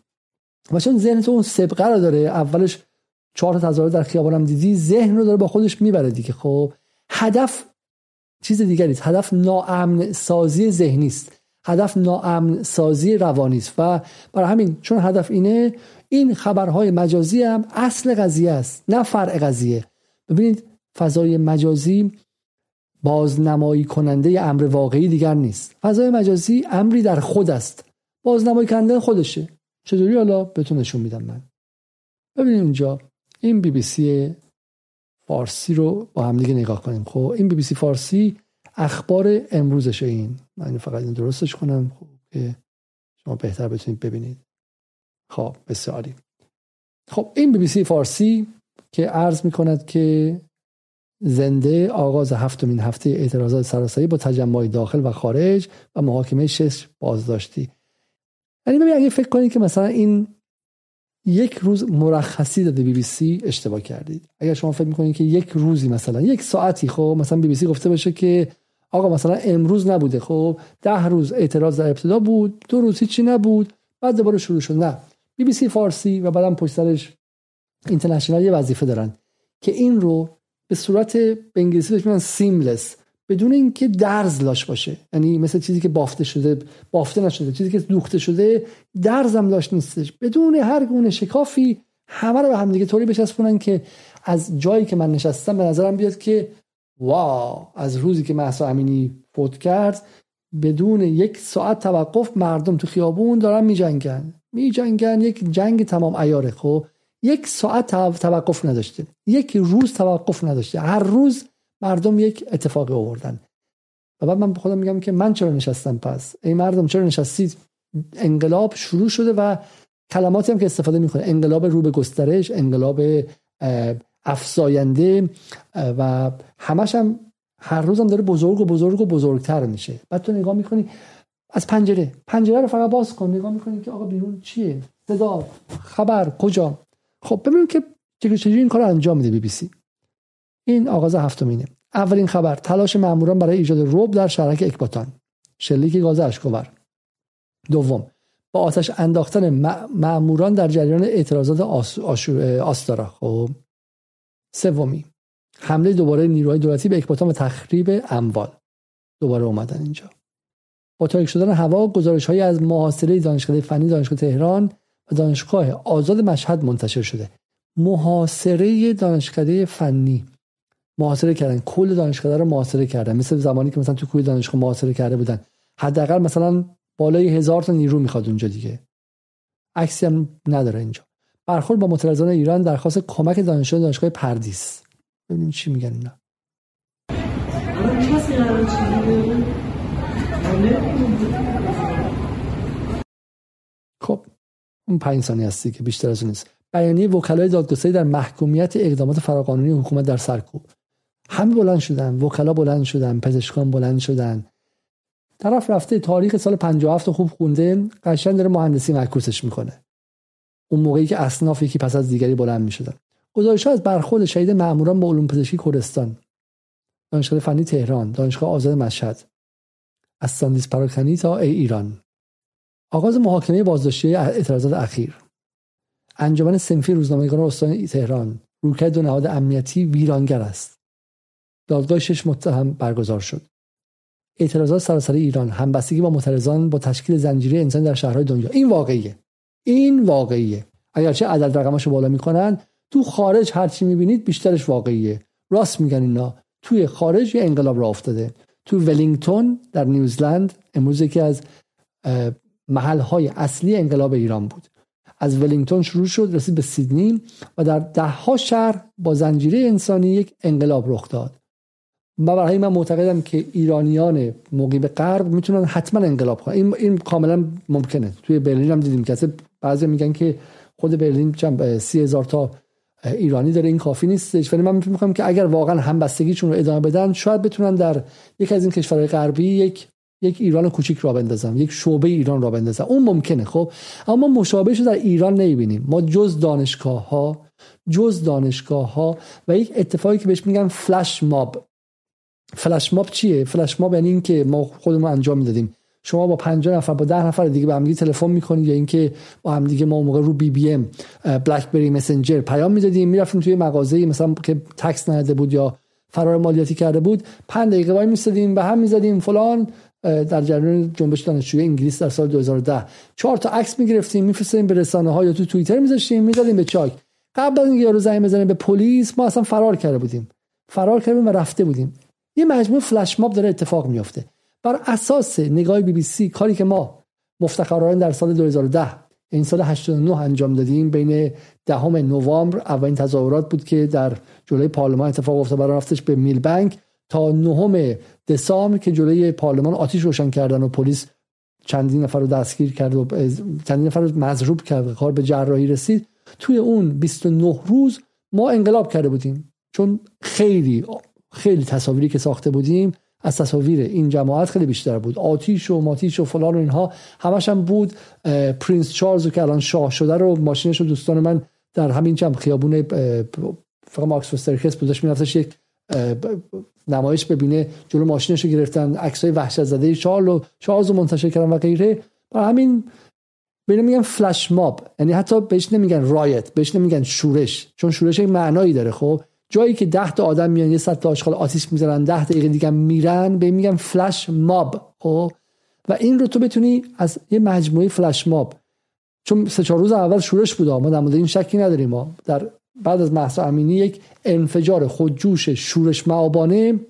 و چون ذهن تو اون سبقه رو داره اولش چهار تا در خیابانم دیدی ذهن رو داره با خودش می‌بره دیگه. خب هدف چیز دیگری است هدف ناامن سازی ذهنی است. هدف ناامن سازی روانی است. و برای همین چون هدف اینه این خبرهای مجازی هم اصل قضیه است نه فرع قضیه. ببینید فضای مجازی بازنمایی کننده امر واقعی دیگر نیست. فضای مجازی امری در خود است. بازنمایی کننده خودشه. چطوری حالا؟ بهتون نشون میدم من. ببینید اینجا این بی بی سی فارسی رو با هم دیگه نگاه کنیم. خب این بی بی سی فارسی اخبار امروزشه این. من فقط این درستش کنم. خب که شما بهتر بتونید ببینید. خب بسیاری خب این بی بی سی فارسی که عرض می کند که زنده آغاز هفتمین هفته اعتراضات سراسری با تجمع داخل و خارج و محاکمه شش بازداشتی. یعنی ببین اگه فکر کنید که مثلا این یک روز مرخصی داده بی بی سی اشتباه کردید. اگر شما فکر می‌کنید که یک روزی مثلا یک ساعتی خب مثلا بی بی سی گفته باشه که آقا مثلا امروز نبوده خب ده روز اعتراض در ابتدا بود دو روز هیچی نبود بعد دوباره شروع شد. نه. بی بی سی فارسی و بعدم پشت سرش اینترنشنال یه وظیفه دارن که این رو به صورت به انگلیسی بهش میگن سیملس بدون اینکه درز لاش باشه. یعنی مثل چیزی که بافته شده بافته نشده چیزی که دوخته شده درز هم لاش نیستش. بدون هر گونه شکافی همه رو به هم دیگه طوری بچسبونن که از جایی که من نشستم به نظرم بیاد که واو از روزی که محسا امینی فوت کرد بدون یک ساعت توقف مردم تو خیابون دارن میجنگن. میجنگن یک جنگ تمام ایاره خب یک ساعت توقف نداشته یک روز توقف نداشته. هر روز مردم یک اتفاقی آوردن. و بعد من به خودم میگم که من چرا نشستم پس؟ ای مردم چرا نشستید؟ انقلاب شروع شده و کلماتی هم که استفاده می‌کنه. انقلاب رو به گسترش انقلاب افزاینده و همش هم هر روزم داره بزرگ و بزرگ و بزرگتر میشه. بعد تو نگاه می‌کنی از پنجره. پنجره رو فقط باز کن. نگاه می‌کنی که آقا بیرون چیه؟ صدا خبر کجا؟ خب ببینیم که چجوری این کار رو انجام میده بی بی سی. این آغاز هفتمینه. اولین خبر. تلاش ماموران برای ایجاد روب در شهرک اکباتان. شلیک گاز اشکاور دوم. با آتش انداختن ماموران در جریان اعتراضات آستارا. خب. سومی. حمله دوباره نیروهای دولتی به اکباتان و تخریب اموال. دوباره اومدن اینجا. با تاریک شدن هوا گزارش های از محاصره دانشکده فنی دانشگاه تهران و دانشگاه آزاد مشهد منتشر شده. محاصره دانشکده فنی. محاصره کردن. کل دانشکده رو محاصره کردن. مثل زمانی که مثلا تو کوی دانشگاه محاصره کرده بودن. حداقل مثلا بالای هزار تا نیرو می‌خواد اونجا دیگه. عکسی هم نداره اینجا. برخورد با معترضان ایران درخواست کمک دانشجویان دانشگاه پردیس. ببینیم چی میگن اینا. خب اون پنج ثانیه هستی که بیشتر از اون نیست. بیانیه وکلای دادگستری در محکومیت اقدامات فراقانونی حکومت در سرکوب. همه بلند شدن وکلا بلند شدن پزشکان بلند شدن. طرف رفته تاریخ سال 57 خوب خونده قشنگ داره مهندسی معکوسش می‌کنه. اون موقعی که اصناف یکی پس از دیگری بلند می‌شدن. گزارش از برخورد شهید ماموران به علوم پزشکی کردستان. دانشگاه فنی تهران دانشگاه آزاد مشهد. از ساندیس پراکنی تا ای ایران. آغاز محاکمه بازداشتی اعتراضات اخیر. انجمن سنفی روزنامه‌نگاران استان تهران. روکه دو نهاد امنیتی ویرانگر است. دادگاه شش متهم برگزار شد. اعتراضات سراسر ایران همبستگی با معترضان با تشکیل زنجیره انسان در شهرهای دنیا. این واقعیه. این واقعیه. اگرچه عدد رقماشو بالا می‌کنن تو خارج هرچی می‌بینید بیشترش واقعیه. راست میگن اینا. توی خارج یه انقلاب را افتاده. تو ولینگتون در نیوزلند امروز یکی از محلهای اصلی انقلاب ایران بود. از ولینگتون شروع شد رسید به سیدنی و در دهها شهر با زنجیره انسانی یک انقلاب رخ داد. و برای من معتقدم که ایرانیان مقیم غرب می‌تونن حتما انقلاب کنن. این, این کاملا ممکنه. توی برلین هم دیدیم. که بعضی میگن که خود برلین سی هزار تا ایرانی داره این کافی نیستش. ولی من می‌خوام که اگر واقعا همبستگیشون رو ادامه بدن شاید بتونن در یک از این کشورهای غربی یک یک ایران کوچیک را بندازن یک شعبه ایران را بندازن. اون ممکنه خب؟ اما مشابهش در ایران نمی‌بینیم. ما جز دانشگاه ها جز دانشگاه ها و یک اتفاقی که بهش میگن فلش ماب فلش ماب چیه؟ فلش ماب یعنی اینکه ما خودمون انجام می‌دادیم. شما با 50 نفر با 10 نفر دیگه به هم تلفن می‌کنید یا اینکه با هم دیگه ما موقع رو بی بی ام بلک بری مسنجر پیام می‌دادیم. می‌رفتیم توی مغازه مثلا که تکس نده بود یا فرار مالیاتی کرده بود. 5 دقیقه وای میستادیم به هم می‌زدیم فلان در جریان جنبش دانشجوی انگلیس در سال 2010 چهار تا عکس می‌گرفتیم میفرستیم به رسانه ها یا تو توییتر میذاشتیم می‌دادیم به چاک. قبل از اینکه یارو زنگ بزنه به پلیس ما اصلا فرار کرده بودیم. فرار کردیم و رفته بودیم. یه مجموعه فلش ماب داره اتفاق میافته. بر اساس نگاه بی بی سی کاری که ما مفتخرانه در سال 2010 این سال 89 انجام دادیم بین دهم نوامبر اولین تظاهرات بود که در جلوی پارلمان اتفاق افتاد برای رفتش به میل بنک تا نهم دسامبر که جلوی پارلمان آتیش روشن کردن و پلیس چندین نفر رو دستگیر کرد و چندین نفر رو مضروب کرد کار به جراحی رسید. توی اون 29 روز ما انقلاب کرده بودیم چون خیلی خیلی تصاویری که ساخته بودیم از تصاویر این جماعت خیلی بیشتر بود. آتیش و ماتیش و فلان و اینها همش هم بود. پرینس چارلز که الان شاه شده رو ماشینش رو دوستان من در همین چم خیابون فقط ماکس وسترکس بودش میرفتش یک نمایش ببینه جلو ماشینش رو گرفتن عکسای وحشت زده چارل و چارلز رو منتشر کردن و غیره. برای همین بین میگن فلش ماب یعنی حتی بهش نمیگن رایت بهش نمیگن شورش چون شورش یک معنایی داره خب؟ جایی که ده تا آدم میان یه صد تا آشغال آتیش می‌زنن ده دقیقه دیگه میرن به میگن فلش ماب خب؟ و این رو تو بتونی از یه مجموعه فلش ماب چون سه چهار روز اول شورش بود ما در مورد این شکی نداریم ما در بعد از مهسا امینی یک انفجار خودجوش شورش مآبانه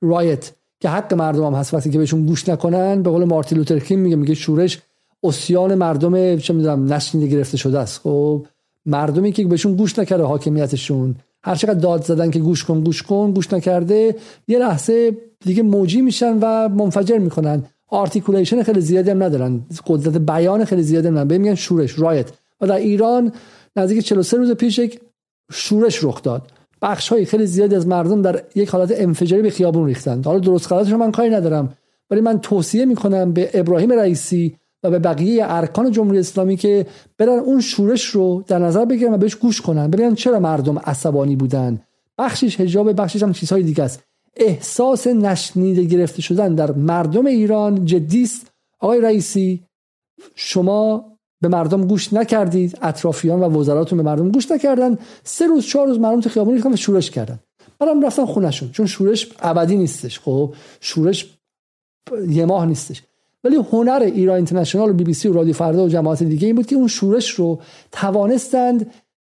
riot که حق مردم هم هست. وقتی که بهشون گوش نکنن به قول مارتین لوتر کینگ میگه میگه شورش عصیان مردم چه می‌دونم نشنیده گرفته شده است. خب؟ مردمی که بهشون گوش نکرده حاکمیتشون. هر چقدر داد زدن که گوش کن گوش کن گوش نکرده یه لحظه دیگه موجی میشن و منفجر می‌کنن. articulation خیلی زیادی هم ندارن. قدرت بیان خیلی زیادی هم ندارن. میگن شورش riot. و در ایران نزدیک 43 روز پیش یک شورش رخ داد. بخش های خیلی زیادی از مردم در یک حالت انفجاری به خیابون ریختن. حالا درست غلطش من کاری ندارم. ولی من توصیه می‌کنم به ابراهیم رئیسی و به بقیه ارکان جمهوری اسلامی که برن اون شورش رو در نظر بگیرن و بهش گوش کنن. ببینن چرا مردم عصبانی بودن. بخشش حجاب بخشش هم چیزهای دیگه است. احساس نشنیده گرفته شدن در مردم ایران جدی است. آقای رئیسی شما به مردم گوش نکردید. اطرافیان و وزراتون به مردم گوش نکردن. سه روز چهار روز مردم تو خیابون و شورش کردن. بعدم رفتن خونهشون. چون شورش ابدی نیستش خب؟ شورش یه ماه نیستش. ولی هنر ایران اینترنشنال و بی بی سی و رادیو فردا و جماعت دیگه این بود که اون شورش رو توانستند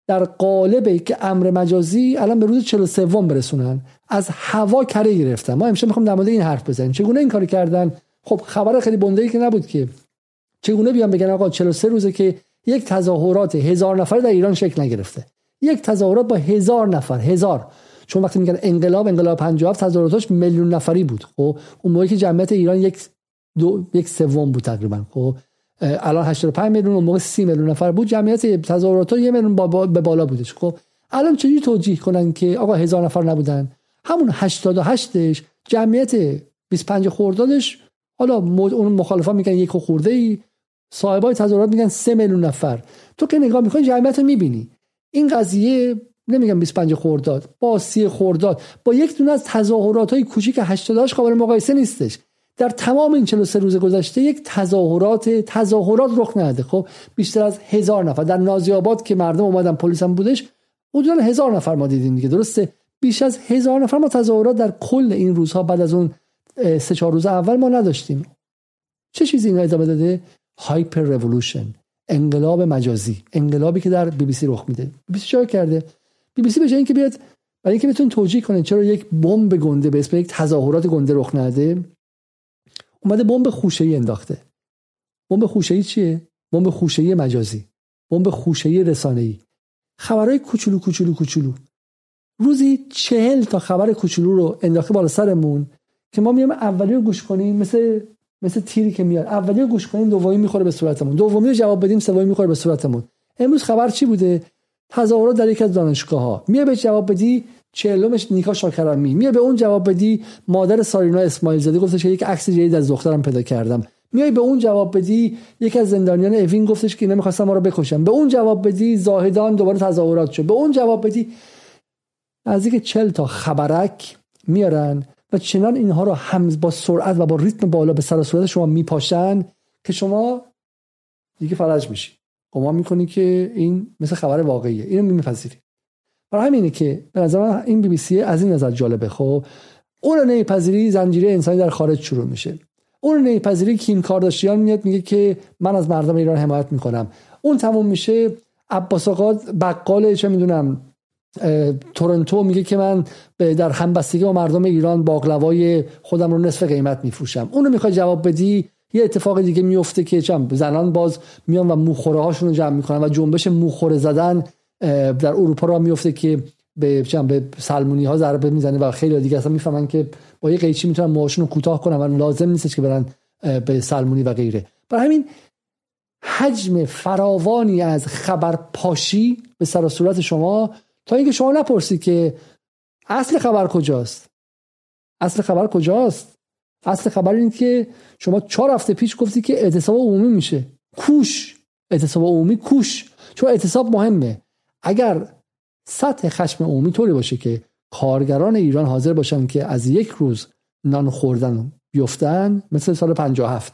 در قالب که امر مجازی الان به روز 43 برسونن. از هوا کره گرفتن. ما امشب می‌خوام در مورد این حرف بزنیم. چگونه این کاری کردن؟ خب خبر خیلی بنده که نبود که. چگونه بیان بگن آقا 43 روزه که یک تظاهرات هزار نفر در ایران شکل نگرفته. یک تظاهرات با هزار نفر هزار. چون وقتی میگن انقلاب انقلاب 57 تظاهراتش میلیون نفری بود. خب اون موقعی که جمعیت ایران یک دو یک سوم بود تقریبا. خب الان 85 میلیون موقع 30 میلیون نفر بود. جمعیت تظاهرات یه میلیون به بالا بودش. خب الان چجوری توجیه کنن که آقا هزار نفر نبودن؟ همون 88ش جمعیت 25 خردادش حالا اون مخالفان میگن یک خورده ای صاحبای تظاهرات میگن 3 میلیون نفر. تو که نگاه می‌کنی جمعیت رو می‌بینی. این قضیه نمیگم 25 خرداد با 30 خرداد با یک دونه از تظاهرات های کوچیک 88 قابل مقایسه نیستش. در تمام این 43 روز گذشته یک تظاهرات تظاهرات رخ نده خب بیشتر از هزار نفر. در نازی آباد که مردم اومدن پلیس هم بودش حدودا هزار نفر ما دیدیم دیگه. درسته؟ بیش از هزار نفر ما تظاهرات در کل این روزها بعد از اون سه چهار روز اول ما نداشتیم. چه چیزی این ادامه داده؟ hyper revolution انقلاب مجازی. انقلابی که در بی بی سی رخ میده. بی بی سی چیکار کرده؟ بی بی سی جای اینکه بیاد برای اینکه بتونه توجیه کنه چرا یک بمب گنده به اسم یک تظاهرات گنده رخ نده اومده بمب خوشه‌ای انداخته. بمب خوشه‌ای چیه؟ بمب خوشه‌ای مجازی. بمب خوشه‌ای رسانه‌ای خبرهای کوچولو کوچولو کوچولو. روزی چهل تا خبر کوچولو رو انداخته بالا سرمون که ما میام اولی رو گوش کنیم مثل مثل تیری که میاد. اولی رو گوش کنیم دومی می‌خوره به صورتمون. دومی رو جواب بدیم سومی می‌خوره به صورتمون. امروز خبر چی بوده؟ تظاهرات در یک از دانشگاه ها میای به جواب بدی چهلمش نیکا شاکرمی میای به اون جواب بدی مادر سارینا اسماعیل زاده گفتش که یک عکس جدید از دخترم پیدا کردم. میای به اون جواب بدی یک از زندانیان اوین گفتش که نمی‌خواستم ما رو بکشم به اون جواب بدی زاهدان دوباره تظاهرات شد. به اون جواب بدی نزدیک چل تا خبرک میارن و چنان اینها رو هم با سرعت و با ریتم بالا به سر صورت شما میپاشن که شما دیگه فرج میشی. گمان می‌کنی که این مثل خبر واقعیه. اینو میپذیری. برای همینه که به نظر این بی بی سی از این نظر جالبه. خب اون رو نمیپذیری زنجیره انسانی در خارج شروع میشه. اون رو نمیپذیری کیم کارداشیان میاد میگه که من از مردم ایران حمایت می‌کنم. اون تموم میشه. عباس آقا بقال چه می‌دونم تورنتو میگه که من در همبستگی با مردم ایران باقلوای خودم رو نصف قیمت میفروشم. اونو می‌خوای جواب بدی؟ یه اتفاق دیگه میفته که چم زنان باز میان و موخوره هاشون رو جمع می‌کنن و جنبش موخوره زدن در اروپا را میفته که به به سلمونی ها ضربه می‌زنه و خیلی دیگه اصلا می‌فهمن که با یه قیچی می‌تونن موهاشون رو کوتاه کنن و لازم نیستش که برن به سلمونی و غیره. برای همین حجم فراوانی از خبر پاشی به سر صورت شما تا اینکه شما نپرسید که اصل خبر کجاست؟ اصل خبر کجاست؟ اصل خبر این که شما چهار هفته پیش گفتی که اعتصاب عمومی میشه. کوش. اعتصاب عمومی کوش. چون اعتصاب مهمه. اگر سطح خشم عمومی طوری باشه که کارگران ایران حاضر باشن که از یک روز نان خوردن بیفتن مثل سال 57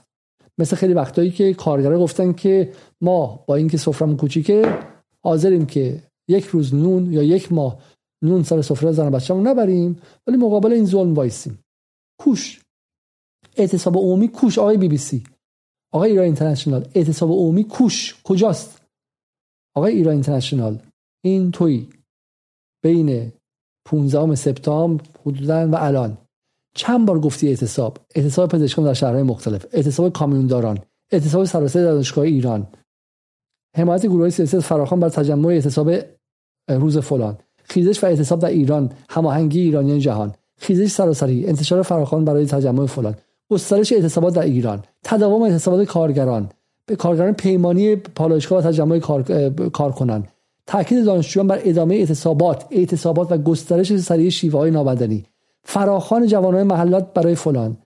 مثل خیلی وقتایی که کارگران گفتن که ما با اینکه سفرمون کوچیکه حاضریم که یک روز نون یا یک ماه نون سر سفره زن بچه‌مون نبریم ولی مقابل این ظلم وایسیم. کوش. اعتصاب عمومی کوش. آقای بی بی سی. آقای ایران اینترنشنال. اعتصاب عمومی کوش. کجاست؟ آقای ایران اینترنشنال. این توی بین 15 سپتامبر حدودا و الان. چند بار گفتی اعتصاب؟ اعتصاب پزشکان در شهرهای مختلف اعتصاب کامیونداران اعتصاب سراسر دانشگاه ایران. حمایت گروه سیاسی فراخوان بر تجمع اعتصاب روز فلان. خیزش و اعتصاب در ایران هماهنگی ایرانیان جهان. خیزش سراسری انتشار فراخوان برای تجمع فلان. گسترش اعتصابات در ایران. تداوم اعتصابات کارگران. به کارگران پیمانی پالایشگاه و تجمع کار... کارکنان تاکید دانشجویان بر ادامه اعتصابات اعتصابات و گسترش سریع شیوه های نابدنی. فراخوان جوانان محلات برای فلان.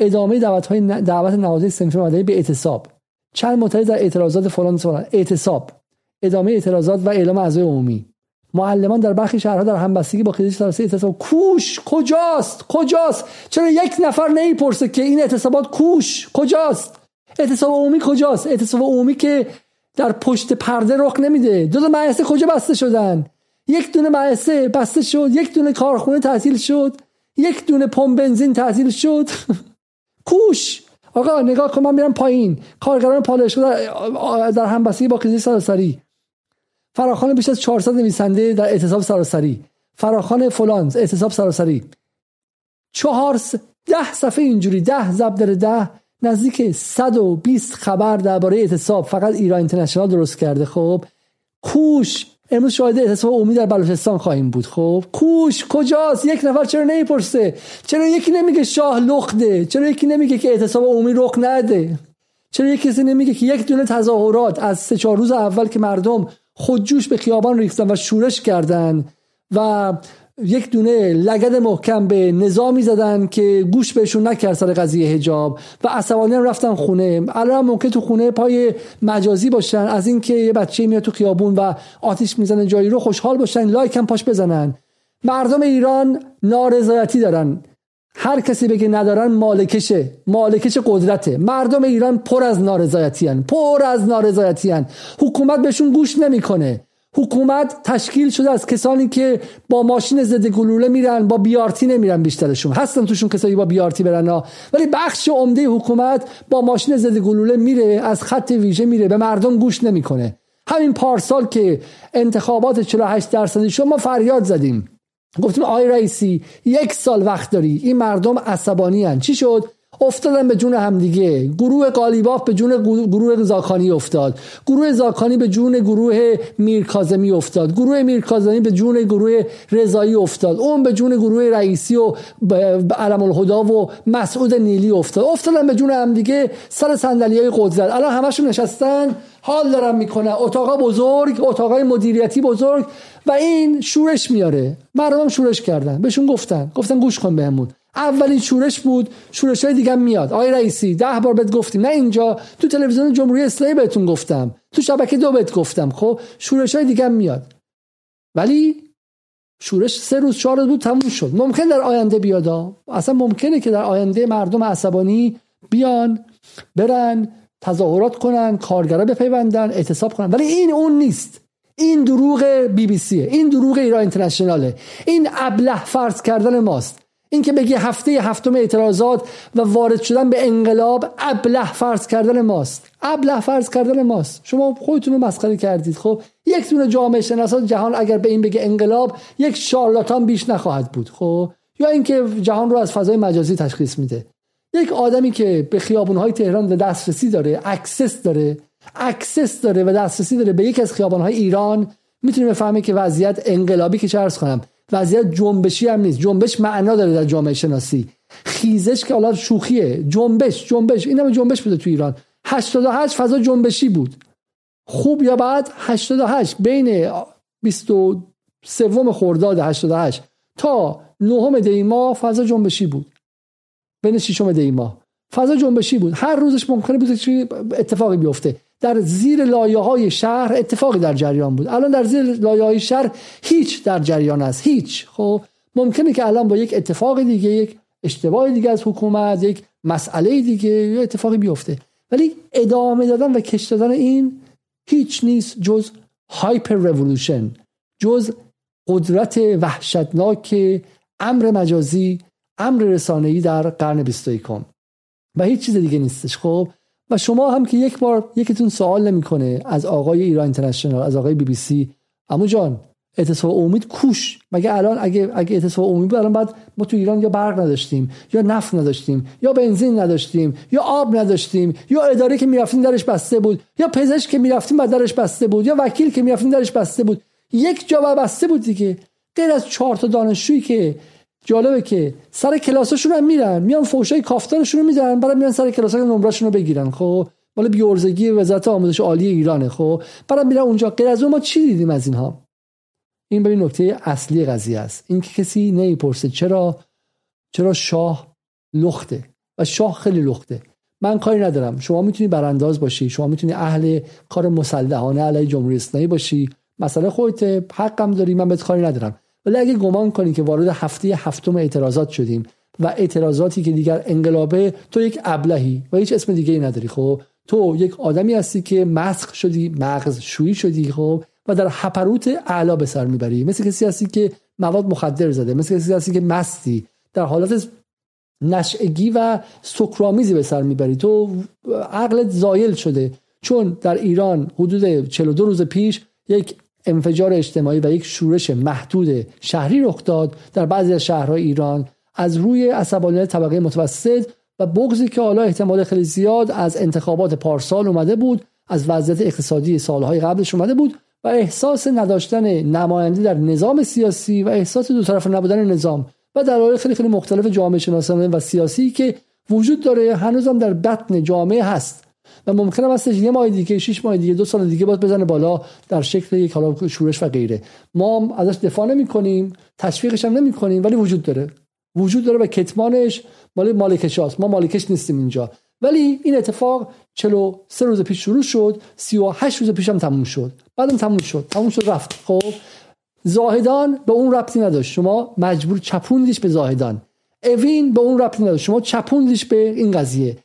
ادامه دعوت های دعوت نهادهای صنفی مدنی به اعتصاب. چند معترض در اعتراضات فلان فلان. اعتصاب. ادامه اعتراضات و اعلام اعضای عمومی. معلمان در برخی شهرها در همبستگی با خیزش سراسری اعتصاب. کوش! کجاست؟ کجاست؟ چرا یک نفر نمی‌پرسه که این اعتصابات کوش؟ کجاست؟ اعتصاب عمومی کجاست؟ اعتصاب عمومی که در پشت پرده رخ نمیده. دو تا مدرسه کجا بسته شدن؟ یک دونه مدرسه بسته شد یک دونه کارخونه تعطیل شد یک دونه پمپ بنزین تعطیل شد. کوش! آقا نگاه کن من میرم پایین. کارگران پالایشگاه در, در همبستگی با خیزش سراسری. فراخان بیش از 400 نویسنده در اعتصاب سراسری. فراخان فلان اعتصاب سراسری. چهار ده صفحه اینجوری ده زب در ده نزدیک 120 خبر درباره اعتصاب. فقط ایران اینترنشنال درست کرده. خب کوش امروز شاهد اعتصاب عمومی در بلوچستان خواهیم بود. خب کوش کجاست؟ یک نفر چرا نمی‌پرسه؟ چرا یکی نمیگه شاه لخته چرا یکی نمیگه که اعتصاب عمومی رخ نده؟ چرا یکی کسی نمیگه که یک دونه تظاهرات از سه چهار روز اول که مردم خودجوش به خیابان ریختن و شورش کردن و یک دونه لگد محکم به نظامی زدن که گوش بهشون نکرد سر قضیه هجاب و عصبانی هم رفتن خونه الان ممکن تو خونه پای مجازی باشن از اینکه یه بچه میاد تو خیابون و آتیش می‌زنه جایی رو خوشحال باشن لایک هم پاش بزنن مردم ایران نارضایتی دارن هر کسی بگه ندارن مالکشه مالکش قدرته مردم ایران پر از نارضایتی هن. پر از نارضایتی هن. حکومت بهشون گوش نمی‌کنه حکومت تشکیل شده از کسانی که با ماشین ضد گلوله میرن با بیارتی نمیرن بیشترشون هستن توشون کسایی با بیارتی برن ها. ولی بخش عمده حکومت با ماشین ضد گلوله میره از خط ویژه میره به مردم گوش نمی‌کنه. همین پارسال که انتخابات 48 درصدی شد ما فریاد زدیم. گفتیم آی رئیسی یک سال وقت داری. این مردم عصبانی هن. چی شد؟ افتادن به جون همدیگه. گروه قالیباف به جون گروه زاکانی افتاد. گروه زاکانی به جون گروه میرکازمی افتاد. گروه میرکازمی به جون گروه رضایی افتاد. اون به جون گروه رئیسی و علم الهدا و مسعود نیلی افتاد. افتادن به جون همدیگه سر صندلی های قدرت. الان همشون نشستن. حال دارن می‌کنن. اتاقا بزرگ اتاقای مدیریتی بزرگ و این شورش میاره. مردم شورش کردن. بهشون گفتن. گفتن گوش کن بهمون. اولین شورش بود شورش های دیگه میاد. آقای رئیسی ده بار بهت گفتیم. نه اینجا تو تلویزیون جمهوری اسلامی بهتون گفتم. تو شبکه دو بهت گفتم. خب شورش های دیگه میاد. ولی شورش سه روز چهار روز بود تموم شد. ممکن در آینده بیاد اصلا ممکنه که در آینده مردم عصبانی بیان برن تظاهرات کنن کارگرا بپیوندن اعتصاب کنن. ولی این اون نیست. این دروغ بی بی سیه. این دروغ ایران اینترنشناله. این ابله فرض کردن ماست. اینکه بگی هفته هفتم اعتراضات و وارد شدن به انقلاب ابله فرض کردن ماست. ابله فرض کردن ماست. شما خودتون رو مسخره کردید. خب یک دونه جامعه شناسان جهان اگر به این بگه انقلاب یک شارلاتان بیش نخواهد بود. خب یا اینکه جهان رو از فضای مجازی تشخیص میده. یک آدمی که به خیابونهای تهران و دسترسی داره access داره access داره و دسترسی داره به یک از خیابانهای ایران می‌تونه بفهمه که وضعیت انقلابی که چه کنم. وضعیت جنبشی هم نیست. جنبش معنا داره در جامعه شناسی. خیزش که حالا شوخیه. جنبش جنبش. این هم جنبش بوده تو ایران. 88 فضا جنبشی بود. خوب یا بعد 88 بین 23 خرداد 88 تا نهم دی ماه فضا جنبشی بود. بین ششم دی ماه فضا جنبشی بود. هر روزش ممکنه بود اتفاقی بیفته. در زیر لایه های شهر اتفاقی در جریان بود. الان در زیر لایه های شهر هیچ در جریان است. هیچ. خب ممکنه که الان با یک اتفاق دیگه یک اشتباه دیگه از حکومت یک مسئله دیگه یا اتفاقی بیفته. ولی ادامه دادن و کش دادن این هیچ نیست جز هایپر رولوشن جز قدرت وحشتناک امر مجازی امر رسانه‌ای در قرن 21 و هیچ چیز دیگه نیستش. خب و شما هم که یک بار یکیتون سوال نمی‌کنه از آقای ایران اینترنشنال از آقای بی بی سی. اما جان اعتصاب امید کوش. مگه الان اگه اگه اعتصاب امید بود الان بعد ما تو ایران یا برق نداشتیم یا نفت نداشتیم یا بنزین نداشتیم یا آب نداشتیم یا اداره که می‌رفتیم درش بسته بود یا پزشک که می‌رفتیم بعد درش بسته بود یا وکیل که می‌رفتیم درش بسته بود. یک جا بسته بود دیگه. غیر از چهار تا دانشجویی که جالبه که سر کلاساشون هم میرن میان فوشای کافتارشون رو میدن بعد میان سر کلاسای نمرهشون رو بگیرن خب؟ مال بیورزگی وزارت آموزش عالی ایرانه خب؟ بعد میرن اونجا. غیر از اون ما چی دیدیم از اینها؟ این ببین نکته اصلی قضیه است. این که کسی نمی‌پرسه چرا چرا شاه لخته؟ و شاه خیلی لخته. من کاری ندارم. شما می‌تونی برانداز باشی. شما می‌تونی اهل کار مسلحانه علیه جمهوری اسلامی باشی. مثلا خودت حقم داری. من بهت کاری ندارم. ولی اگه گمان کنی که وارد هفته هفتم اعتراضات شدیم و اعتراضاتی که دیگر انقلابه تو یک ابلهی و هیچ اسم دیگه ای نداری خب؟ تو یک آدمی هستی که مسخ شدی مغز شویی شدی خب؟ و در حپروت اعلا به سر می‌بری. مثل کسی هستی که مواد مخدر زده مثل کسی هستی که مستی. در حالت نشعگی و سکرامیزی به سر می‌بری. تو عقلت زایل شده. چون در ایران حدود 42 روز پیش یک انفجار اجتماعی و یک شورش محدود شهری رخ داد در بعضی از شهرهای ایران. از روی عصبانیت طبقه متوسط و بغضی که حالا احتمال خیلی زیاد از انتخابات پارسال اومده بود از وضعیت اقتصادی سالهای قبلش اومده بود و احساس نداشتن نماینده در نظام سیاسی و احساس دو طرف نبودن نظام و دلایل خیلی خیلی مختلف جامعه شناسانه و سیاسی که وجود داره هنوزم در بطن جامعه هست. و ممکنه هستش یه ماه دیگه شش ماه دیگه دو سال دیگه باز بزنه بالا در شکل یک حالا شورش و غیره. ما ازش دفاع نمی کنیم تشویقش هم نمی کنیم ولی وجود داره. وجود داره و کتمانش مال مالکش هست ما مالکش نیستیم اینجا. ولی این اتفاق 43 روز پیش شروع شد 38 روز پیش هم تموم شد. بعدم تموم شد. تموم شد رفت. خب زاهدان به اون ربطی نداشت. شما مجبور چپوندیش به زاهدان. اوین به اون ربطی نداشت. شما چپوندیش به این قضیه.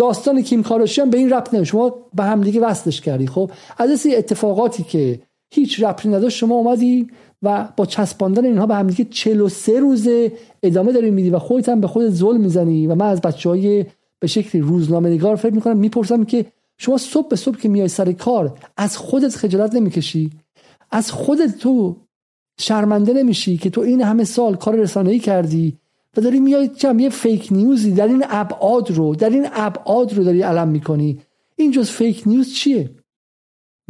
داستان کیم کاراشیان به این ربط نداشت شما به هم دیگه وصلش کردی. خب از این اتفاقاتی که هیچ ربطی نداشت شما اومدی و با چسباندن اینها به هم دیگه 43 روزه ادامه داری میدی و خودت هم به خودت ظلم می‌زنی و من از بچهای به شکلی روزنامه نگار فکر می‌کنم می‌پرسم که شما صبح به صبح که میای سر کار از خودت خجالت نمی‌کشی؟ از خودت تو شرمنده نمیشی که تو این همه سال کار رسانه‌ای کردی و داری میای چم یه فیک نیوزی در این ابعاد رو در این ابعاد رو داری علم می‌کنی. این جز فیک نیوز چیه؟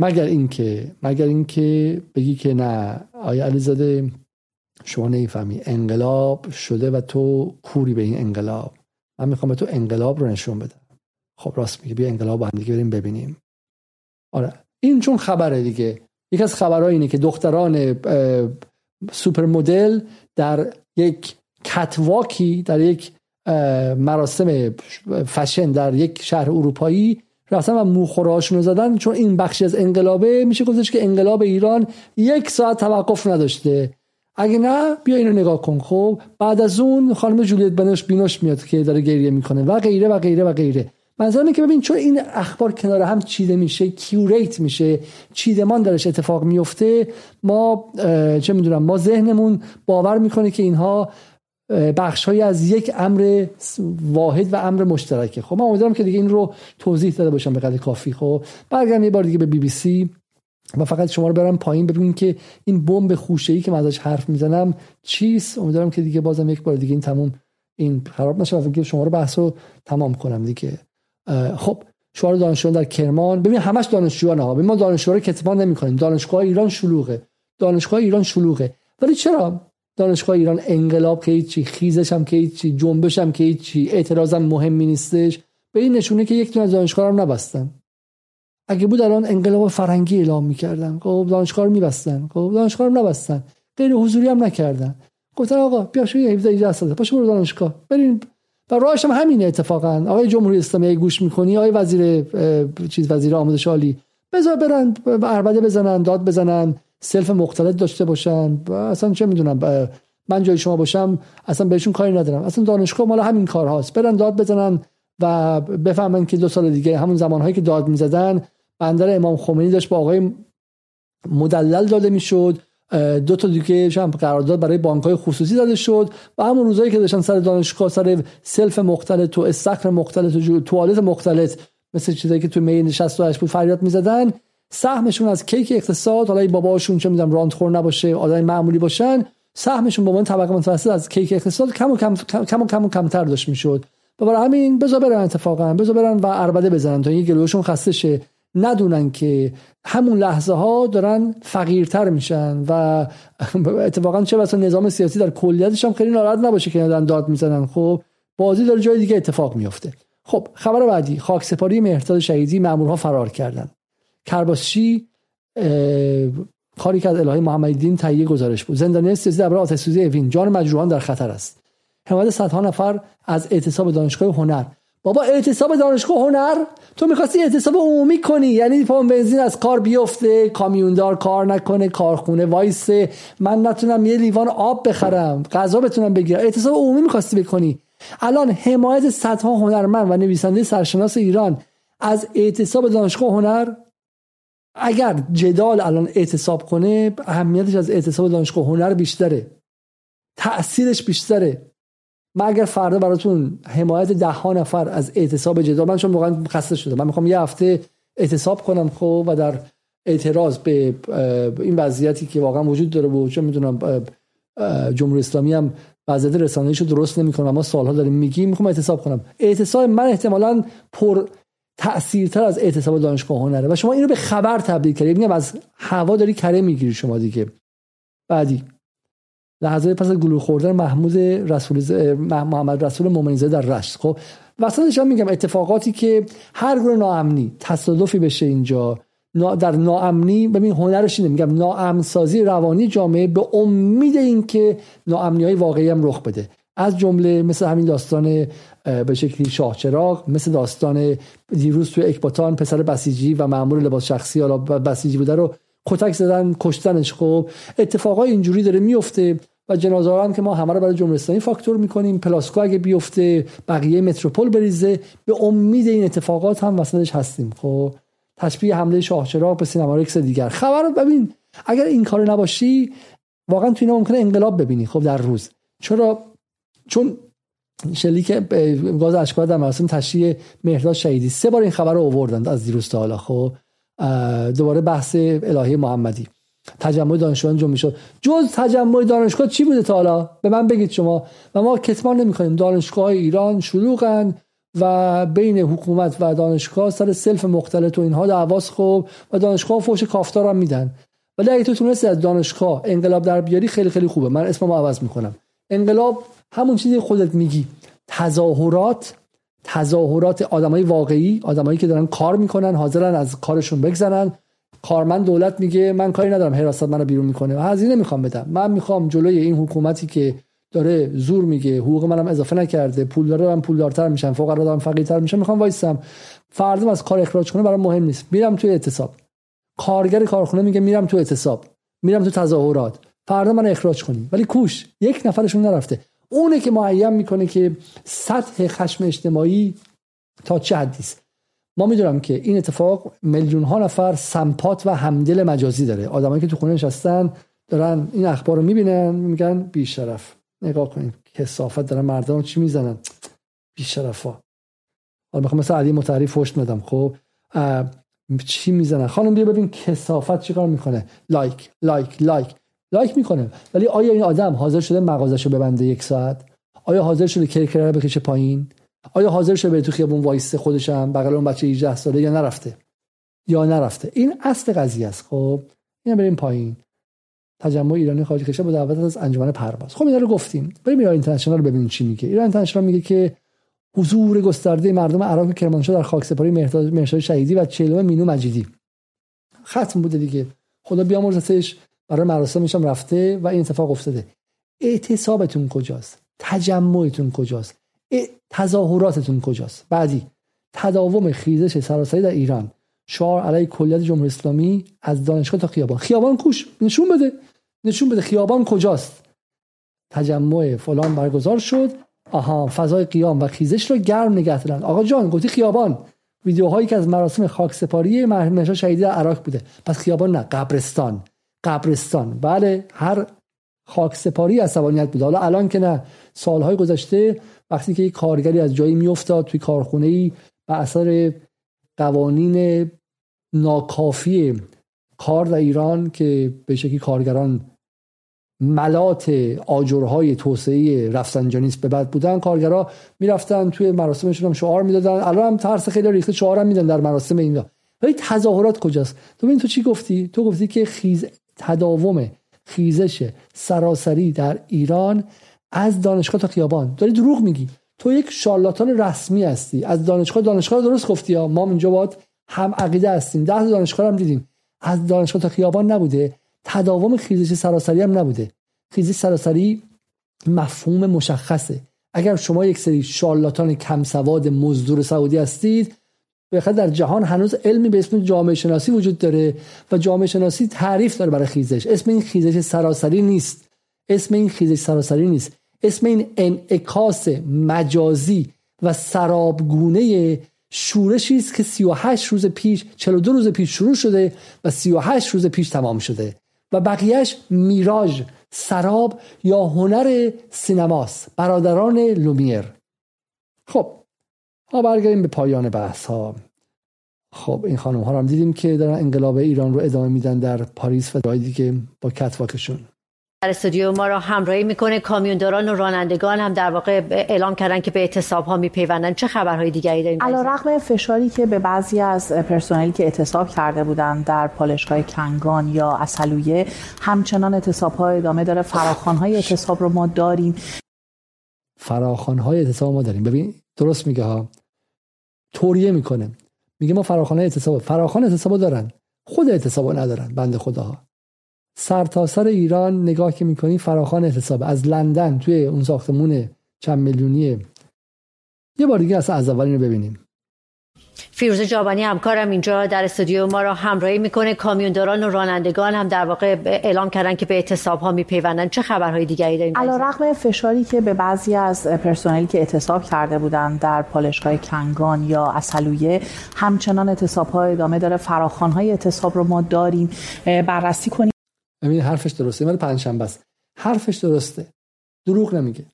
مگر اینکه مگر اینکه بگی که نه آیا علیزاده شما نمی‌فهمی. انقلاب شده و تو کوری به این انقلاب. من می‌خوام به تو انقلاب رو نشون بدم. خب راست میگه بیا انقلاب با هم دیگه بریم ببینیم. آره. این چون خبره دیگه. یکی از خبرها اینه که دختران سوپر مدل در یک کتواکی در یک مراسم فشن در یک شهر اروپایی رفتن و موخوراشون رو زدن. چون این بخشی از انقلابه میشه گفتش که انقلاب ایران یک ساعت توقف نداشته. اگه نه بیا اینو نگاه کن. خب بعد از اون خانم جولیت بنش بینوش میاد که داره گریه می‌کنه و غیره و غیره و غیره. منظورم که ببین چون این اخبار کنار هم چیده میشه curate میشه چیدمان درش اتفاق میفته ما چه می‌دونم ما ذهنمون باور می‌کنه که اینها بخش های از یک امر واحد و امر مشترکه. خب من امیدوارم که دیگه این رو توضیح داده باشم به قدر کافی. خب برگردم یه بار دیگه به بی بی سی و فقط شما رو برم پایین ببینید که این بمب خوشه ای که من ازش حرف می‌زنم چیست. امیدوارم که دیگه بازم یک بار دیگه این تموم این خراب نشه و شما رو بحث رو تمام کنم دیگه. خب شعار دانشجویان در کرمان. ببین همش دانشجویان ها. ما دانشجوها رو کتمان نمی‌کنیم. دانشگاه ایران شلوغه. دانشگاه ایران شلوغه. ولی چرا؟ دانشگاه ایران انقلاب که هیچی خیزش هم که هیچی جنبش هم که هیچی اعتراضم مهمی نیستش. به این نشونه که یک از دانشگاه هم نبستن. اگه بود الان انقلاب فرنگی اعلام می‌کردن. خب دانشگاه رو میبستن. خب دانشگاه رو نبستن. غیر حضوری هم نکردن. گفتن آقا بیا شو 17 18 ساله پاشو برو دانشگاه. بریم. و راهش هم همینه اتفاقا. آقای جمهوری اسلامی گوش می‌کنی آقای وزیر چیز وزیر آموزش عالی. بذار برن اربده بزنن داد بزنن. سلف مختلط داشته باشن اصلا چه می‌دونم من جای شما باشم اصلا بهشون کاری ندارم. اصلا دانشگاه مال همین کار هاست. برن داد بزنن و بفهمن که دو سال دیگه همون زمانهایی که داد می‌زدن بندر امام خمینی داشت با آقای مدلل داده می‌شد. دو تا دیگه هم قرارداد برای بانک های خصوصی داده شد و همون روزایی که داشتن سر دانشگاه سر سلف مختلط و استخر مختلط و توالت مختلط مثل چیزایی که تو می 68 بود فریاد می‌زدن. سهمشون از کیک اقتصاد حالا باباشون چه می‌دونم راندخور نباشه آدم معمولی باشن سهمشون به عنوان طبقه متوسط از کیک اقتصاد کم و کم کم و کم کمتر داشت می‌شد. و برای همین بذار برن اتفاقا بذار برن و اربده بزنن تا این گلوشون خسته شه. ندونن که همون لحظه ها دارن فقیرتر میشن و اتفاقا چه بسا نظام سیاسی در کلیتش هم خیلی ناراحت نباشه که دارن داد می‌زنن. خب بازی داره جای دیگه اتفاق میفته خب خبر بعدی خاک سپاری مهرداد شهیدی مامورها فرار کردن. کرباسچی کاری که از الهه محمدی دین تهیه گزارش بود. زندانی سیاسی در آتش سوزی اوین. جان مجروحان در خطر است. حمایت صدها نفر از اعتصاب دانشگاه هنر. بابا اعتصاب دانشگاه هنر؟ تو می‌خواستی اعتصاب عمومی کنی؟ یعنی پام بنزین از کار بیفته کامیوندار کار نکنه کارخونه وایسه. من نتونم یه لیوان آب بخرم غذا بتونم بگیرم. اعتصاب عمومی می‌خواستی بکنی. الان حمایت صدها هنرمند و نویسنده سرشناس ایران از اعتصاب دانشگاه هنر اگر جدال الان اعتصاب کنه اهمیتش از اعتصاب دانشگاه هنر بیشتره. تأثیرش بیشتره. من اگر فردا براتون حمایت ده ها نفر از اعتصاب جدال من چون واقعا خسته شده من می‌خوام یه هفته اعتصاب کنم خب و در اعتراض به این وضعیتی که واقعا وجود داره و چون می‌دونم جمهوری اسلامی هم وضعیت رسانه‌ایشو درست نمی‌کنه ما سالها داریم میگیم می‌خوام اعتصاب کنم. اعتصاب من احتمالاً پر تاثیرتر از اعتصاب دانشگاه هنره. و شما اینو به خبر تبدیل کردید میگم از هوا داری کره می‌گیری شما دیگه. بعدی لحظه پس از گلو خوردن محمود رسول محمد رسول مومنیزه در رشت. خب وسطش هم میگم اتفاقاتی که هر گونه ناامنی تصادفی بشه اینجا در ناامنی ببین هنرش اینه. میگم ناامنسازی روانی جامعه به امید اینکه ناامنی های واقعی هم رخ بده. از جمله مثل همین داستان به شکلی شاهچراغ مثل داستان دیروز توی اکباتان پسر بسیجی و مامور لباس شخصی حالا بسیجی بوده رو کتک زدن کشتنش. خب اتفاقای اینجوری داره میفته و جنازه هم که ما همه رو برای جمهوری اسلامی فاکتور می‌کنیم. پلاسکو اگه بیفته بقیه متروپول بریزه. به امید این اتفاقات هم وسطش هستیم. خب تشبیه حمله شاهچراغ به سینما رکس دیگر. خبر ببین اگر این کار نباشی واقعا تو اینا ممکنه انقلاب ببینی. خب در روز. چرا؟ چون شلیک گاز اشکال در مراسم تشریح مهرداد شهیدی. سه بار این خبر رو آوردند از دیروز تا حالا خب. دوباره بحث الهی محمدی. تجمع دانشجویان جمع شد جز تجمع دانشگاه چی بوده تا حالا؟ به من بگید شما. و ما کتمان نمی‌کنیم دانشگاه ایران شلوغن و بین حکومت و دانشگاه سر سلف مختلط و اینها دعواس خوب و دانشگاه فوش کافتار هم میدن. ولی اگه تو تونستی از دانشگاه انقلاب در بیاری خیلی خیلی خوبه. من اسممو عوض می‌کنم. انقلاب همون چیزی خودت میگی. تظاهرات تظاهرات آدمای واقعی آدمایی که دارن کار می‌کنن حاضرن از کارشون بگذرن. کارمند دولت میگه من کاری ندارم حراست منو بیرون می‌کنه. هزینه می‌خوام بدم. من می‌خوام جلوی این حکومتی که داره زور میگه حقوق منم اضافه نکرده پول داره من پولدارتر میشم فقرا دارم فقیرتر میشم می‌خوام وایسم. فردا از کار اخراج کنه برام مهم نیست. میرم توی اعتصاب. کارگر کارخونه میگه میرم تو اعتصاب. میرم تو تظاهرات. فردا من اخراج کنیم ولی کوش یک نفرشون نرفته. اونه که معین می‌کنه که سطح خشم اجتماعی تا چه حدی ما می‌دونم که این اتفاق میلیون ها نفر سمپات و همدل مجازی داره. آدمایی که تو خونه نشستن دارن این اخبار رو می‌بینن میگن بیشرف. نگاه کنیم کثافت دارن مردم چی می‌زنن؟ بیشرفا. حالا می‌خوام مثل علی متحری فشت بدم خب چی می‌زنن؟ خانم بیا ببین کثافت چیکار می‌کنه. لایک لایک لایک. لایک می‌کنه. ولی آیا این آدم حاضر شده مغازشو ببنده یک ساعت؟ آیا حاضر شده کرکره رو بکشه پایین؟ آیا حاضر شده به تو خیابون وایسته خودش هم بغل اون بچه 18 ساله یا نرفته؟ یا نرفته. این اصل قضیه است. خب اینا بریم پایین. تجمع ایرانی خارج کشور با دعوت از انجمن پرواز. خب اینا رو گفتیم. بریم ایران اینترنشنال رو ببینیم چی میگه. ایران اینترنشنال میگه که حضور گسترده مردم عراق کرمانشاه در خاکسپاری مهرداد شهیدی و چهلم مینو مجیدی. ختم بوده دیگه. خدا بیامرزتش. برای مراسمش هم رفته و این اتفاق افتاده. اعتصابتون کجاست؟ تجمعتون کجاست؟ تظاهراتتون کجاست؟ بعدی تداوم خیزش سراسری در ایران. شعار علیه کلیت جمهوری اسلامی از دانشگاه تا خیابان. خیابان کوش نشون بده. نشون بده خیابان کجاست. تجمع فلان برگزار شد. آها فضای قیام و خیزش رو گرم نگه دارن. آقا جان گفتی خیابان. ویدیوهایی که از مراسم خاک سپاری مهشا شهیدی در عراق بوده. پس خیابان نه قبرستان. قبرستان. بله هر خاک سپاری عصبانیت بوده حالا الان که نه سالهای گذشته وقتی که یک کارگری از جایی میافتاد توی کارخونه ای به اثر قوانین ناکافی کار در ایران که به شکلی کارگران ملات آجرهای توسعه رفسنجانیست به بعد بودن کارگرا می‌رفتن توی مراسمشون هم شعار می‌دادن. الان هم ترس خیلی ریخته شعار هم میدن در مراسم اینا. ولی تظاهرات کجاست؟ تو ببین تو چی گفتی؟ تو گفتی که خیز تداوم خیزش سراسری در ایران از دانشگاه تا خیابان. داری دروغ میگی. تو یک شارلاتان رسمی هستی. از دانشگاه دانشگاه درست گفتی ها. ما اینجا باید هم عقیده هستیم. ده دانشگاه هم دیدیم. از دانشگاه تا خیابان نبوده. تداوم خیزش سراسری هم نبوده. خیزش سراسری مفهوم مشخصه. اگر شما یک سری شارلاتان کم سواد مزدور سعودی هستید بخاطر در جهان هنوز علمی به اسم جامعه شناسی وجود داره و جامعه شناسی تعریف داره برای خیزش. اسم این خیزش سراسری نیست. اسم این خیزش سراسری نیست. اسم این انعکاس مجازی و سرابگونه شورشی است که 38 روز پیش 42 روز پیش شروع شده و 38 روز پیش تمام شده و بقیهش میراژ سراب یا هنر سینماست. برادران لومیر. خب ما برگردیم به پایان بحث ها خب این خانم ها رو هم دیدیم که دارن انقلاب ایران رو ادامه میدن در پاریس و جای دیگه با کتواکشون. در استودیو ما را همراهی می‌کنه کامیونداران و رانندگان هم در واقع اعلام کردن که به اعتصاب ها میپیوندن. چه خبرهای دیگری داریم؟ علی رغم فشاری که به بعضی از پرسنلی که اعتصاب کرده بودند در پالشگاه کنگان یا اصلویه همچنان اعتصاب ها ادامه داره. فراخوان های اعتصاب رو ما داریم. فراخوان های اعتصاب ما داریم. ببین درست میگه ها. توریه می‌کنه. میگه ما فراخوان های اعتصاب فراخوان اعتصاب دارن. خود اعتصاب ندارن بند خداها سرتاسر سر ایران نگاه که می‌کنی فراخان اعتصاب. از لندن توی اون ساختمون چند میلیونی یه بار دیگه اصلا از اول اینو ببینیم. فیروز جابانی همکارم اینجا در استودیو ما را همراهی می‌کنه. کامیونداران و رانندگان هم در واقع اعلام کردن که به اعتصاب ها میپیوندن. چه خبرهای دیگری داریم رغم فشاری که به بعضی از پرسنلی که اعتصاب کرده بودند در پالشگاه کنگان یا اصلویه همچنان اعتصاب ها ادامه داره. فراخوان های اعتصاب رو ما داریم. بررسی کنیم. ببین حرفش درسته. مال پنجشنبه است. حرفش درسته. دروغ نمیگه.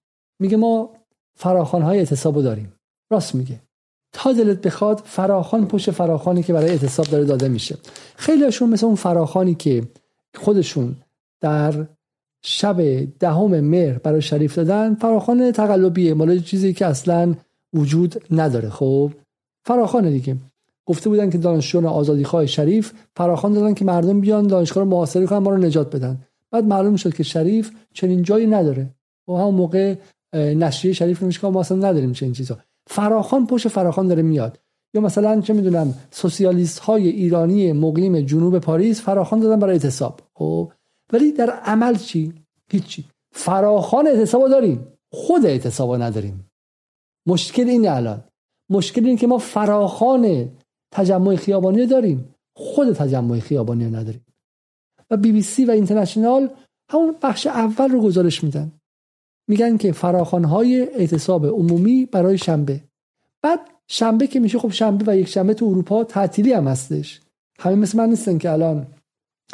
میگه ما فراخوان های اعتصابو داریم. راست میگه. تا دلت بخواد فراخان پشت فراخانی که برای اعتصاب داره داده میشه. خیلی هاشون مثل اون فراخانی که خودشون در شب دهم مهر برای شریف دادن فراخان تقلبیه مال چیزی که اصلا وجود نداره. خب فراخانه دیگه. گفته بودن که دانشجویان آزادی خواه شریف فراخوان دادن که مردم بیان دانشگاه رو محاصره کنن ما رو نجات بدن. بعد معلوم شد که شریف چنین جایی نداره. و همون موقع نشریه شریف رو که ما اصلا نداریم چنین چیزا. فراخان پشت فراخان داره میاد. یا مثلا چه می‌دونم سوسیالیست های ایرانی مقیم جنوب پاریس فراخان دادن برای اعتصاب. خب ولی در عمل چی؟ هیچی. فراخان اعتصاب داریم. خود اعتصاب نداریم. مشکل اینه الان. مشکل اینه که ما فراخان تجمع خیابانی داریم. خود تجمع خیابانی نداریم. و بی بی سی و اینترنشنال همون بخش اول رو گزارش میدن. میگن که های اعتصاب عمومی برای شنبه. بعد شنبه که میشه خب شنبه و یک شنبه تو اروپا تعطیلی هم هستش. همه مثل من نیستن که الان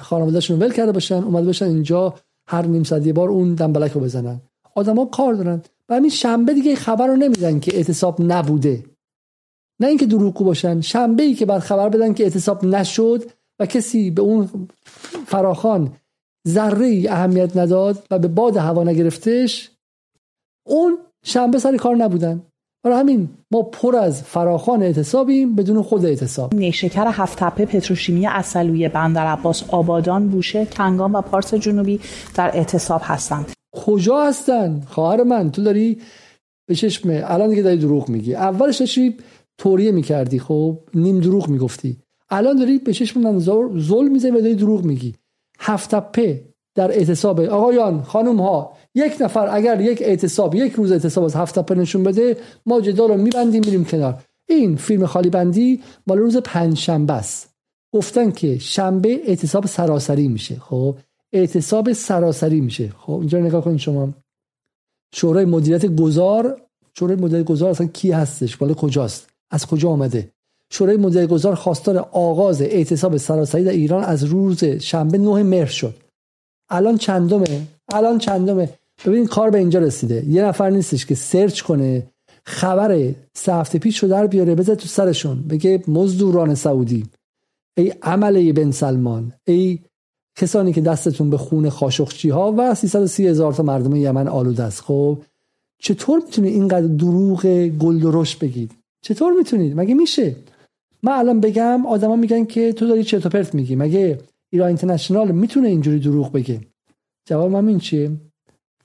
خانوادهشون ول کرده باشن اومده باشن اینجا هر نیم ساعت یه بار اون دنبلک رو بزنن. آدما کار دارن. و همین شنبه دیگه خبر رو نمیدن که اعتصاب نبوده. نه اینکه دروغگو باشن شنبه ای که بعد خبر بدن که اعتصاب نشد و کسی به اون فراخان ذره اهمیت نداد و به باد هوا نگرفتش اون شنبه سر کار نبودن. برای همین ما پر از فراخان اعتصابیم بدون خود اعتصاب. نیشکر هفت تپه پتروشیمی اصلویه بندر عباس آبادان بوشه کنگان و پارس جنوبی در اعتصاب هستند. کجا هستن؟ خواهر من تو داری به چشم الان دیگه داری دروغ میگی. اولش داشتی توریه می‌کردی خب؟ نیم دروغ می‌گفتی. الان داری به چشم من ظلم می‌زنی و داری دروغ میگی. هفت په در اعتصاب. آقایان خانم ها یک نفر اگر یک اعتصاب یک روز اعتصاب از هفت په نشون بده ما جدال رو میبندیم میریم کنار. این فیلم خالی بندی مال روز پنج شنبه است. گفتن که شنبه اعتصاب سراسری میشه. خب اعتصاب سراسری میشه. خب اینجا نگاه کنید شما. شورای مدیریت گذار شورای مدیریت گذار اصلا کی هستش؟ مال کجاست؟ از کجا آمده؟ شورای مدیر گذار خواستار آغاز اعتصاب سراسری در ایران از روز شنبه 9 مهر شد. الان چندمه؟ الان چندمه؟ ببین کار به اینجا رسیده. یه نفر نیستش که سرچ کنه خبر سه هفته پیش رو در بیاره بذار تو سرشون. بگه مزدوران سعودی ای عمله بن سلمان ای کسانی که دستتون به خون خاشخچی ها و 330 هزار تا مردم یمن آلوده است. خب چطور می‌تونید اینقدر دروغ گل بگید؟ چطور می‌تونید؟ مگه میشه؟ من الان بگم آدما میگن که تو داری چرت و پرت میگی. مگه ایران اینترنشنال می‌تونه اینجوری دروغ بگه؟ جواب من این چیه؟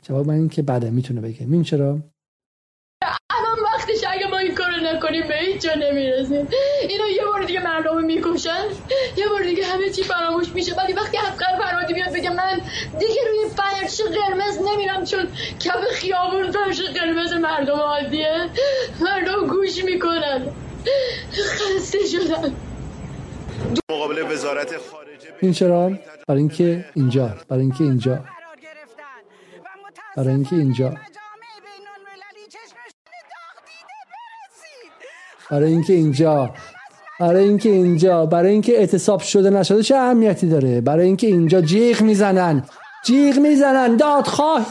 جواب من این که بله می‌تونه بگه. این چرا؟ الان وقتش اگه ما این کارو نکنیم به هیچ جا نمی‌رسیم. اینا یه بار دیگه مردم می‌کشن یه بار دیگه همه چی فراموش میشه. ولی وقتی افغان فرهادی بیاد بگه من دیگه روی فرش قرمز نمیرم چون کف خیابون فرش قرمز مردم عادیه. مردم گوش می‌کنن. خسته شدن. مقابل وزارت خارجه این چرا؟ برای اینکه اینجا برای اینکه اینجا. برای اینکه اینجا برای اینکه اینجا برای اینکه اینجا برای اینکه اعتصاب شده نشده چه اهمیتی داره؟ برای اینکه اینجا جیغ می‌زنن. جیغ می‌زنن. دادخواهی.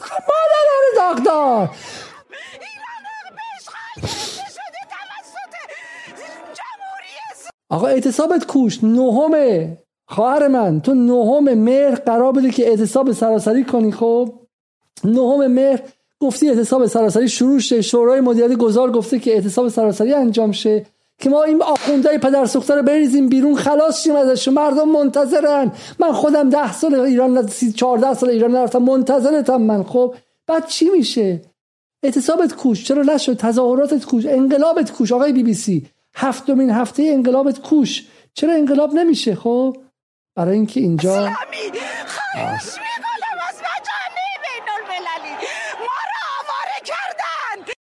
مادر داغدار. آقا اعتصابت کوش نهمه. خواهر من تو نهم مهر قرار بوده که اعتصاب سراسری کنی خب؟ نهم مهر گفتی اعتصاب سراسری شروع شه. شورای مدیریت گذار گفته که اعتصاب سراسری انجام شه. که ما این آخوندهای پدر سوخته رو بریزیم بیرون. خلاص شیم ازش مردم منتظرن. من خودم ده سال ایران 14 سال ایران نرفتم. منتظرتم من. خب بعد چی میشه؟ اعتصابت کوش چرا نشد؟ تظاهراتت کوش انقلابت کوش آقای بی بی سی هفتمین هفته انقلابت کوش چرا انقلاب نمیشه؟ خب برای اینکه اینجا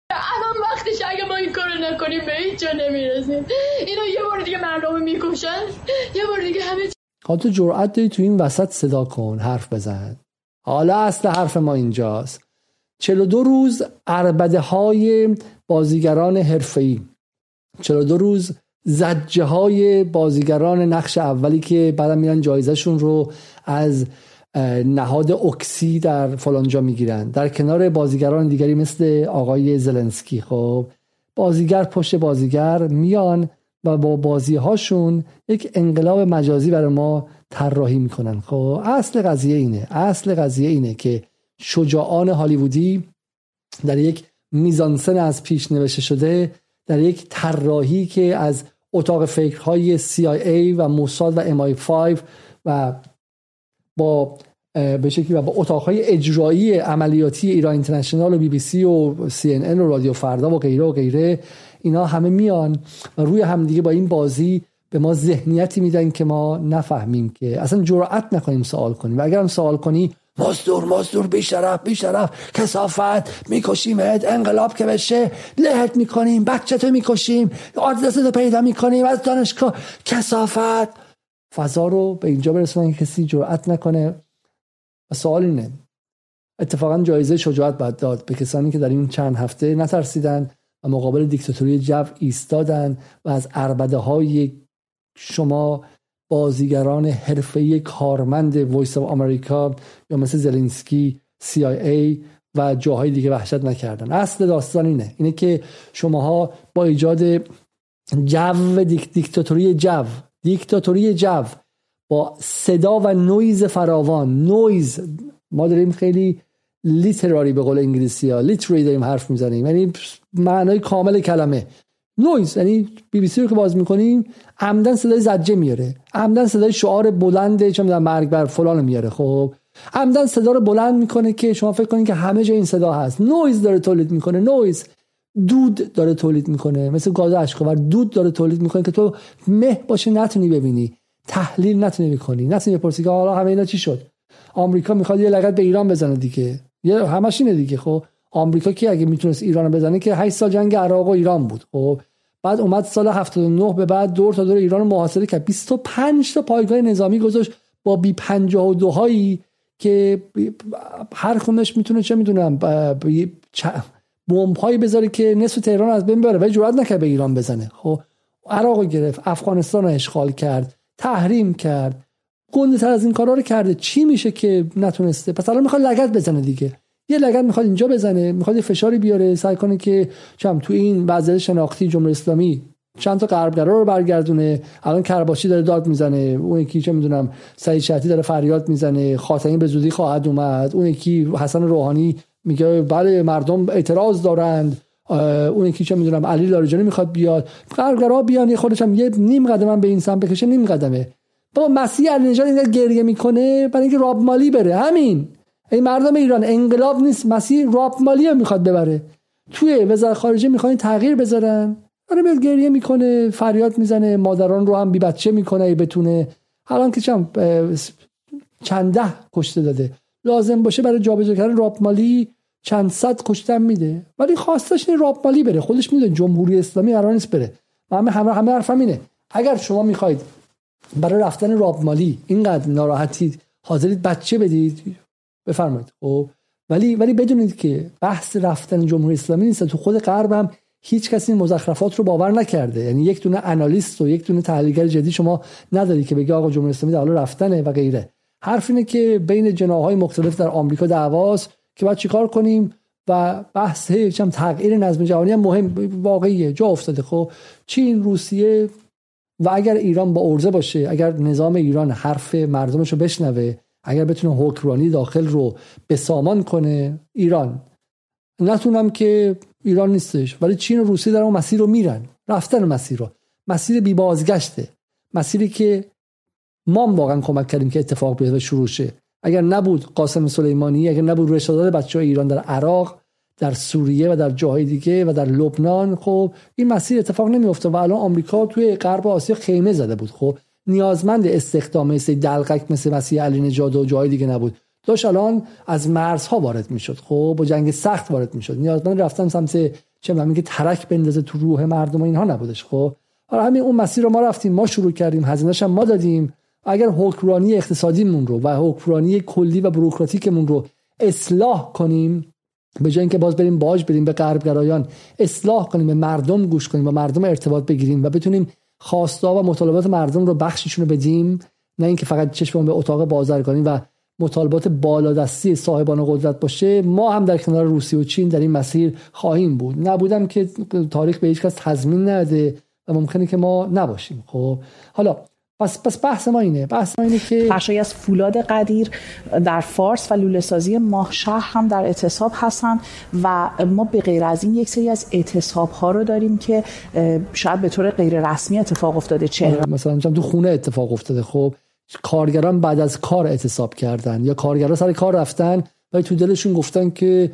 الان وقتش اگه ما این کارو نکنیم به هیچ جا نمی‌رسیم. اینا یه بار دیگه مردم می‌کشن. یه بار دیگه همه حالا تو جرأت داری تو این وسط صدا کن حرف بزن. حالا اصل حرف ما اینجاست. 42 روز اربده های بازیگران حرفه‌ای. 42 روز زجه های بازیگران نقش اولی که بعدا میرن جایزشون رو از نهاد اکسی در فلانجا می‌گیرن. در کنار بازیگران دیگری مثل آقای زلنسکی خب. بازیگر پشت بازیگر میان و با بازی هاشون یک انقلاب مجازی برای ما طراحی می‌کنن. خب اصل قضیه اینه اصل قضیه اینه که شجاعان هالیوودی در یک میزانسن از پیش نوشته شده در یک طراحی که از اتاق فکرهای CIA و موساد و MI5 و با به شکلی و با اتاقهای اجرایی عملیاتی ایران اینترنشنال و بی بی سی و سی ان و رادیو فردا و غیره و غیره اینا همه میان و روی همدیگه با این بازی به ما ذهنیتی میدن که ما نفهمیم که اصلا جرأت نکنیم سوال کنیم. و اگر هم سوال کنی مزدور مزدور بیشرف بیشرف کسافت میکشیمت انقلاب که بشه لهت می‌کنیم بچه تو می‌کشیم آدرس رو پیدا می‌کنیم از دانشگاه. کسافت فضا رو به اینجا برسونن که کسی جرأت نکنه. و سوال اینه. اتفاقا جایزه شجاعت باید داد. به کسانی که در این چند هفته نترسیدن و مقابل دیکتاتوری جو ایستادن و از اربده های شما بازیگران حرفه‌ای کارمند Voice of America یا مثل زلنسکی CIA و جاهای دیگه وحشت نکردن اصل داستان اینه. اینه که شماها با ایجاد جو دیک دیکتاتوری جو دیکتاتوری جو با صدا و نویز فراوان نویز. ما داریم خیلی literary به قول انگلیسی ها literally داریم حرف می‌زنیم. یعنی معنای کامل کلمه. نویز یعنی بی بی سی رو که باز می‌کنیم عمداً صدای ضجه میاره. عمداً صدای شعار بلنده چه می‌دونم مرگ بر فلان میاره. خب عمداً صدا رو بلند می‌کنه که شما فکر کنید که همه جا این صدا هست. نویز داره تولید می‌کنه نویز. دود داره تولید می‌کنه مثل گاز اشک‌آور دود داره تولید می‌کنه که تو مه باشه نتونی ببینی. تحلیل نتونی بکنی. نتونی بپرسی که حالا همه اینا چی شد؟ آمریکا می‌خواد یه لگد به ایران بزنه دیگه. یه همش اینه دیگه. خب آمریکا که اگه می‌تونست ایران بزنه که 8 سال جنگ عراق و ایران بود. خب بعد اومد سال 79 به بعد دور تا دور ایران محاصره کرد. 25 تا پایگاه نظامی گذاشت با بی 52 هایی که هر خونش می‌تونه چه می‌دونم بمب هایی بذاره که نصف تهران از بین بره و جرئت نکرد به ایران بزنه. خب عراق گرفت افغانستان رو اشغال کرد. تحریم کرد. گنده تر از این کارا رو کرده. چی میشه که نتونسته؟ پس الان می‌خواد لگت بزنه دیگه. یه لگت می‌خواد اینجا بزنه می‌خواد یه فشاری بیاره سعی کنه که چم تو این وضعیت شناختی جمهوری اسلامی چند تا غربگرا رو برگردونه. الان کرباشی داره داد می‌زنه اون یکی چه می‌دونم سعید شهتی داره فریاد می‌زنه خاتمی به زودی خواهد اومد. اون یکی حسن روحانی میگه بله مردم اعتراض دارند. اون یکی چه می‌دونم علی لاریجانی می‌خواد بیاد. غربگرا بیان خودش هم یه نیم قدم به این سمت بکشه نیم قدمه. با مسیح علی نژاد اینقدر گریه می‌کنه برای اینکه راب مالی بره. همین. این مردم ایران انقلاب نیست. مسیح راب مالی رو می‌خواد ببره. توی وزارت خارجه می‌خوان تغییر بذارن. آره میاد گریه می‌کنه فریاد می‌زنه مادران رو هم بی بچه می‌کنه ای بتونه. الان که چند چند ده کشته داده. لازم باشه برای جابجا کردن راب مالی چند صد کشتن میده. ولی خواستش این راب مالی بره. خودش می‌دونه جمهوری اسلامی قرار نیست بره. همه همه همه حرفم اینه. اگر شما می‌خواید برای رفتن راب مالی اینقدر ناراحتید حاضرید بچه بدید بفرمایید. خب. ولی ولی بدونید که بحث رفتن جمهوری اسلامی نیست. تو خود غرب هیچ کسی این مزخرفات رو باور نکرده. یعنی یک دونه آنالیست و یک دونه تحلیلگر جدی شما نداری که بگه آقا جمهوری اسلامی در حال رفتنه و غیره. حرف اینه که بین جناهای مختلف در آمریکا دعواست. که باید چیکار کنیم و بحث هم تغییر نظم جهانی هم مهم واقعیه جا افتاده. خب چین روسیه و اگر ایران با ارزه باشه اگر نظام ایران حرف مردمش رو بشنوه اگر بتونه حکمرانی داخل رو به سامان کنه ایران. نتونم که ایران نیستش ولی چین و روسیه در اون مسیر رو میرن. رفتن مسیر رو. مسیر بی بازگشته مسیری که ما واقعا کمک کردیم که اتفاق بیفته شروع شه. اگر نبود قاسم سلیمانی اگر نبود رشادات بچه های ایران در عراق در سوریه و در جاهای دیگه و در لبنان خب این مسیر اتفاق نمیفته و الان آمریکا توی غرب آسیا خیمه زده بود. خب نیازمند استخدام مثل دلقک مثل مسیح علی نژاد و جای دیگه نبود. داشت الان از مرزها وارد می‌شد. خب با جنگ سخت وارد می‌شد. نیازمند رفتن سمت چه من که ترک بندازه تو روح مردم و اینها نبودش. خب حالا همین اون مسیر رو ما رفتیم ما شروع کردیم هزینه‌ش ما دادیم. اگر حکمرانی اقتصادیمون رو و حکمرانی کلی و بروکراتیکمون رو اصلاح کنیم به جای اینکه باز بریم باج بریم به غربگرایان اصلاح کنیم به مردم گوش کنیم و مردم ارتباط بگیریم و بتونیم خواستا و مطالبات مردم رو بخششون رو بدیم نه اینکه فقط چشممون به اتاق بازرگانی و مطالبات بالادستی صاحبان قدرت باشه. ما هم در کنار روسیه و چین در این مسیر خواهیم بود. نبودم که تاریخ به هیچ کس تضمین نده و ممکنه که ما نباشیم. خب حالا پس پس بحث ما اینه. بحث ما اینه که بخشی از فولاد قدیر در فارس و لوله سازی ماه شهر هم در اعتصاب هستن و ما به غیر از این یک سری از اعتصاب ها رو داریم که شاید به طور غیر رسمی اتفاق افتاده چه آره، مثلا تو خونه اتفاق افتاده. خب کارگران بعد از کار اعتصاب کردن یا کارگران سر کار رفتن و تو دلشون گفتن که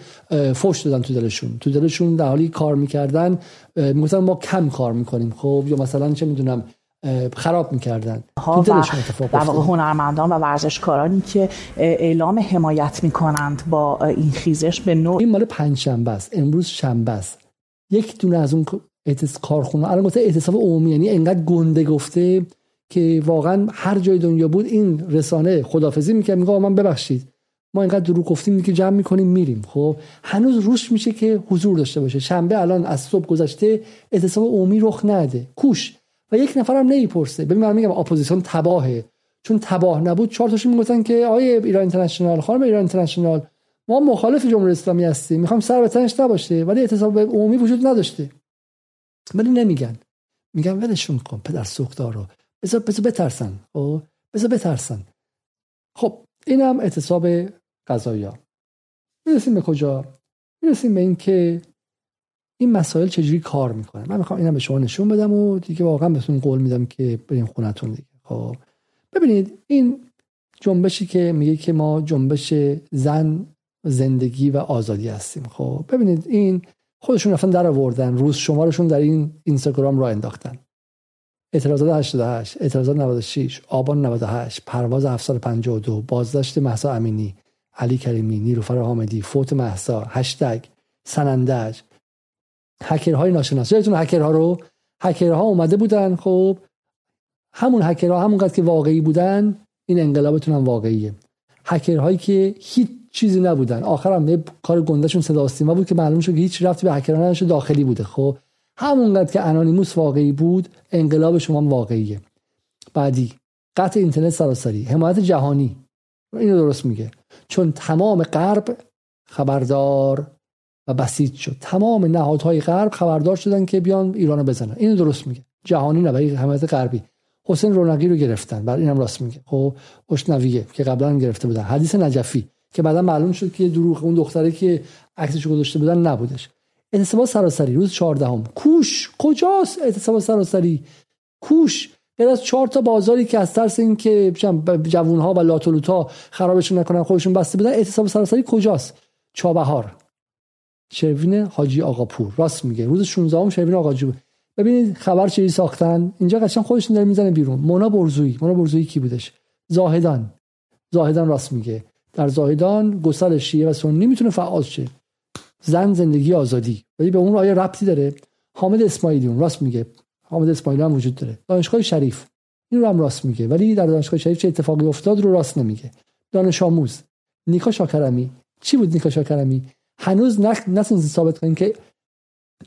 فوش دادن تو دلشون. تو دلشون در حالی کار می‌کردن می‌گفتن ما کم کار می‌کنیم. خب یا مثلا چه می‌دونم خراب می‌کردن. ها و در واقع هنرمندان و ورزشکارانی که اعلام حمایت می‌کنند با این خیزش به نوع این مال پنج شنبه است. امروز شنبه است. یک دونه از اون اعتصاب کارخونه الان گفته اعتصاب عمومی یعنی انقدر گنده گفته که واقعا هر جای دنیا بود این رسانه خدافزی می‌کرد میگه من ببخشید. ما اینقدر دروغ گفتیم که جمع می‌کنیم میریم. خب؟ هنوز روش میشه که حضور داشته باشه. شنبه الان از صبح گذشته اعتصاب عمومی رخ نده. کوش. و یک نفرم نمی‌پرسه. ببین من میگم اپوزیسیون تباهه. چون تباه نبود چهار تاشون می‌گفتن که آقای ایران اینترنشنال خانم ایران اینترنشنال ما مخالف جمهوری اسلامی هستیم. می‌خوام سر به تنش نباشه. ولی اعتصاب عمومی وجود نداشته. ولی نمیگن. میگن ولشون کن پدر سوخته‌ها رو بذار بذار بترسن. خب؟ بذار بترسن. خب اینم اعتصاب قضایی می‌رسیم به کجا؟ می‌رسیم به اینکه این مسائل چجوری کار می‌کنه من می‌خوام اینم به شما نشون بدم و دیگه واقعا بهتون قول میدم که بریم خونتون دیگه. خب. ببینید این جنبشی که میگه که ما جنبش زن زندگی و آزادی هستیم. خب. ببینید این خودشون رفتن در آوردن. روز شمارشون در این اینستاگرام را انداختن. اعتراضات 88 اعتراضات 96 آبان 98 پرواز 752 بازداشت محسا امینی علی کریمی نیلوفر حامدی فوت محسا هشتگ سنندج هکرهای ناشناس. یادتون هکرها رو هکرها اومده بودن. خب همون هکرها همونقدر که واقعی بودن این انقلابتون هم واقعیه. هکرهایی که هیچ چیزی نبودن. آخر هم کار گندهشون صدا استیما بود که معلوم شد که هیچ رفتی به هکرها داخلی بوده. خب همونقدر که انانیموس واقعی بود انقلاب شما هم واقعیه. بعدی قطع اینترنت سراسری. حمایت جهانی. اینو درست میگه. چون تمام غرب خبردار و بسیج شد. تمام نهادهای غرب خبردار شدن که بیان ایران بزنن. اینو درست میگه. جهانی نه برای حمایت غربی. حسین رونقی رو گرفتن. برای اینم راست میگه. خب اشنویه که قبلا گرفته بودن. حدیث نجفی که بعدا معلوم شد که دروغ اون دختره که عکسش گذاشته بودن نبودش. اعتصاب سراسری روز 14 هم. کوش کجاست اعتصاب سراسری؟ کوش غیر از چهار تا بازاری که از ترس اینکه جوون ها و لاتولوتا خرابشون نکنن خودشون بسته بدن اعتصاب سراسری کجاست؟ چابهار. شروین حاجی آقاپور. راست میگه. روز 16 هم شروین آقاجو. ببینید خبر چی ساختن؟ اینجا قشنگ خودشون داره می‌زنه بیرون. مونا برزویی مونا برزویی کی بودش؟ زاهدان. زاهدان راست میگه. در زاهدان گسل شیعه و سنی می‌تونه فعال شه. زن زندگی آزادی. ولی به اون آیا ربطی داره. حامد اسماعیلی اون راست میگه. حامد اسماعیلی هم وجود داره. دانشگاه شریف. این رو هم راست میگه. ولی در دانشگاه شریف چه اتفاقی افتاد رو راست نمیگه. دانش آموز. نیکا شاکرمی چی بود نیکا شاکرمی هنوز نتونید ثابت کنیم که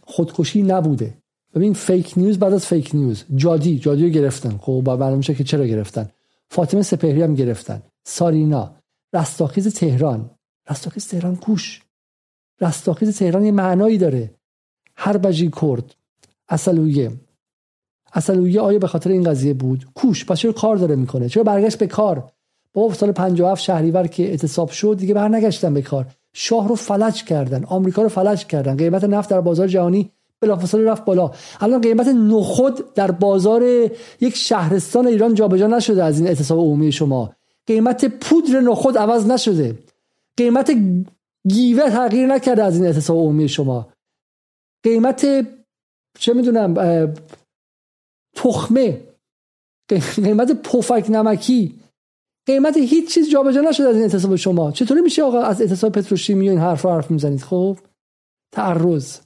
خودکشی نبوده. ببین فیک نیوز بعد از فیک نیوز جادی جادی رو گرفتن. خب با معلوم که چرا گرفتن. فاطمه سپهری هم گرفتن. سارینا. رستاخیز تهران. رستاخیز تهران کوش. رستاخیز تهران یه معنایی داره. هر بجی کرد. اصلویه. اصلویه آیا به خاطر این قضیه بود؟ کوش. پس چرا کار داره می‌کنه؟ چرا برگشت به کار؟ با سال 57 شهریور که اعتصاب شد دیگه برنگشتن به کار. شاه رو فلج کردن آمریکا رو فلج کردن. قیمت نفت در بازار جهانی بلافاصله رفت بالا. الان قیمت نخود در بازار یک شهرستان ایران جابجا نشده از این اعتصاب عمومی شما. قیمت پودر نخود عوض نشده. قیمت گیوه تغییر نکرده از این اعتصاب عمومی شما. قیمت چه می‌دونم تخمه قیمت پفک نمکی قیمت هیچ چیز جابجا نشده از این اعتصاب شما. چطوری میشه آقا از اعتصاب پتروشیمی و این حرف رو حرف می‌زنید؟ خب تعرض.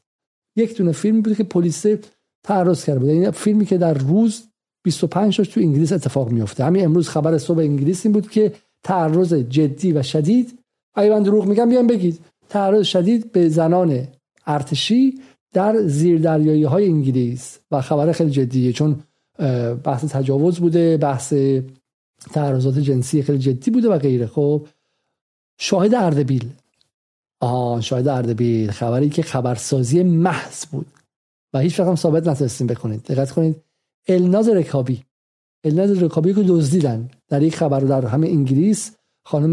یک دونه فیلم بود که پلیس تعرض کرده بود. این فیلمی که در روز 25 تاش تو انگلیس اتفاق میفته همین امروز خبر صبح انگلیس این بود که تعرض جدی و شدید. اگه من دروغ میگم بیان بگید. تعرض شدید به زنان ارتشی در زیردریایی های انگلیس. و خبر خیلی جدیه چون بحث تجاوز بوده بحث تعرضات جنسی خیلی جدی بوده و غیره. خب شاهد اردبیل. آها شاهد اردبیل. خبری که خبرسازی محض بود. و هیچ هم ثابت نتونستیم بکنید دقت کنید. الناز رکابی. الناز رکابی که دزدیدن. در یک خبر در همه انگلیس خانم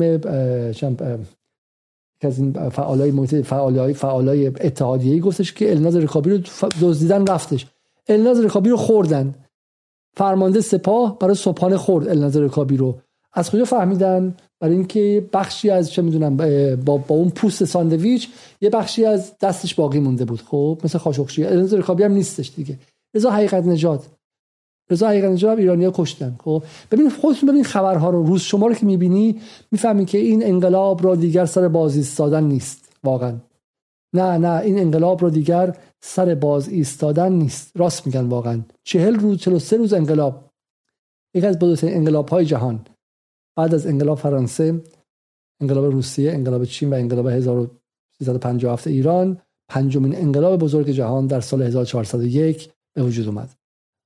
که از این فعالای محیط فعالای فعالای اتحادیه‌ای گفتش که الناز رکابی رو دزدیدن رفتش. الناز رکابی رو خوردن. فرمانده سپاه برای صبحانه خورد الناز رکابی رو. از کجا فهمیدن؟ برای اینکه بخشی از چه می‌دونم با, با اون پوست ساندویچ یه بخشی از دستش باقی مونده بود. خب مثل خاشقچی. الناز رکابی هم نیستش دیگه. رضا حقیقت نجات رضا حقیقت نجات ایرانیا کشتن. خب ببین خودتون ببین خبرها رو. روز شما رو که می‌بینی می‌فهمی که این انقلاب را دیگر سر باز ایستادن نیست. واقعا. نه نه این انقلاب رو دیگر سر باز ایستادن نیست. راست میگن واقعا. چهل روز چلو سه روز انقلاب. یکی از بزرگترین انقلاب های جهان. بعد از انقلاب فرانسه انقلاب روسیه انقلاب چین و انقلاب 1357 ایران پنجمین انقلاب بزرگ جهان در سال 1401 به وجود اومد.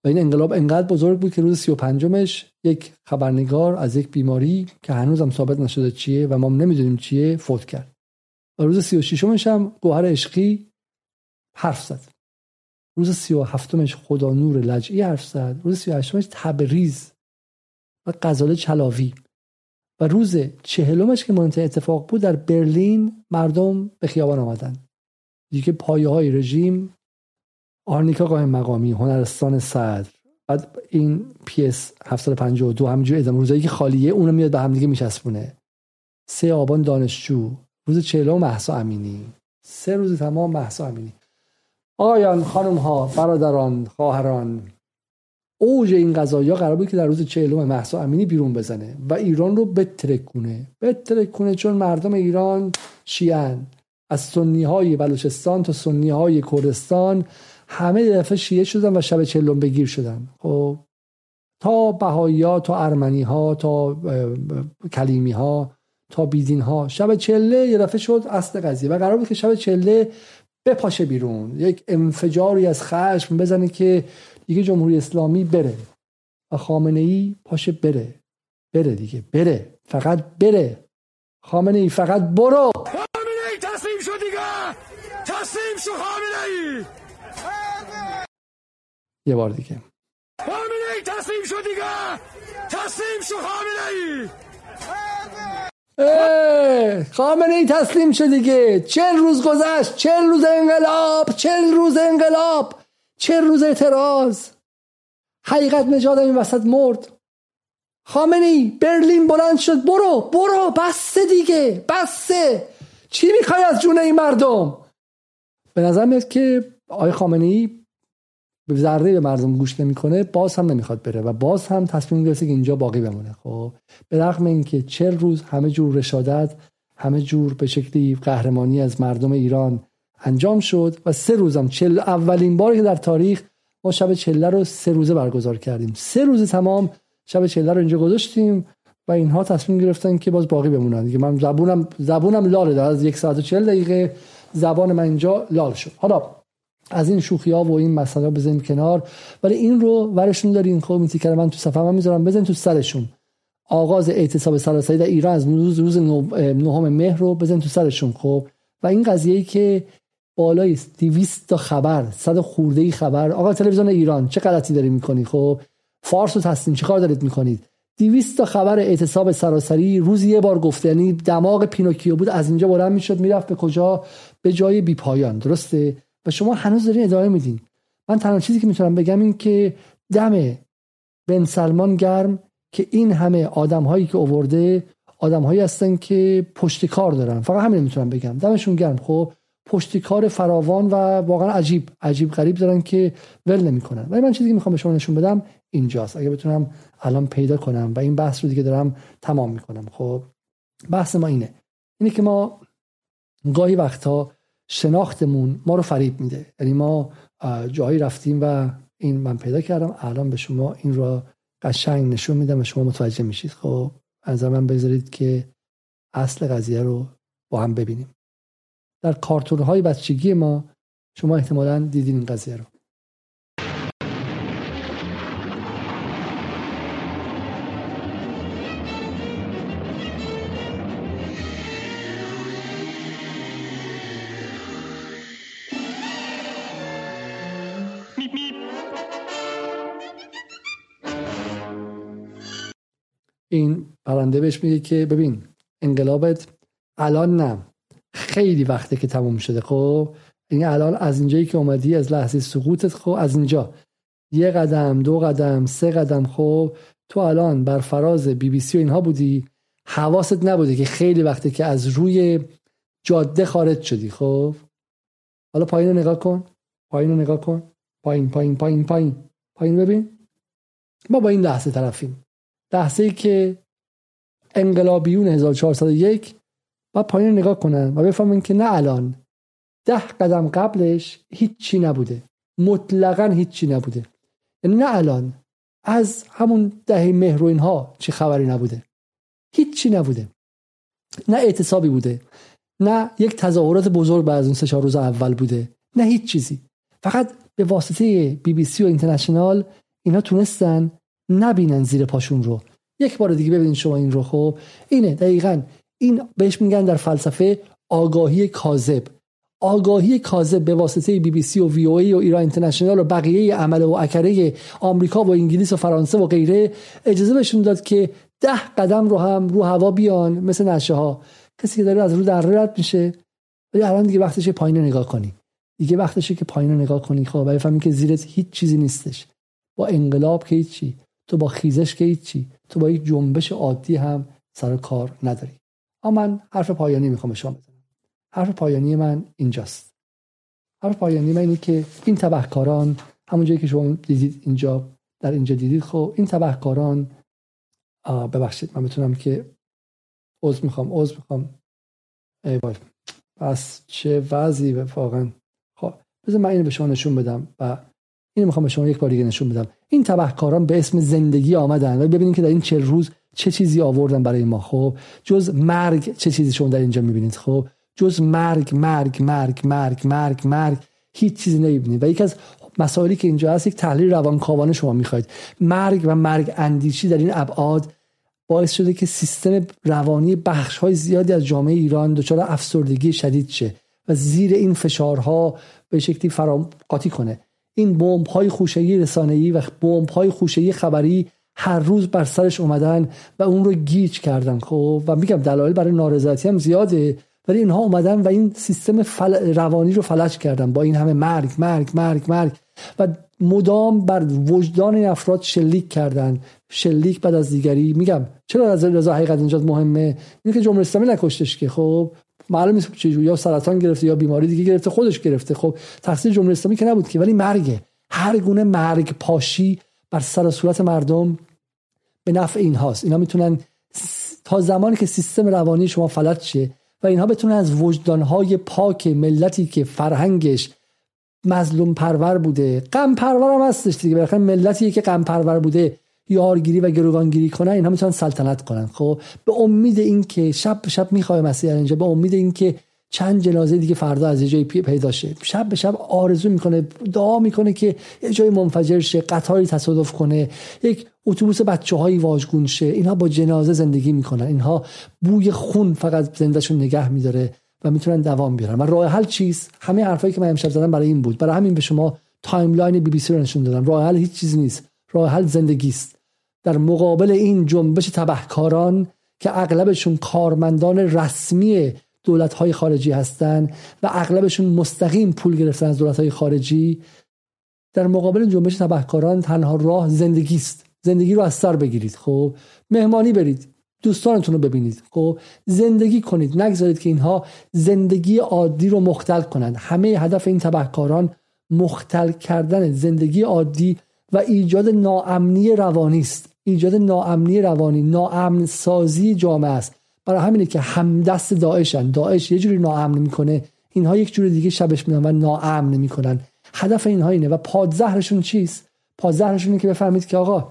و این انقلاب انقدر بزرگ بود که روز 35 یک خبرنگار از یک بیماری که هنوز هم ثابت نشده چیه و ما نمی‌دونیم چیه فوت کرد. و روز 36 هم گوهر عشقی حرف زد. روز 37 خدا نور لجعی حرف زد. روز 38 تبریز و غزاله چلاوی. و روز چهلمش که منتهی اتفاق بود در برلین مردم به خیابان آمدن. دیگه پایه های رژیم آرنیکا قایم مقامی هنرستان صدر. بعد این پیس 752 همینجور ادامه روزایی که خالیه اونو میاد به هم دیگه میچسبونه. سه آبان دانشجو. روز چهلم محسا امینی. سه روز تمام محسا امینی. آقایان خانم ها برادران خواهران اوج این قضایا قرار بود که در روز چهلم محسا امینی بیرون بزنه و ایران رو بترکونه. بترکونه چون مردم ایران شیعن. از سنی های بلوچستان تا سنی های کردستان همه دفعه شیعه شدن و شب چهلم بگیر شدن. خب تا بهایی ها تا ارمنی ها تا کلیمی ها تا بیدین ها شب چله یه دفعه شد اصل قضیه و قرار بود که شب چله بپاشه بیرون. یک انفجاری از خشم بزنه که دیگه جمهوری اسلامی بره و خامنه ای پاشه بره. بره دیگه بره. فقط بره. خامنه ای فقط برو. خامنه ای تسلیم شو دیگه. تسلیم شو خامنه ای یه بار دیگه. خامنه ای تسلیم شد دیگه. تسلیم شو خامنه ای خامنه ای تسلیم شد دیگه. چل روز گذشت چل روز انقلاب چل روز انقلاب چل روز اعتراض. حقیقت نجات این وسط مرد. خامنه ای برلین بلند شد. برو برو بسته دیگه بسته چی می‌خوای از جون این مردم؟ به نظر که آقای خامنه ای به ذره به مردم گوش نمی‌کنه باز هم نمی‌خواد بره و باز هم تصمیم گرفته که اینجا باقی بمونه. خب به رغم اینکه چل روز همه جور رشادت همه جور به شکلی قهرمانی از مردم ایران انجام شد و سه روزم چل اولین باری که در تاریخ ما شب چله رو سه روزه برگزار کردیم. سه روز تمام شب چله رو اینجا گذاشتیم و اینها تصمیم گرفتن که باز باقی بمونن. دیگه من زبونم زبونم لاله از یک ساعت و چل دقیقه زبان من اینجا لال شد. حالا از این شوخی ها و این مسئله بزنیم کنار. ولی این رو ورشون دارین. خب میتی من تو صفحه من می‌ذارم. بزن تو سرشون. آغاز اعتصاب سراسری در ایران از روز روز نهم مهر رو بزن تو سرشون. خب و این قضیه ای که بالای 200 تا خبر صد خورده ای خبر. آقا تلویزیون ایران چه غلطی داری می‌کنی؟ خب فارس و تسنیم چه کار دارید می‌کنید؟ 200 تا خبر اعتصاب سراسری روزی یه بار گفته. یعنی دماغ پینوکیو بود از اینجا بلند می‌شد می‌رفت به کجا؟ به جای بی پایان درسته؟ و شما هنوز دارین ادامه میدین. من تنها چیزی که می‌تونم بگم این که دم بن سلمان گرم که این همه آدم هایی که اوورده آدم هایی هستن که پشت کار دارن. فقط همین می‌تونم بگم. دمشون گرم. خب پشت کار فراوان و واقعا عجیب عجیب غریب دارن که ول نمی‌کنن. ولی من چیزی که می‌خوام به شما نشون بدم اینجاست. اگه بتونم الان پیدا کنم و این بحث رو دیگه دارم تمام می‌کنم. خب بحث ما اینه. اینه که ما گاهی وقتا شناختمون ما رو فریب میده. یعنی ما جایی رفتیم و این من پیدا کردم الان به شما این رو قشنگ نشون میدم و شما متوجه میشید. خب از من بذارید که اصل قضیه رو با هم ببینیم. در کارتون های بچگی ما شما احتمالا دیدین این قضیه رو. این پرنده بهش میگه که ببین انقلابت الان نه. خیلی وقته که تموم شده خب؟ این الان از اینجایی که اومدی از لحظه سقوطت خب؟ از اینجا. یه قدم دو قدم سه قدم خب؟ تو الان بر فراز بی بی سی و اینها بودی. حواست نبوده که خیلی وقته که از روی جاده خارج شدی خب؟ حالا پایین رو نگاه کن. پایین رو نگاه کن. پایین پایین پایین پایین. پایین ببین. ما با این لحظه طرفیم. لحظه ای که انقلابیون 1401 با پایین نگاه کنن و بفهمن که نه الان ده قدم قبلش هیچی نبوده. مطلقا هیچی نبوده. یعنی نه الان از همون دهه مهر و اینها چی خبری نبوده. هیچی نبوده. نه اعتصابی بوده. نه یک تظاهرات بزرگ بعد از اون سه روز اول بوده. نه هیچ چیزی. فقط به واسطه بی بی سی و اینترنشنال اینا تونستن نبینن زیر پاشون رو. یک بار دیگه ببینید شما این رو. خب اینه دقیقا. این بهش میگن در فلسفه آگاهی کاذب. آگاهی کاذب به واسطه بی بی سی و وی او ای و ایران اینترنشنال و بقیه عمل و اکره آمریکا و انگلیس و فرانسه و غیره اجازه بهشون داد که ده قدم رو هم رو هوا بیان مثل نشه ها کسی که داره از رو در رد میشه. ولی الان دیگه وقتش پایین نگاه کنی. دیگه وقتشه که پایین نگاه کنی. خب برای فهمی که زیرت هیچ چیزی نیستش. با انقلاب که هیچی. تو با خیزش که هیچی تو با یک جنبش عادی هم سر کار نداری. اما من حرف پایانی می‌خوام شما بزنم. حرف پایانی من اینجاست. حرف پایانی من اینه که این تبهکاران همون جایی که شما دیدید اینجا در اینجا دیدید خب این تبهکاران ببخشید من بتونم که عضو می‌خوام عضو می‌خوام. ای وای پس چه وضعی واقعا. خب بذار من اینو به شما نشون بدم و اینو می‌خوام به شما یک بار دیگه نشون بدم. این تبهکاران به اسم زندگی آمدن. و ببینید که در این چه روز چه چیزی آوردن برای ما. خب جز مرگ چه چیزی شما در اینجا می‌بینید؟ خب جز مرگ مرگ مرگ مرگ مرگ مرگ هیچ چیزی نمی‌بینید. و یکی از مسائلی که اینجا هست یک تحلیل روانکاوانه شما می‌خواید. مرگ و مرگ اندیشی در این ابعاد باعث شده که سیستم روانی بخش های زیادی از جامعه ایران دچار افسردگی شدید شه و زیر این فشارها به شکلی فرام قاطی کنه. این بمب های خوشه‌ای رسانه‌ای و بمب های خوشه‌ای خبری هر روز بر سرش اومدن و اون رو گیج کردن خب؟ و میگم دلایل برای نارضایتی هم زیاده ولی اینها اومدن و این سیستم فل... روانی رو فلج کردن با این همه مرگ مرگ مرگ مرگ. و مدام بر وجدان این افراد شلیک کردن. شلیک بعد از دیگری. میگم چرا از رضا حقیقت اینجا مهمه؟ اینه که جمهوری اسلامی نکشتش که خب؟ معلوم نیست چه یا سرطان گرفته یا بیماری دیگه گرفته خودش گرفته. خب تقصیر جمهوری اسلامی که نبود که ولی مرگه. هر گونه مرگ پاشی بر سر و صورت مردم به نفع این هاست. اینا می‌تونن تا زمانی که سیستم روانی شما فلج شه و اینها بتونن از وجدانهای پاک ملتی که فرهنگش مظلوم پرور بوده غم پرور هم هستش دیگه. بالاخره ملتی که غم پرور بوده. یارگیری و گروگانگیری کنن اینها می‌تونن سلطنت کنن. خب به امید اینکه شب به شب می‌خوای مسیح اینجا به امید اینکه چند جنازه دیگه فردا از جای پیدا شه. شب به شب آرزو می‌کنه دعا می‌کنه که یه جای منفجر شه قطاری تصادف کنه یک اتوبوس بچه هایی واژگون شه. اینها با جنازه زندگی می‌کنن. اینها بوی خون فقط زندهشون نگه میداره و می‌تونن دوام بیارن. و راه حل چیست؟ همه حرفایی که من امشب زدم برای این بود. برای همین به شما timeline بی بی سی رو نشون دادم. راه حل هیچ چیزی نیست. راه حل زندگی است در مقابل این جنبش تبهکاران که اغلبشون کارمندان رسمی دولت های خارجی هستند و اغلبشون مستقیم پول گرفتن از دولت های خارجی در مقابل جنبش تبهکاران تنها راه زندگی است زندگی رو از سر بگیرید خب؟ مهمانی برید دوستانتون رو ببینید خب؟ زندگی کنید نگذارید که اینها زندگی عادی رو مختل کنند. همه هدف این تبهکاران مختل کردن زندگی عادی و ایجاد ناامنی روانی است. ایجاد ناامنی روانی ناامن سازی جامعه است. برای همینه که همدست داعشن. داعش یه جوری ناامن می‌کنه. اینها یک جوری دیگه شبش میدن و ناامن می‌کنن. هدف اینها اینه. و پادزهرشون چیست؟ پادزهرشون اینه که بفهمید که آقا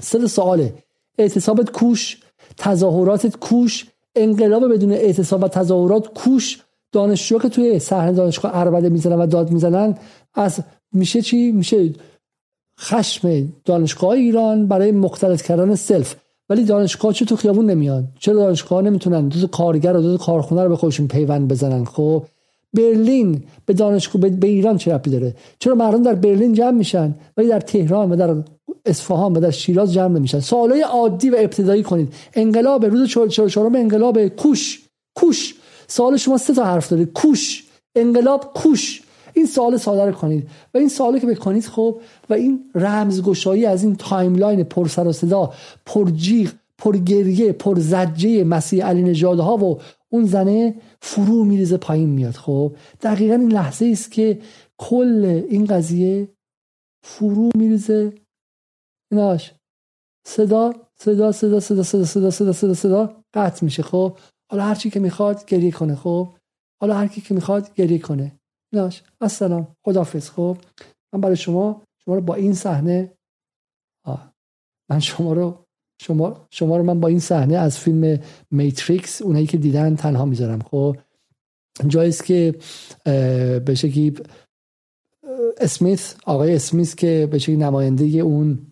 سه سواله. اعتصابت کوش تظاهراتت کوش انقلاب بدون اعتصاب و تظاهرات کوش دانشجو که توی صحنه دانشگاه اربده می‌زنن و داد می‌زنن. از میشه چی؟ میشه خشم دانشگاه ایران برای مختلط کردن سلف. ولی دانشگاه چه تو خیابون نمیاد چرا دانشگاه نمی‌تونن؟ دو کارگر و دو کارخونه رو به خودشون پیوند بزنن. خب برلین به دانشگاه به ایران چه ربطی داره؟ چرا مردم در برلین جمع میشن؟ ولی در تهران و در اصفهان و در شیراز جمع نمیشن. سوالای عادی و ابتدایی کنید. انقلاب روز 44 انقلاب کوش. کوش. سوال شما سه تا حرف داره کوش. انقلاب کوش. این سوال ساده کنید. و این سوالی که بکنید خب و این رمزگشایی از این timeline پر سر و صدا پر جیغ پر گریه پر ضجه مسیح علی نژاد ها و اون زنه فرو میریزه پایین میاد خب. دقیقا این لحظه است که کل این قضیه فرو میریزه. ایناش. صدا صدا صدا صدا صدا صدا صدا صدا صدا قطع میشه خب. حالا هر چی که می‌خواد گریه کنه خب. حالا هر کی که می‌خواد گریه کنه. ایناش السلام. خدافظ خب من برای شما شما رو با این صحنه من شما رو شما شما رو من با این صحنه از فیلم میتریکس اونایی که دیدن تنها می‌ذارم. خب جاییست که به شکلی اسمیث آقای اسمیث که به شکلی نماینده اون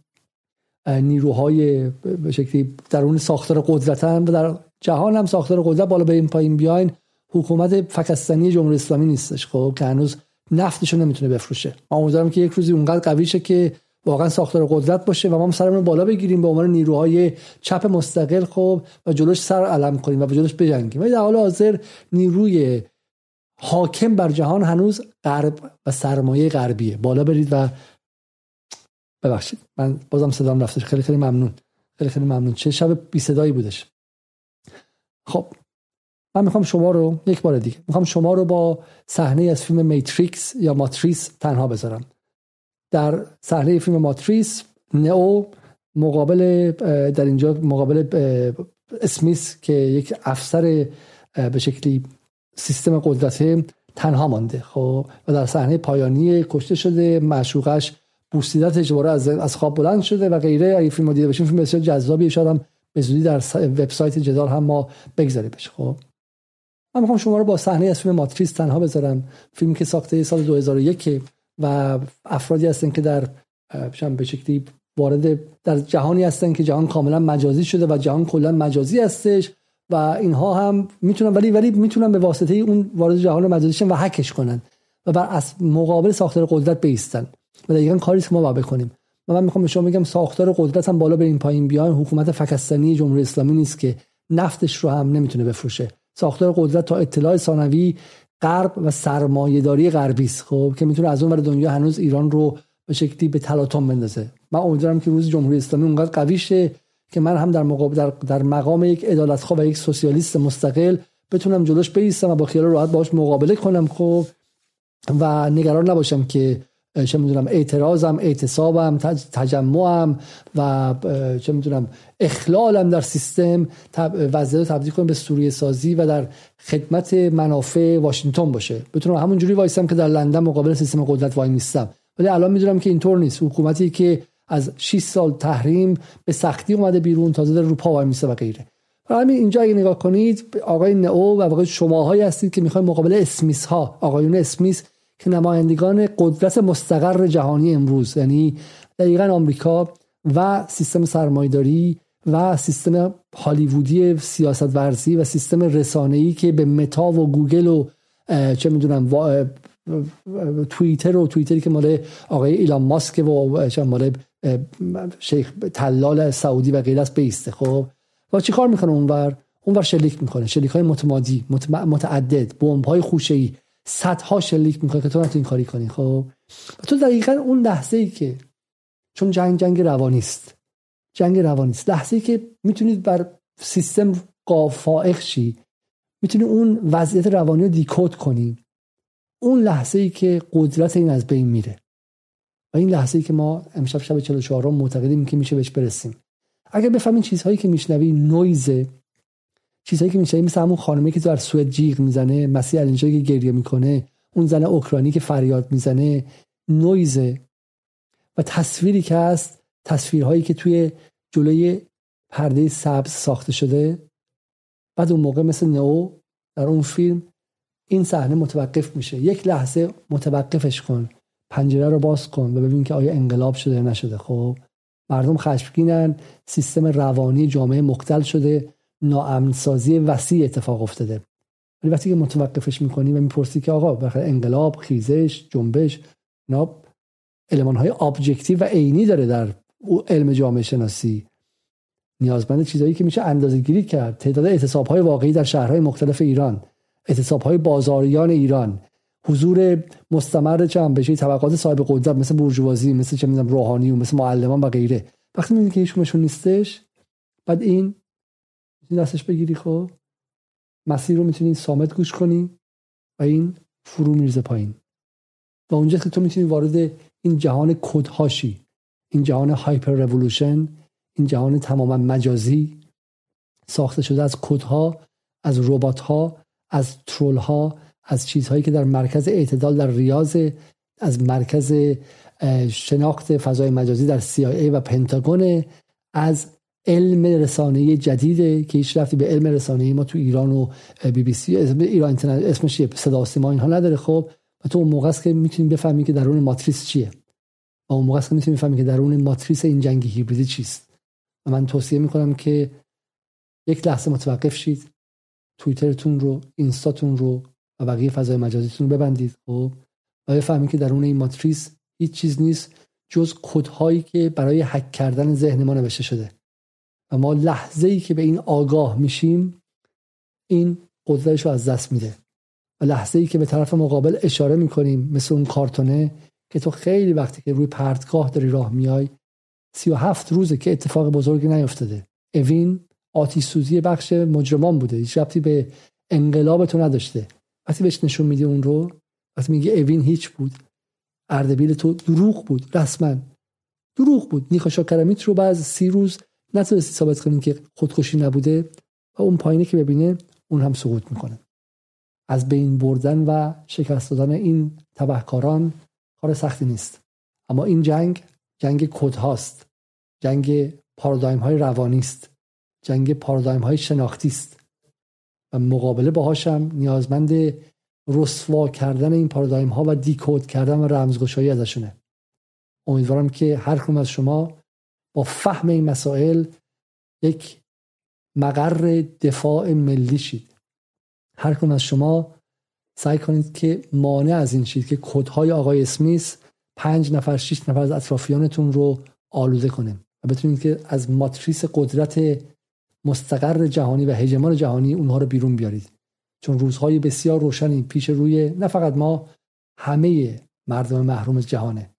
نیروهای به شکلی در اون ساختار قدرتن و در جهان هم ساختار قدرت بالا به این پایین بیاین. حکومت فکستانی جمهوری اسلامی نیستش خب؟ که هنوز نفتشو نمی‌تونه بفروشه. امیدوارم که یک روزی اونقدر قوی شه که واقعا ساختار قدرت باشه و ما سرمون بالا بگیریم به عنوان نیروهای چپ مستقل خب؟ و جلوش سر علم کنیم و به جلوش بجنگیم. ولی در حال حاضر نیروی حاکم بر جهان هنوز غرب و سرمایه غربیه. بالا برید و ببخشید. من بازم صدام رفتش خیلی خیلی ممنون. خیلی خیلی ممنون. چه شب بی صدایی بودش. خب من می‌خوام شما رو یک بار دیگه می‌خوام شما رو با صحنه از فیلم میتریکس یا ماتریس تنها بذارم. در صحنه فیلم ماتریس نئو مقابل در اینجا مقابل اسمیس که یک افسر به شکلی سیستم قدرت تنها مانده. خب و در صحنه پایانی کشته شده معشوقش بوسیدتش دوباره از از خواب بلند شده و غیره. اگه فیلم دیده باشیم فیلم بسیار جذابی شاید هم به زودی در وبسایت جدال هم ما بگذاریمش خب من می‌خوام شما رو با صحنه از فیلم ماتریس تنها بذارم. فیلمی که ساخته سال 2001 و افرادی هستن که در به شکلی وارد در جهانی هستن که جهان کاملا مجازی شده و جهان کلا مجازی هستش و اینها هم می‌تونن ولی ولی می‌تونن به واسطه اون وارد جهان مجازی شن و هکش کنن و بر از مقابل ساختار قدرت بیستن. و دقیقا کاری که ما باید بکنیم. و من می‌خوام به شما بگم ساختار قدرت هم بالا این پایین. بیان حکومت فکستانی جمهوری اسلامی نیست که نفتش رو هم نمی‌تونه بفروشه. ساختار قدرت تا اطلاع ثانوی غرب و سرمایه‌داری غربی است. خب که می‌تونه از اون ور دنیا هنوز ایران رو به شکلی به تلاطم بندازه. من امیدوارم که روز جمهوری اسلامی اونقدر قوی شه که من هم در, مقابل در, در مقام یک عدالتخواه و یک سوسیالیست مستقل بتونم جلوش بیستم و با خیال راحت باش مقابله کنم خب و نگران نباشم که چه می‌دونم اعتراضم اعتصابم تجمعم و چه می‌دونم اخلالم در سیستم وضعیت تبدیل کنم به سوریه سازی و در خدمت منافع واشنگتن باشه. بتونم همونجوری وایسم که در لندن مقابل سیستم قدرت وای نیستم. ولی الان می‌دونم که اینطور نیست. حکومتی که از 6 سال تحریم به سختی اومده بیرون تازه در رو پا وای میسته و غیره. همین اینجا اگه نگاه کنید آقای نئو و واقع شماهایی هستید که می‌خواین مقابل اسمیس ها آقایون اسمیس که نمایندگان قدرت مستقر جهانی امروز یعنی دقیقا آمریکا و سیستم سرمایداری و سیستم هالیوودی سیاست ورزی و سیستم رسانه‌ای که به متا و گوگل و چه می‌دونم توییتر و توییتری که مال آقای ایلان ماسک و مال شیخ تلال سعودی و غیره است بیسته خب و چی کار می‌کنه اونور؟ اونور شلیک می‌کنه شلیک های متمادی متعدد بمب های خوشه ای صدها شلیک می‌کنه که تو نتونی کاری کنی خب؟ تو دقیقا اون لحظه ای که چون جنگ جنگ روانی است. جنگ روانی است. لحظه ای که می‌تونید بر سیستم فائق شی. می‌تونی اون وضعیت روانی رو دیکود کنی. اون لحظه ای که قدرت این از بین میره. و این لحظه ای که ما امشب شب 44 معتقدیم که میشه بهش برسیم. اگر بفهمین چیزهایی که میشنوی نویزه چیزهایی که میشنوی مثل همون خانمی که در سوئد جیغ می‌زنه مسیح الینجا که گریه می‌کنه اون زن اوکراینی که فریاد می‌زنه نویزه و تصویری که هست تصویرهایی که توی جلوی پرده سبز ساخته شده. بعد اون موقع مثل نو در اون فیلم این صحنه متوقف میشه. یک لحظه متوقفش کن. پنجره رو باز کن و ببین که آیا انقلاب شده یا نشده. خب مردم خشمگینن سیستم روانی جامعه مختل شده. ناامنسازی وسیع اتفاق افتاده. ولی وقتی که متوقفش می‌کنی و می‌پرسی که آقا بخیر انقلاب خیزش جنبش اینا المان های objective و عینی داره در علم جامعه شناسی. نیازمند چیزهایی که میشه اندازه گیری کرد. تعداد اعتصاب های واقعی در شهرهای مختلف ایران اعتصاب های بازاریان ایران حضور مستمر جنبشی طبقات صاحب قدرت مثل بورژوازی مثل چه می‌دونم روحانی و مثل معلمان و غیره. وقتی می‌بینی که هیچ نیستش بعد این دستش بگیری خب؟ مسیر رو می‌تونی سامت گوش کنی و این فرو میرزه پایین. و اونجا که تو می‌تونی وارد این جهان کدهاشی این جهان هایپر رولوشن این جهان تماما مجازی ساخته شده از کدها از ربات ها از ترول ها از چیزهایی که در مرکز اعتدال در ریاض از مرکز شناخت فضای مجازی در CIA و پنتاگون از علم رسانه جدیده که هیچ رفتی به علم رسانه ما تو ایران و بی بی سی ایران اسمش صدا سیما اینها نداره. خب و تو اون موقع است که می‌تونی بفهمی که درون ماتریس چیه. و اون موقع است که می‌تونی بفهمی که درون ماتریس این جنگ هیبریدی چیست. و من توصیه می‌کنم که یک لحظه متوقف شید توییترتون رو اینستاتون رو و بقیه فضای مجازیتون رو ببندید. خب و بفهمید که درون این ماتریس هیچ چیز نیست جز کدهایی که برای حک کردن ذهن ما نوشته شده. و ما لحظه ای که به این آگاه میشیم این قدرتش رو از دست میده. و لحظه ای که به طرف مقابل اشاره می‌کنیم مثل اون کارتونه که تو خیلی وقتی که روی پرتگاه داری راه میای سی و هفت روزه که اتفاق بزرگی نیفتاده. اوین آتیش سوزی بخش مجرمان بوده. هیچ ربطی به انقلاب تو نداشته. وقتی بهش نشون میدی اون رو وقتی میگه اوین هیچ بود اردبیل تو دروغ بود. رسما دروغ بود. نیخا کرمیت رو بعد سی روز نتونستی ثابت کنیم که خودکشی نبوده و اون پایینه که ببینه اون هم سقوط می‌کنه. از بین بردن و شکست دادن این تبهکاران کار سختی نیست. اما این جنگ جنگ کد هاست جنگ پارادایم های روانی است. جنگ پارادایم های شناختی است. و مقابله باهاشم نیازمند رسوا کردن این پارادایم ها و دیکود کردن و رمزگشایی ازشونه. امیدوارم که هر از شما با فهم این مسائل یک مقر دفاع ملی شید. هر کدوم از شما سعی کنید که مانع از این شید که کدهای آقای اسمیس پنج نفر شش نفر از اطرافیانتون رو آلوده کنه و بتونید که از ماتریس قدرت مستقر جهانی و هژمان جهانی اونها رو بیرون بیارید. چون روزهای بسیار روشنی پیش روی نه فقط ما همه مردم محروم جهانه.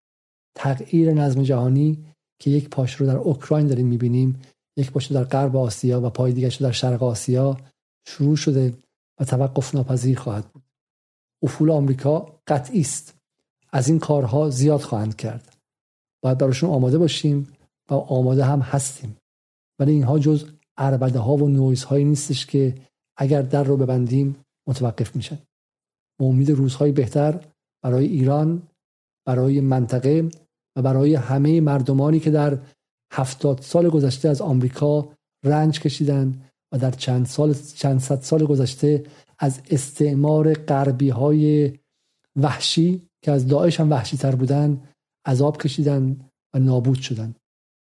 تغییر نظم جهانی که یک پاش رو در اوکراین داریم می‌بینیم یک پاش در غرب آسیا و پای دیگه در شرق آسیا شروع شده و توقف ناپذیر خواهد بود. افول آمریکا قطعی است. از این کارها زیاد خواهند کرد. باید براشون آماده باشیم و آماده هم هستیم. ولی اینها جز عربده ها و نویز هایی نیستش که اگر در رو ببندیم متوقف میشن. امید روزهای بهتر برای ایران برای منطقه و برای همه مردمانی که در هفتاد سال گذشته از آمریکا رنج کشیدن و در چند سال چند صد سال گذشته از استعمار غربی های وحشی که از داعش هم وحشی تر بودن عذاب کشیدن و نابود شدن.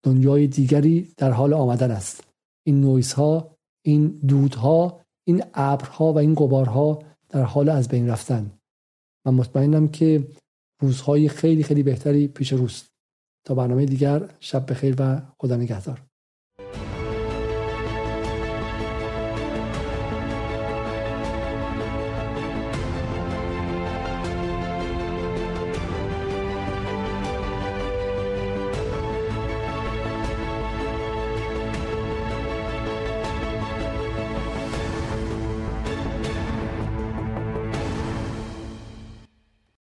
دنیای دیگری در حال آمدن است. این نویس ها این دودها این ابرها و این قبارها در حال از بین رفتن. من مطمئنم که روزهای خیلی خیلی بهتری پیش روست. تا برنامه دیگر شب بخیر و خدا نگهدار.